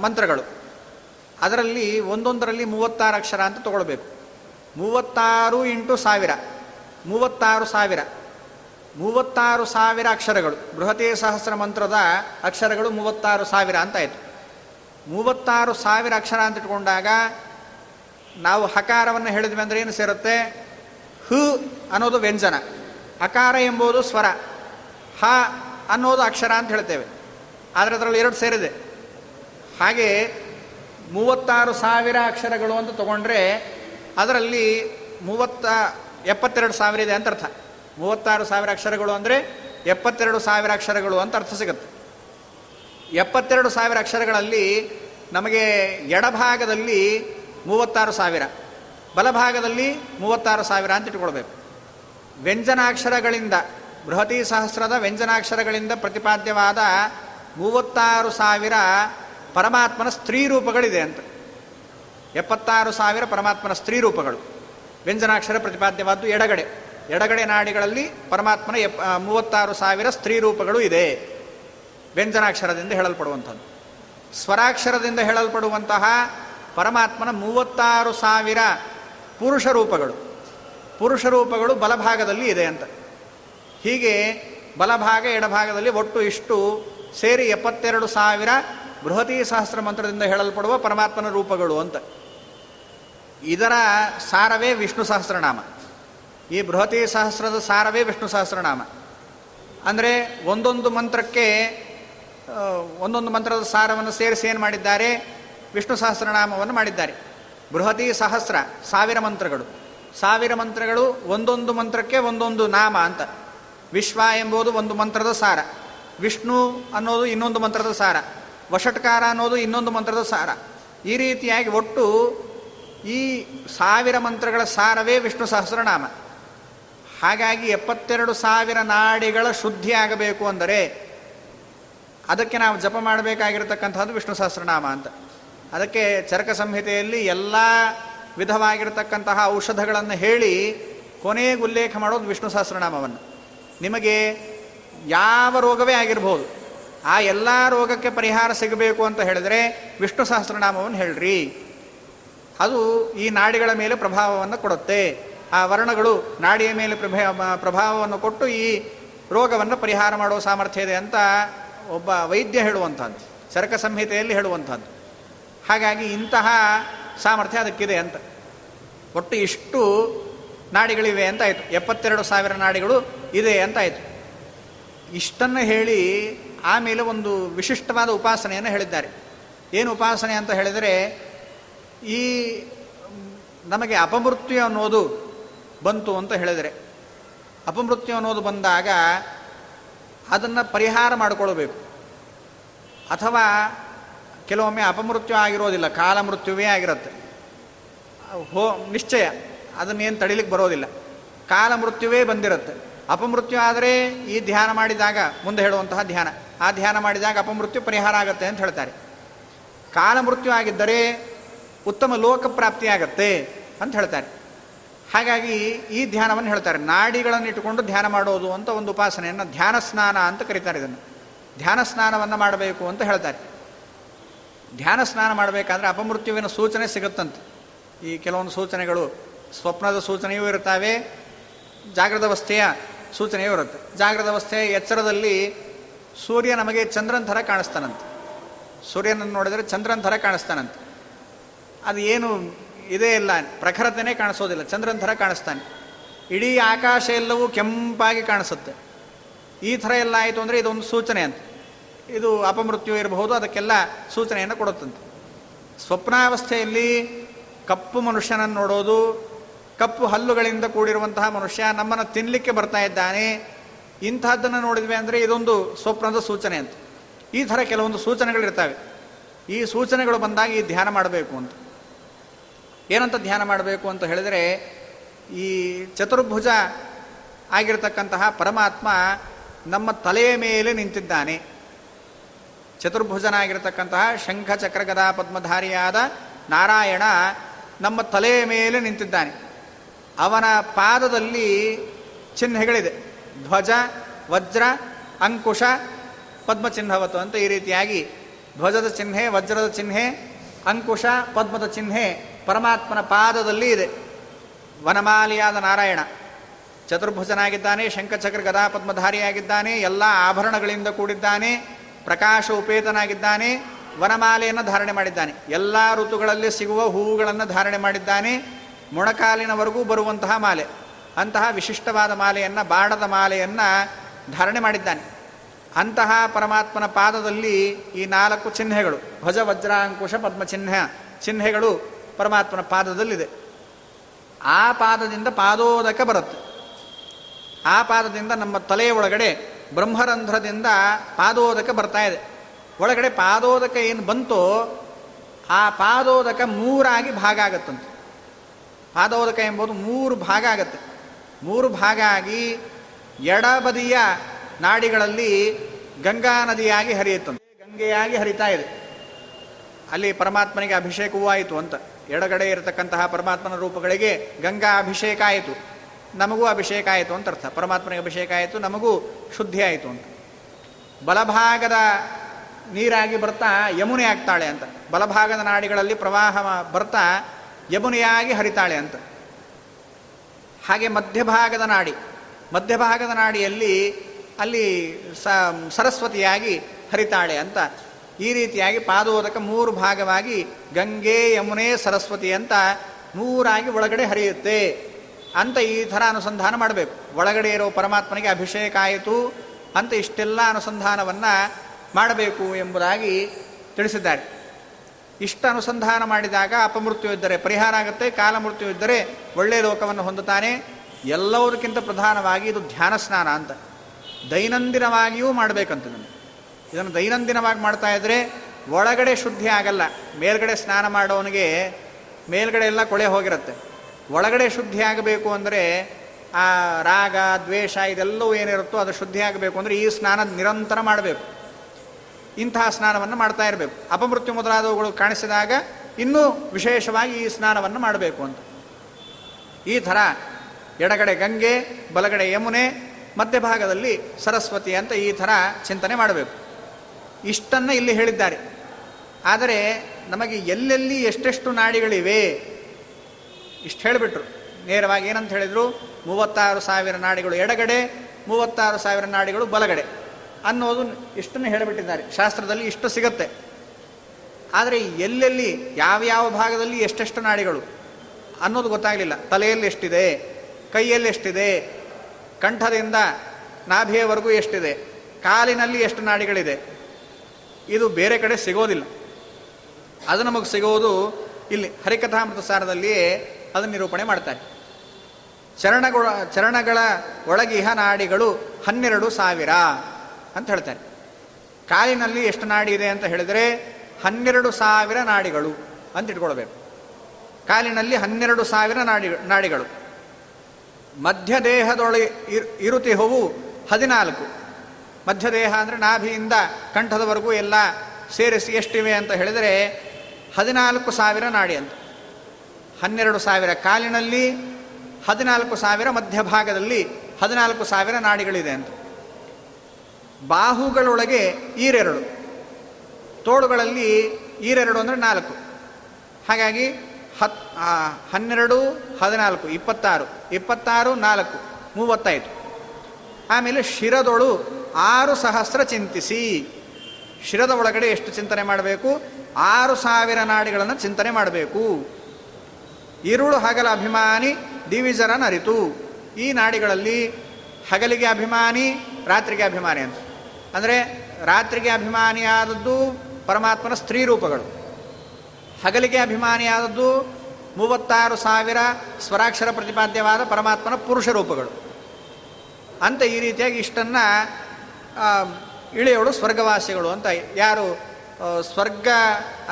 ಮಂತ್ರಗಳು. ಅದರಲ್ಲಿ ಒಂದೊಂದರಲ್ಲಿ ಮೂವತ್ತಾರು ಅಕ್ಷರ ಅಂತ ತಗೊಳ್ಬೇಕು. ಮೂವತ್ತಾರು ಇಂಟು ಸಾವಿರ. ಮೂವತ್ತಾರು ಸಾವಿರ. ಮೂವತ್ತಾರು ಸಾವಿರ ಅಕ್ಷರಗಳು. ಬೃಹತಿ ಸಹಸ್ರ ಮಂತ್ರದ ಅಕ್ಷರಗಳು ಮೂವತ್ತಾರು ಸಾವಿರ ಅಂತ ಆಯಿತು. ಮೂವತ್ತಾರು ಸಾವಿರ ಅಕ್ಷರ ಅಂತ ಇಟ್ಕೊಂಡಾಗ ನಾವು ಹಕಾರವನ್ನು ಹೇಳಿದ್ವಿ ಅಂದರೆ ಏನು ಸೇರುತ್ತೆ? ಹ ಅನ್ನೋದು ವ್ಯಂಜನ. ಹಕಾರ ಎಂಬುದು ಸ್ವರ. ಹ ಅನ್ನೋದು ಅಕ್ಷರ ಅಂತ ಹೇಳ್ತೇವೆ. ಆದರೆ ಅದರಲ್ಲಿ ಎರಡು ಸೇರಿದೆ. ಹಾಗೆ ಮೂವತ್ತಾರು ಸಾವಿರ ಅಕ್ಷರಗಳು ಅಂತ ತಗೊಂಡ್ರೆ ಅದರಲ್ಲಿ ಮೂವತ್ತ, ಎಪ್ಪತ್ತೆರಡು ಸಾವಿರ ಇದೆ ಅಂತ ಅರ್ಥ. ಮೂವತ್ತಾರು ಸಾವಿರ ಅಕ್ಷರಗಳು ಅಂದರೆ ಎಪ್ಪತ್ತೆರಡು ಸಾವಿರ ಅಕ್ಷರಗಳು ಅಂತ ಅರ್ಥ ಸಿಗುತ್ತೆ. ಎಪ್ಪತ್ತೆರಡು ಸಾವಿರ ಅಕ್ಷರಗಳಲ್ಲಿ ನಮಗೆ ಎಡಭಾಗದಲ್ಲಿ ಮೂವತ್ತಾರು ಸಾವಿರ, ಬಲಭಾಗದಲ್ಲಿ ಮೂವತ್ತಾರು ಸಾವಿರ ಅಂತ ಇಟ್ಕೊಳ್ಬೇಕು ವ್ಯಂಜನಾಕ್ಷರಗಳಿಂದ, ಬೃಹತಿ ಸಹಸ್ರದ ವ್ಯಂಜನಾಕ್ಷರಗಳಿಂದ ಪ್ರತಿಪಾದ್ಯವಾದ ಮೂವತ್ತಾರು ಸಾವಿರ ಪರಮಾತ್ಮನ ಸ್ತ್ರೀ ರೂಪಗಳಿದೆ ಅಂತ. ಎಪ್ಪತ್ತಾರು ಸಾವಿರ ಪರಮಾತ್ಮನ ಸ್ತ್ರೀ ರೂಪಗಳು. ವ್ಯಂಜನಾಕ್ಷರ ಪ್ರತಿಪಾದ್ಯವಾದ್ದು ಎಡಗಡೆ. ಎಡಗಡೆ ನಾಡಿಗಳಲ್ಲಿ ಪರಮಾತ್ಮನ ಎಪ್ ಮೂವತ್ತಾರು ಸಾವಿರ ಸ್ತ್ರೀ ರೂಪಗಳು ಇದೆ. ವ್ಯಂಜನಾಕ್ಷರದಿಂದ ಹೇಳಲ್ಪಡುವಂಥದ್ದು. ಸ್ವರಾಕ್ಷರದಿಂದ ಹೇಳಲ್ಪಡುವಂತಹ ಪರಮಾತ್ಮನ ಮೂವತ್ತಾರು ಸಾವಿರ ಪುರುಷ ರೂಪಗಳು. ಪುರುಷ ರೂಪಗಳು ಬಲಭಾಗದಲ್ಲಿ ಇದೆ ಅಂತ. ಹೀಗೆ ಬಲಭಾಗ, ಎಡಭಾಗದಲ್ಲಿ ಒಟ್ಟು ಇಷ್ಟು ಸೇರಿ ಎಪ್ಪತ್ತೆರಡು ಸಾವಿರ ಬೃಹತಿ ಸಹಸ್ರ ಮಂತ್ರದಿಂದ ಹೇಳಲ್ಪಡುವ ಪರಮಾತ್ಮನ ರೂಪಗಳು ಅಂತ. ಇದರ ಸಾರವೇ ವಿಷ್ಣು ಸಹಸ್ರನಾಮ. ಈ ಬೃಹತಿ ಸಹಸ್ರದ ಸಾರವೇ ವಿಷ್ಣು ಸಹಸ್ರನಾಮ. ಅಂದರೆ ಒಂದೊಂದು ಮಂತ್ರಕ್ಕೆ ಒಂದೊಂದು ಮಂತ್ರದ ಸಾರವನ್ನು ಸೇರಿಸಿ ಏನು ಮಾಡಿದ್ದಾರೆ? ವಿಷ್ಣು ಸಹಸ್ರನಾಮವನ್ನು ಮಾಡಿದ್ದಾರೆ. ಬೃಹತಿ ಸಹಸ್ರ, ಸಾವಿರ ಮಂತ್ರಗಳು. ಸಾವಿರ ಮಂತ್ರಗಳು ಒಂದೊಂದು ಮಂತ್ರಕ್ಕೆ ಒಂದೊಂದು ನಾಮ ಅಂತ. ವಿಶ್ವ ಎಂಬುದು ಒಂದು ಮಂತ್ರದ ಸಾರ. ವಿಷ್ಣು ಅನ್ನೋದು ಇನ್ನೊಂದು ಮಂತ್ರದ ಸಾರ. ವಷಟ್ಕಾರ ಅನ್ನೋದು ಇನ್ನೊಂದು ಮಂತ್ರದ ಸಾರ. ಈ ರೀತಿಯಾಗಿ ಒಟ್ಟು ಈ ಸಾವಿರ ಮಂತ್ರಗಳ ಸಾರವೇ ವಿಷ್ಣು ಸಹಸ್ರನಾಮ. ಹಾಗಾಗಿ ಎಪ್ಪತ್ತೆರಡು ಸಾವಿರ ನಾಡಿಗಳ ಶುದ್ಧಿ ಆಗಬೇಕು ಅಂದರೆ ಅದಕ್ಕೆ ನಾವು ಜಪ ಮಾಡಬೇಕಾಗಿರತಕ್ಕಂಥದ್ದು ವಿಷ್ಣು ಸಹಸ್ರನಾಮ ಅಂತ. ಅದಕ್ಕೆ ಚರಕ ಸಂಹಿತೆಯಲ್ಲಿ ಎಲ್ಲ ವಿಧವಾಗಿರತಕ್ಕಂತಹ ಔಷಧಗಳನ್ನು ಹೇಳಿ ಕೊನೆಗೆ ಉಲ್ಲೇಖ ಮಾಡೋದು ವಿಷ್ಣು ಸಹಸ್ರನಾಮವನ್ನು. ನಿಮಗೆ ಯಾವ ರೋಗವೇ ಆಗಿರ್ಬೋದು, ಆ ಎಲ್ಲ ರೋಗಕ್ಕೆ ಪರಿಹಾರ ಸಿಗಬೇಕು ಅಂತ ಹೇಳಿದರೆ ವಿಷ್ಣು ಸಹಸ್ರನಾಮವನ್ನು ಹೇಳ್ರಿ. ಅದು ಈ ನಾಡಿಗಳ ಮೇಲೆ ಪ್ರಭಾವವನ್ನು ಕೊಡುತ್ತೆ. ಆ ವರ್ಣಗಳು ನಾಡಿಯ ಮೇಲೆ ಪ್ರಭಾ, ಪ್ರಭಾವವನ್ನು ಕೊಟ್ಟು ಈ ರೋಗವನ್ನು ಪರಿಹಾರ ಮಾಡುವ ಸಾಮರ್ಥ್ಯ ಇದೆ ಅಂತ ಒಬ್ಬ ವೈದ್ಯ ಹೇಳುವಂಥದ್ದು. ಸರಕ ಸಂಹಿತೆಯಲ್ಲಿ ಹೇಳುವಂಥದ್ದು. ಹಾಗಾಗಿ ಇಂತಹ ಸಾಮರ್ಥ್ಯ ಅದಕ್ಕಿದೆ ಅಂತ. ಒಟ್ಟು ಇಷ್ಟು ನಾಡಿಗಳಿವೆ ಅಂತ ಆಯಿತು. ಎಪ್ಪತ್ತೆರಡು ಸಾವಿರ ನಾಡಿಗಳು ಇದೆ ಅಂತ ಆಯಿತು. ಇಷ್ಟನ್ನು ಹೇಳಿ ಆಮೇಲೆ ಒಂದು ವಿಶಿಷ್ಟವಾದ ಉಪಾಸನೆಯನ್ನು ಹೇಳಿದ್ದಾರೆ. ಏನು ಉಪಾಸನೆ ಅಂತ ಹೇಳಿದರೆ ಈ ನಮಗೆ ಅಪಮೃತ್ಯು ಅನ್ನೋದು ಬಂತು ಅಂತ ಹೇಳಿದರೆ ಅಪಮೃತ್ಯು ಅನ್ನೋದು ಬಂದಾಗ ಅದನ್ನು ಪರಿಹಾರ ಮಾಡಿಕೊಳ್ಬೇಕು. ಅಥವಾ ಕೆಲವೊಮ್ಮೆ ಅಪಮೃತ್ಯು ಆಗಿರೋದಿಲ್ಲ, ಕಾಲ ಮೃತ್ಯುವೇ ಆಗಿರುತ್ತೆ. ಹೋ, ನಿಶ್ಚಯ. ಅದನ್ನೇನು ತಡಿಲಿಕ್ಕೆ ಬರೋದಿಲ್ಲ. ಕಾಲ ಮೃತ್ಯುವೇ ಬಂದಿರುತ್ತೆ. ಅಪಮೃತ್ಯು ಆದರೆ ಈ ಧ್ಯಾನ ಮಾಡಿದಾಗ, ಮುಂದೆ ಹೇಳುವಂತಹ ಧ್ಯಾನ. ಆ ಧ್ಯಾನ ಮಾಡಿದಾಗ ಅಪಮೃತ್ಯು ಪರಿಹಾರ ಆಗುತ್ತೆ ಅಂತ ಹೇಳ್ತಾರೆ. ಕಾಲ ಮೃತ್ಯು ಆಗಿದ್ದರೆ ಉತ್ತಮ ಲೋಕ ಪ್ರಾಪ್ತಿಯಾಗತ್ತೆ ಅಂತ ಹೇಳ್ತಾರೆ. ಹಾಗಾಗಿ ಈ ಧ್ಯಾನವನ್ನು ಹೇಳ್ತಾರೆ. ನಾಡಿಗಳನ್ನು ಇಟ್ಟುಕೊಂಡು ಧ್ಯಾನ ಮಾಡೋದು ಅಂತ ಒಂದು ಉಪಾಸನೆಯನ್ನು ಧ್ಯಾನ ಸ್ನಾನ ಅಂತ ಕರೀತಾರೆ ಇದನ್ನು. ಧ್ಯಾನ ಸ್ನಾನವನ್ನು ಮಾಡಬೇಕು ಅಂತ ಹೇಳ್ತಾರೆ. ಧ್ಯಾನ ಸ್ನಾನ ಮಾಡಬೇಕಾದ್ರೆ ಅಪಮೃತ್ಯುವಿನ ಸೂಚನೆ ಸಿಗುತ್ತಂತೆ. ಈ ಕೆಲವೊಂದು ಸೂಚನೆಗಳು ಸ್ವಪ್ನದ ಸೂಚನೆಯೂ ಇರ್ತವೆ ಜಾಗೃತ ಅವಸ್ಥೆಯ ಸೂಚನೆಯೂ ಇರುತ್ತೆ. ಜಾಗೃತ ಅವಸ್ಥೆಯ ಎಚ್ಚರದಲ್ಲಿ ಸೂರ್ಯ ನಮಗೆ ಚಂದ್ರನ ಥರ ಕಾಣಿಸ್ತಾನಂತೆ. ಸೂರ್ಯನನ್ನು ನೋಡಿದರೆ ಚಂದ್ರನ ಥರ ಕಾಣಿಸ್ತಾನಂತೆ. ಅದು ಏನು ಇದೇ ಇಲ್ಲ. ಪ್ರಖರತೆನೇ ಕಾಣಿಸೋದಿಲ್ಲ. ಚಂದ್ರನ ಥರ ಕಾಣಿಸ್ತಾನೆ. ಇಡೀ ಆಕಾಶ ಎಲ್ಲವೂ ಕೆಂಪಾಗಿ ಕಾಣಿಸುತ್ತೆ. ಈ ಥರ ಎಲ್ಲ ಆಯಿತು ಅಂದರೆ ಇದೊಂದು ಸೂಚನೆ ಅಂತ. ಇದು ಅಪಮೃತ್ಯು ಇರಬಹುದು, ಅದಕ್ಕೆಲ್ಲ ಸೂಚನೆಯನ್ನು ಕೊಡುತ್ತಂತೆ. ಸ್ವಪ್ನಾವಸ್ಥೆಯಲ್ಲಿ ಕಪ್ಪು ಮನುಷ್ಯನನ್ನು ನೋಡೋದು, ಕಪ್ಪು ಹಲ್ಲುಗಳಿಂದ ಕೂಡಿರುವಂತಹ ಮನುಷ್ಯ ನಮ್ಮನ್ನು ತಿನ್ನಲಿಕ್ಕೆ ಬರ್ತಾ ಇದ್ದಾನೆ. ಇಂಥದ್ದನ್ನು ನೋಡಿದ್ವಿ ಅಂದರೆ ಇದೊಂದು ಸ್ವಪ್ನದ ಸೂಚನೆ ಅಂತ. ಈ ಥರ ಕೆಲವೊಂದು ಸೂಚನೆಗಳಿರ್ತವೆ. ಈ ಸೂಚನೆಗಳು ಬಂದಾಗ ಈ ಧ್ಯಾನ ಮಾಡಬೇಕು ಅಂತ. ಏನಂತ ಧ್ಯಾನ ಮಾಡಬೇಕು ಅಂತ ಹೇಳಿದರೆ, ಈ ಚತುರ್ಭುಜ ಆಗಿರತಕ್ಕಂತಹ ಪರಮಾತ್ಮ ನಮ್ಮ ತಲೆಯ ಮೇಲೆ ನಿಂತಿದ್ದಾನೆ. ಚತುರ್ಭುಜನಾಗಿರತಕ್ಕಂತಹ ಶಂಖ ಚಕ್ರಗದಾ ಪದ್ಮಧಾರಿಯಾದ ನಾರಾಯಣ ನಮ್ಮ ತಲೆಯ ಮೇಲೆ ನಿಂತಿದ್ದಾನೆ. ಅವನ ಪಾದದಲ್ಲಿ ಚಿಹ್ನೆಗಳಿದೆ. ಧ್ವಜ, ವಜ್ರ, ಅಂಕುಶ, ಪದ್ಮಚಿಹ್ನವತ್ತು ಅಂತ ಈ ರೀತಿಯಾಗಿ ಧ್ವಜದ ಚಿಹ್ನೆ, ವಜ್ರದ ಚಿಹ್ನೆ, ಅಂಕುಶ, ಪದ್ಮದ ಚಿಹ್ನೆ ಪರಮಾತ್ಮನ ಪಾದದಲ್ಲಿ ಇದೆ. ವನಮಾಲಿಯಾದ ನಾರಾಯಣ. ಚತುರ್ಭುಜನಾಗಿದ್ದಾನೆ ಶಂಖಚಕ್ರ ಗದಾಪದ್ಮಧಾರಿಯಾಗಿದ್ದಾನೆ, ಎಲ್ಲ ಆಭರಣಗಳಿಂದ ಕೂಡಿದ್ದಾನೆ, ಪ್ರಕಾಶ ಉಪೇತನಾಗಿದ್ದಾನೆ, ವನಮಾಲೆಯನ್ನು ಧಾರಣೆ ಮಾಡಿದ್ದಾನೆ. ಎಲ್ಲ ಋತುಗಳಲ್ಲಿ ಸಿಗುವ ಹೂವುಗಳನ್ನು ಧಾರಣೆ ಮಾಡಿದ್ದಾನೆ. ಮೊಣಕಾಲಿನವರೆಗೂ ಬರುವಂತಹ ಮಾಲೆ. ಅಂತಹ ವಿಶಿಷ್ಟವಾದ ಮಾಲೆಯನ್ನು, ಬಾಣದ ಮಾಲೆಯನ್ನು ಧಾರಣೆ ಮಾಡಿದ್ದಾನೆ. ಅಂತಹ ಪರಮಾತ್ಮನ ಪಾದದಲ್ಲಿ ಈ ನಾಲ್ಕು ಚಿಹ್ನೆಗಳು ಭಜ ವಜ್ರಾಂಕುಶ ಪದ್ಮಚಿಹ್ನ ಚಿಹ್ನೆಗಳು ಪರಮಾತ್ಮನ ಪಾದದಲ್ಲಿದೆ. ಆ ಪಾದದಿಂದ ಪಾದೋದಕ ಬರುತ್ತೆ. ಆ ಪಾದದಿಂದ ನಮ್ಮ ತಲೆಯ ಒಳಗಡೆ ಬ್ರಹ್ಮರಂಧ್ರದಿಂದ ಪಾದೋದಕ ಬರ್ತಾ ಇದೆ. ಒಳಗಡೆ ಪಾದೋದಕ ಏನು ಬಂತೋ ಆ ಪಾದೋದಕ ಮೂರಾಗಿ ಭಾಗ ಆಗತ್ತಂತೆ. ಪಾದೋದಕ ಎಂಬುದು ಮೂರು ಭಾಗ ಆಗತ್ತೆ. ಮೂರು ಭಾಗ ಆಗಿ ಎಡಬದಿಯ ನಾಡಿಗಳಲ್ಲಿ ಗಂಗಾ ನದಿಯಾಗಿ ಹರಿಯುತ್ತಂತೆ. ಗಂಗೆಯಾಗಿ ಹರಿತಾ ಇದೆ. ಅಲ್ಲಿ ಪರಮಾತ್ಮನಿಗೆ ಅಭಿಷೇಕವೂ ಆಯಿತು ಅಂತ. ಎಡಗಡೆ ಇರತಕ್ಕಂತಹ ಪರಮಾತ್ಮನ ರೂಪಗಳಿಗೆ ಗಂಗಾ ಅಭಿಷೇಕ ಆಯಿತು. ನಮಗೂ ಅಭಿಷೇಕ ಆಯಿತು ಅಂತ ಅರ್ಥ. ಪರಮಾತ್ಮನಿಗೆ ಅಭಿಷೇಕ ಆಯಿತು, ನಮಗೂ ಶುದ್ಧಿ ಆಯಿತು ಅಂತ. ಬಲಭಾಗದ ನೀರಾಗಿ ಬರ್ತಾ ಯಮುನೆ ಆಗ್ತಾಳೆ ಅಂತ. ಬಲಭಾಗದ ನಾಡಿಗಳಲ್ಲಿ ಪ್ರವಾಹ ಬರ್ತಾ ಯಮುನೆಯಾಗಿ ಹರಿತಾಳೆ ಅಂತ. ಹಾಗೆ ಮಧ್ಯಭಾಗದ ನಾಡಿ, ಮಧ್ಯಭಾಗದ ನಾಡಿಯಲ್ಲಿ ಅಲ್ಲಿ ಸರಸ್ವತಿಯಾಗಿ ಹರಿತಾಳೆ ಅಂತ. ಈ ರೀತಿಯಾಗಿ ಪಾದೋದಕ ಮೂರು ಭಾಗವಾಗಿ ಗಂಗೆ, ಯಮುನೆ, ಸರಸ್ವತಿ ಅಂತ ಮೂರಾಗಿ ಒಳಗಡೆ ಹರಿಯುತ್ತೆ ಅಂತ ಈ ಥರ ಅನುಸಂಧಾನ ಮಾಡಬೇಕು. ಒಳಗಡೆ ಇರೋ ಪರಮಾತ್ಮನಿಗೆ ಅಭಿಷೇಕ ಆಯಿತು ಅಂತ ಇಷ್ಟೆಲ್ಲ ಅನುಸಂಧಾನವನ್ನು ಮಾಡಬೇಕು ಎಂಬುದಾಗಿ ತಿಳಿಸಿದ್ದಾರೆ. ಇಷ್ಟ ಅನುಸಂಧಾನ ಮಾಡಿದಾಗ ಅಪಮೃತ್ಯು ಇದ್ದರೆ ಪರಿಹಾರ ಆಗುತ್ತೆ, ಕಾಲಮೃತ್ಯು ಇದ್ದರೆ ಒಳ್ಳೆಯ ಲೋಕವನ್ನು ಹೊಂದುತ್ತಾನೆ. ಎಲ್ಲದಕ್ಕಿಂತ ಪ್ರಧಾನವಾಗಿ ಇದು ಧ್ಯಾನ ಸ್ನಾನ ಅಂತ. ದೈನಂದಿನವಾಗಿಯೂ ಮಾಡಬೇಕಂತ ನಮಗೆ. ಇದನ್ನು ದೈನಂದಿನವಾಗಿ ಮಾಡ್ತಾ ಇದ್ದರೆ ಒಳಗಡೆ ಶುದ್ಧಿ ಆಗಲ್ಲ. ಮೇಲ್ಗಡೆ ಸ್ನಾನ ಮಾಡೋವನಿಗೆ ಮೇಲ್ಗಡೆ ಎಲ್ಲ ಕೊಳೆ ಹೋಗಿರುತ್ತೆ. ಒಳಗಡೆ ಶುದ್ಧಿ ಆಗಬೇಕು ಅಂದರೆ ಆ ರಾಗ, ದ್ವೇಷ ಇದೆಲ್ಲವೂ ಏನಿರುತ್ತೋ ಅದು ಶುದ್ಧಿ ಆಗಬೇಕು ಅಂದರೆ ಈ ಸ್ನಾನ ನಿರಂತರ ಮಾಡಬೇಕು. ಇಂತಹ ಸ್ನಾನವನ್ನು ಮಾಡ್ತಾ ಇರಬೇಕು. ಅಪಮೃತ್ಯು ಮೊದಲಾದವುಗಳು ಕಾಣಿಸಿದಾಗ ಇನ್ನೂ ವಿಶೇಷವಾಗಿ ಈ ಸ್ನಾನವನ್ನು ಮಾಡಬೇಕು ಅಂತ. ಈ ಥರ ಎಡಗಡೆ ಗಂಗೆ, ಬಲಗಡೆ ಯಮುನೆ, ಮಧ್ಯಭಾಗದಲ್ಲಿ ಸರಸ್ವತಿ ಅಂತ ಈ ಥರ ಚಿಂತನೆ ಮಾಡಬೇಕು. ಇಷ್ಟನ್ನು ಇಲ್ಲಿ ಹೇಳಿದ್ದಾರೆ. ಆದರೆ ನಮಗೆ ಎಲ್ಲೆಲ್ಲಿ ಎಷ್ಟೆಷ್ಟು ನಾಡಿಗಳಿವೆ? ಇಷ್ಟು ಹೇಳಿಬಿಟ್ರು. ನೇರವಾಗಿ ಏನಂತ ಹೇಳಿದರು? ಮೂವತ್ತಾರು ಸಾವಿರ ನಾಡಿಗಳು ಎಡಗಡೆ, ಮೂವತ್ತಾರು ಸಾವಿರ ನಾಡಿಗಳು ಬಲಗಡೆ ಅನ್ನೋದು ಇಷ್ಟನ್ನು ಹೇಳಿಬಿಟ್ಟಿದ್ದಾರೆ. ಶಾಸ್ತ್ರದಲ್ಲಿ ಇಷ್ಟು ಸಿಗತ್ತೆ. ಆದರೆ ಎಲ್ಲೆಲ್ಲಿ ಯಾವ ಯಾವ ಭಾಗದಲ್ಲಿ ಎಷ್ಟೆಷ್ಟು ನಾಡಿಗಳು ಅನ್ನೋದು ಗೊತ್ತಾಗಲಿಲ್ಲ. ತಲೆಯಲ್ಲಿ ಎಷ್ಟಿದೆ? ಕೈಯಲ್ಲಿ ಎಷ್ಟಿದೆ? ಕಂಠದಿಂದ ನಾಭಿಯವರೆಗೂ ಎಷ್ಟಿದೆ? ಕಾಲಿನಲ್ಲಿ ಎಷ್ಟು ನಾಡಿಗಳಿದೆ? ಇದು ಬೇರೆ ಕಡೆ ಸಿಗೋದಿಲ್ಲ. ಅದು ನಮಗೆ ಸಿಗೋದು ಇಲ್ಲಿ ಹರಿಕಥಾಮೃತ ಸಾರದಲ್ಲಿಯೇ ಅದನ್ನು ನಿರೂಪಣೆ ಮಾಡ್ತಾರೆ. ಚರಣಗಳ ಚರಣಗಳ ಒಳಗಿಹ ನಾಡಿಗಳು ಹನ್ನೆರಡು ಸಾವಿರ ಅಂತ ಹೇಳ್ತಾರೆ. ಕಾಲಿನಲ್ಲಿ ಎಷ್ಟು ನಾಡಿ ಇದೆ ಅಂತ ಹೇಳಿದರೆ ಹನ್ನೆರಡು ಸಾವಿರ ನಾಡಿಗಳು ಅಂತ ಇಟ್ಕೊಳ್ಬೇಕು. ಕಾಲಿನಲ್ಲಿ ಹನ್ನೆರಡು ಸಾವಿರ ನಾಡಿ, ನಾಡಿಗಳು. ಮಧ್ಯದೇಹದೊಳಗೆ ಇರುತಿಹವು ಹದಿನಾಲ್ಕು. ಮಧ್ಯದೇಹ ಅಂದರೆ ನಾಭಿಯಿಂದ ಕಂಠದವರೆಗೂ ಎಲ್ಲ ಸೇರಿಸಿ ಎಷ್ಟಿವೆ ಅಂತ ಹೇಳಿದರೆ ಹದಿನಾಲ್ಕು ಸಾವಿರ ನಾಡಿ ಅಂತ. ಹನ್ನೆರಡು ಸಾವಿರ ಕಾಲಿನಲ್ಲಿ, ಹದಿನಾಲ್ಕು ಸಾವಿರ ಮಧ್ಯಭಾಗದಲ್ಲಿ, ಹದಿನಾಲ್ಕು ಸಾವಿರ ನಾಡಿಗಳಿದೆ ಅಂತ. ಬಾಹುಗಳೊಳಗೆ ಈರೆರಡು, ತೋಳುಗಳಲ್ಲಿ ಈರೆರಡು ಅಂದರೆ ನಾಲ್ಕು. ಹಾಗಾಗಿ ಹತ್ ಹನ್ನೆರಡು, ಹದಿನಾಲ್ಕು, ಇಪ್ಪತ್ತಾರು ಇಪ್ಪತ್ತಾರು, ನಾಲ್ಕು, ಮೂವತ್ತೈದು. ಆಮೇಲೆ ಶಿರದೊಳು ಆರು ಸಹಸ್ರ ಚಿಂತಿಸಿ. ಶಿರದ ಒಳಗಡೆ ಎಷ್ಟು ಚಿಂತನೆ ಮಾಡಬೇಕು? ಆರು ಸಾವಿರ ನಾಡಿಗಳನ್ನು ಚಿಂತನೆ ಮಾಡಬೇಕು. ಇರುಳು ಹಗಲ ಅಭಿಮಾನಿ ದಿವಿಜರನರಿತು ಈ ನಾಡಿಗಳಲ್ಲಿ ಹಗಲಿಗೆ ಅಭಿಮಾನಿ, ರಾತ್ರಿಗೆ ಅಭಿಮಾನಿ ಅಂತ. ಅಂದರೆ ರಾತ್ರಿಗೆ ಅಭಿಮಾನಿಯಾದದ್ದು ಪರಮಾತ್ಮನ ಸ್ತ್ರೀ ರೂಪಗಳು. ಹಗಲಿಗೆ ಅಭಿಮಾನಿಯಾದದ್ದು ಮೂವತ್ತಾರು ಸಾವಿರ ಸ್ವರಾಕ್ಷರ ಪ್ರತಿಪಾದ್ಯವಾದ ಪರಮಾತ್ಮನ ಪುರುಷ ರೂಪಗಳು. ಅಂತ ಈ ರೀತಿಯಾಗಿ ಇಷ್ಟನ್ನು ಇಳಿಯವಳು ಸ್ವರ್ಗವಾಸಿಗಳು ಅಂತ ಯಾರು ಸ್ವರ್ಗ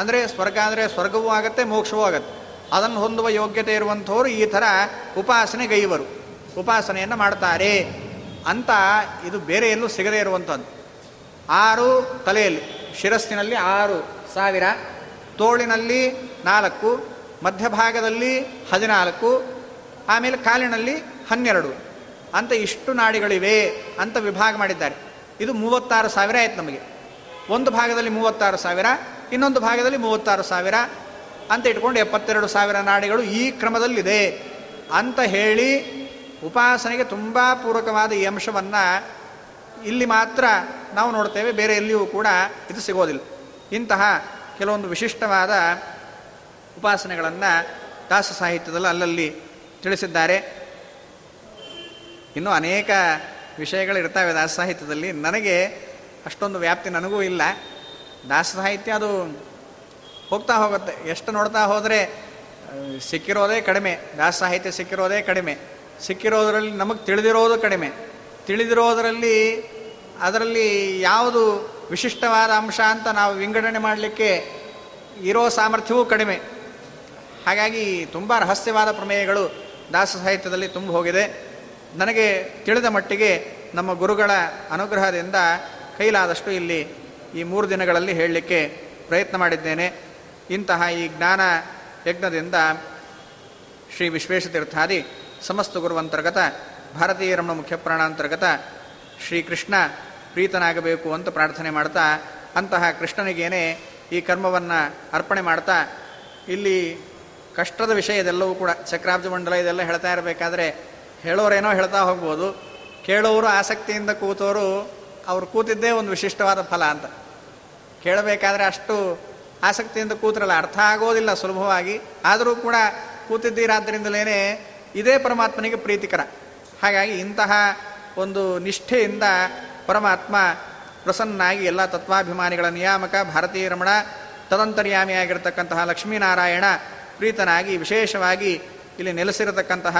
ಅಂದರೆ ಸ್ವರ್ಗ ಅಂದರೆ ಸ್ವರ್ಗವೂ ಆಗುತ್ತೆ, ಮೋಕ್ಷವೂ ಆಗತ್ತೆ. ಅದನ್ನು ಹೊಂದುವ ಯೋಗ್ಯತೆ ಇರುವಂಥವರು ಈ ಥರ ಉಪಾಸನೆ ಗೈವರು. ಉಪಾಸನೆಯನ್ನು ಮಾಡ್ತಾರೆ ಅಂತ ಇದು ಬೇರೆ ಎಲ್ಲೂ ಸಿಗದೇ ಇರುವಂಥದ್ದು. ಆರು ತಲೆಯಲ್ಲಿ, ಶಿರಸ್ಸಿನಲ್ಲಿ ಆರು ಸಾವಿರ, ತೋಳಿನಲ್ಲಿ ನಾಲ್ಕು, ಮಧ್ಯಭಾಗದಲ್ಲಿ ಹದಿನಾಲ್ಕು, ಆಮೇಲೆ ಕಾಲಿನಲ್ಲಿ ಹನ್ನೆರಡು. ಅಂತ ಇಷ್ಟು ನಾಡಿಗಳಿವೆ ಅಂತ ವಿಭಾಗ ಮಾಡಿದ್ದಾರೆ. ಇದು ಮೂವತ್ತಾರು ಸಾವಿರ ಆಯ್ತು ನಮಗೆ. ಒಂದು ಭಾಗದಲ್ಲಿ ಮೂವತ್ತಾರು ಸಾವಿರ, ಇನ್ನೊಂದು ಭಾಗದಲ್ಲಿ ಮೂವತ್ತಾರು ಸಾವಿರ ಅಂತ ಇಟ್ಕೊಂಡು ಎಪ್ಪತ್ತೆರಡು ಸಾವಿರ ನಾಡಿಗಳು ಈ ಕ್ರಮದಲ್ಲಿದೆ ಅಂತ ಹೇಳಿ ಉಪಾಸನೆಗೆ ತುಂಬ ಪೂರಕವಾದ ಈ ಅಂಶವನ್ನು ಇಲ್ಲಿ ಮಾತ್ರ ನಾವು ನೋಡ್ತೇವೆ. ಬೇರೆ ಎಲ್ಲಿಯೂ ಕೂಡ ಇದು ಸಿಗೋದಿಲ್ಲ. ಇಂತಹ ಕೆಲವೊಂದು ವಿಶಿಷ್ಟವಾದ ಉಪಾಸನೆಗಳನ್ನು ದಾಸ ಸಾಹಿತ್ಯದಲ್ಲಿ ಅಲ್ಲಲ್ಲಿ ತಿಳಿಸಿದ್ದಾರೆ. ಇನ್ನೂ ಅನೇಕ ವಿಷಯಗಳು ಇರ್ತಾವೆ ದಾಸ ಸಾಹಿತ್ಯದಲ್ಲಿ. ನನಗೆ ಅಷ್ಟೊಂದು ವ್ಯಾಪ್ತಿ ನನಗೂ ಇಲ್ಲ. ದಾಸ ಸಾಹಿತ್ಯ ಅದು ಹೋಗ್ತಾ ಹೋಗುತ್ತೆ. ಎಷ್ಟು ನೋಡ್ತಾ ಹೋದರೆ ಸಿಕ್ಕಿರೋದೇ ಕಡಿಮೆ. ದಾಸ ಸಾಹಿತ್ಯ ಸಿಕ್ಕಿರೋದೇ ಕಡಿಮೆ. ಸಿಕ್ಕಿರೋದರಲ್ಲಿ ನಮಗೆ ತಿಳಿದಿರೋದು ಕಡಿಮೆ. ತಿಳಿದಿರೋದರಲ್ಲಿ ಅದರಲ್ಲಿ ಯಾವುದು ವಿಶಿಷ್ಟವಾದ ಅಂಶ ಅಂತ ನಾವು ವಿಂಗಡಣೆ ಮಾಡಲಿಕ್ಕೆ ಇರೋ ಸಾಮರ್ಥ್ಯವೂ ಕಡಿಮೆ. ಹಾಗಾಗಿ ತುಂಬ ರಹಸ್ಯವಾದ ಪ್ರಮೇಯಗಳು ದಾಸ ಸಾಹಿತ್ಯದಲ್ಲಿ ತುಂಬ ಹೋಗಿದೆ. ನನಗೆ ತಿಳಿದ ಮಟ್ಟಿಗೆ ನಮ್ಮ ಗುರುಗಳ ಅನುಗ್ರಹದಿಂದ ಕೈಲಾದಷ್ಟು ಇಲ್ಲಿ ಈ ಮೂರು ದಿನಗಳಲ್ಲಿ ಹೇಳಲಿಕ್ಕೆ ಪ್ರಯತ್ನ ಮಾಡಿದ್ದೇನೆ. ಇಂತಹ ಈ ಜ್ಞಾನ ಯಜ್ಞದಿಂದ ಶ್ರೀ ವಿಶ್ವೇಶತೀರ್ಥಾದಿ ಸಮಸ್ತ ಗುರುವಂತರ್ಗತ, ಭಾರತೀಯ ರಮಣ ಮುಖ್ಯ ಪ್ರಾಣಾಂತರ್ಗತ ಶ್ರೀಕೃಷ್ಣ ಪ್ರೀತನಾಗಬೇಕು ಅಂತ ಪ್ರಾರ್ಥನೆ ಮಾಡ್ತಾ, ಅಂತಹ ಕೃಷ್ಣನಿಗೇನೆ ಈ ಕರ್ಮವನ್ನು ಅರ್ಪಣೆ ಮಾಡ್ತಾ, ಇಲ್ಲಿ ಕಷ್ಟದ ವಿಷಯ ಇದೆಲ್ಲವೂ ಕೂಡ, ಚಕ್ರಾಬ್ಜ ಮಂಡಲ ಇದೆಲ್ಲ ಹೇಳ್ತಾ ಇರಬೇಕಾದ್ರೆ ಹೇಳೋರೇನೋ ಹೇಳ್ತಾ ಹೋಗ್ಬೋದು. ಕೇಳೋರು ಆಸಕ್ತಿಯಿಂದ ಕೂತೋರು ಅವ್ರು ಕೂತಿದ್ದೇ ಒಂದು ವಿಶಿಷ್ಟವಾದ ಫಲ ಅಂತ. ಕೇಳಬೇಕಾದ್ರೆ ಅಷ್ಟು ಆಸಕ್ತಿಯಿಂದ ಕೂತ್ರಲ್ಲ, ಅರ್ಥ ಆಗೋದಿಲ್ಲ ಸುಲಭವಾಗಿ. ಆದರೂ ಕೂಡ ಕೂತಿದ್ದೀರಾದ್ದರಿಂದಲೇ ಇದೇ ಪರಮಾತ್ಮನಿಗೆ ಪ್ರೀತಿಕರ. ಹಾಗಾಗಿ ಇಂತಹ ಒಂದು ನಿಷ್ಠೆಯಿಂದ ಪರಮಾತ್ಮ ಪ್ರಸನ್ನಾಗಿ ಎಲ್ಲ ತತ್ವಾಭಿಮಾನಿಗಳ ನಿಯಾಮಕ, ಭಾರತೀಯ ರಮಣ, ತದಂತರ್ಯಾಮಿಯಾಗಿರ್ತಕ್ಕಂತಹ ಲಕ್ಷ್ಮೀನಾರಾಯಣ ಪ್ರೀತನಾಗಿ ವಿಶೇಷವಾಗಿ ಇಲ್ಲಿ ನೆಲೆಸಿರತಕ್ಕಂತಹ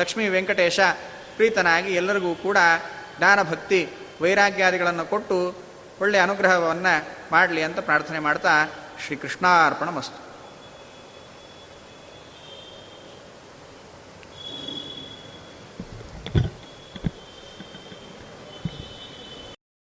ಲಕ್ಷ್ಮೀ ವೆಂಕಟೇಶ ಪ್ರೀತನಾಗಿ ಎಲ್ಲರಿಗೂ ಕೂಡ ಜ್ಞಾನಭಕ್ತಿ, ವೈರಾಗ್ಯಾದಿಗಳನ್ನು ಕೊಟ್ಟು ಒಳ್ಳೆಯ ಅನುಗ್ರಹವನ್ನು ಮಾಡಲಿ ಅಂತ ಪ್ರಾರ್ಥನೆ ಮಾಡ್ತಾ ಶ್ರೀ ಕೃಷ್ಣಾರ್ಪಣ ಮಸ್ತು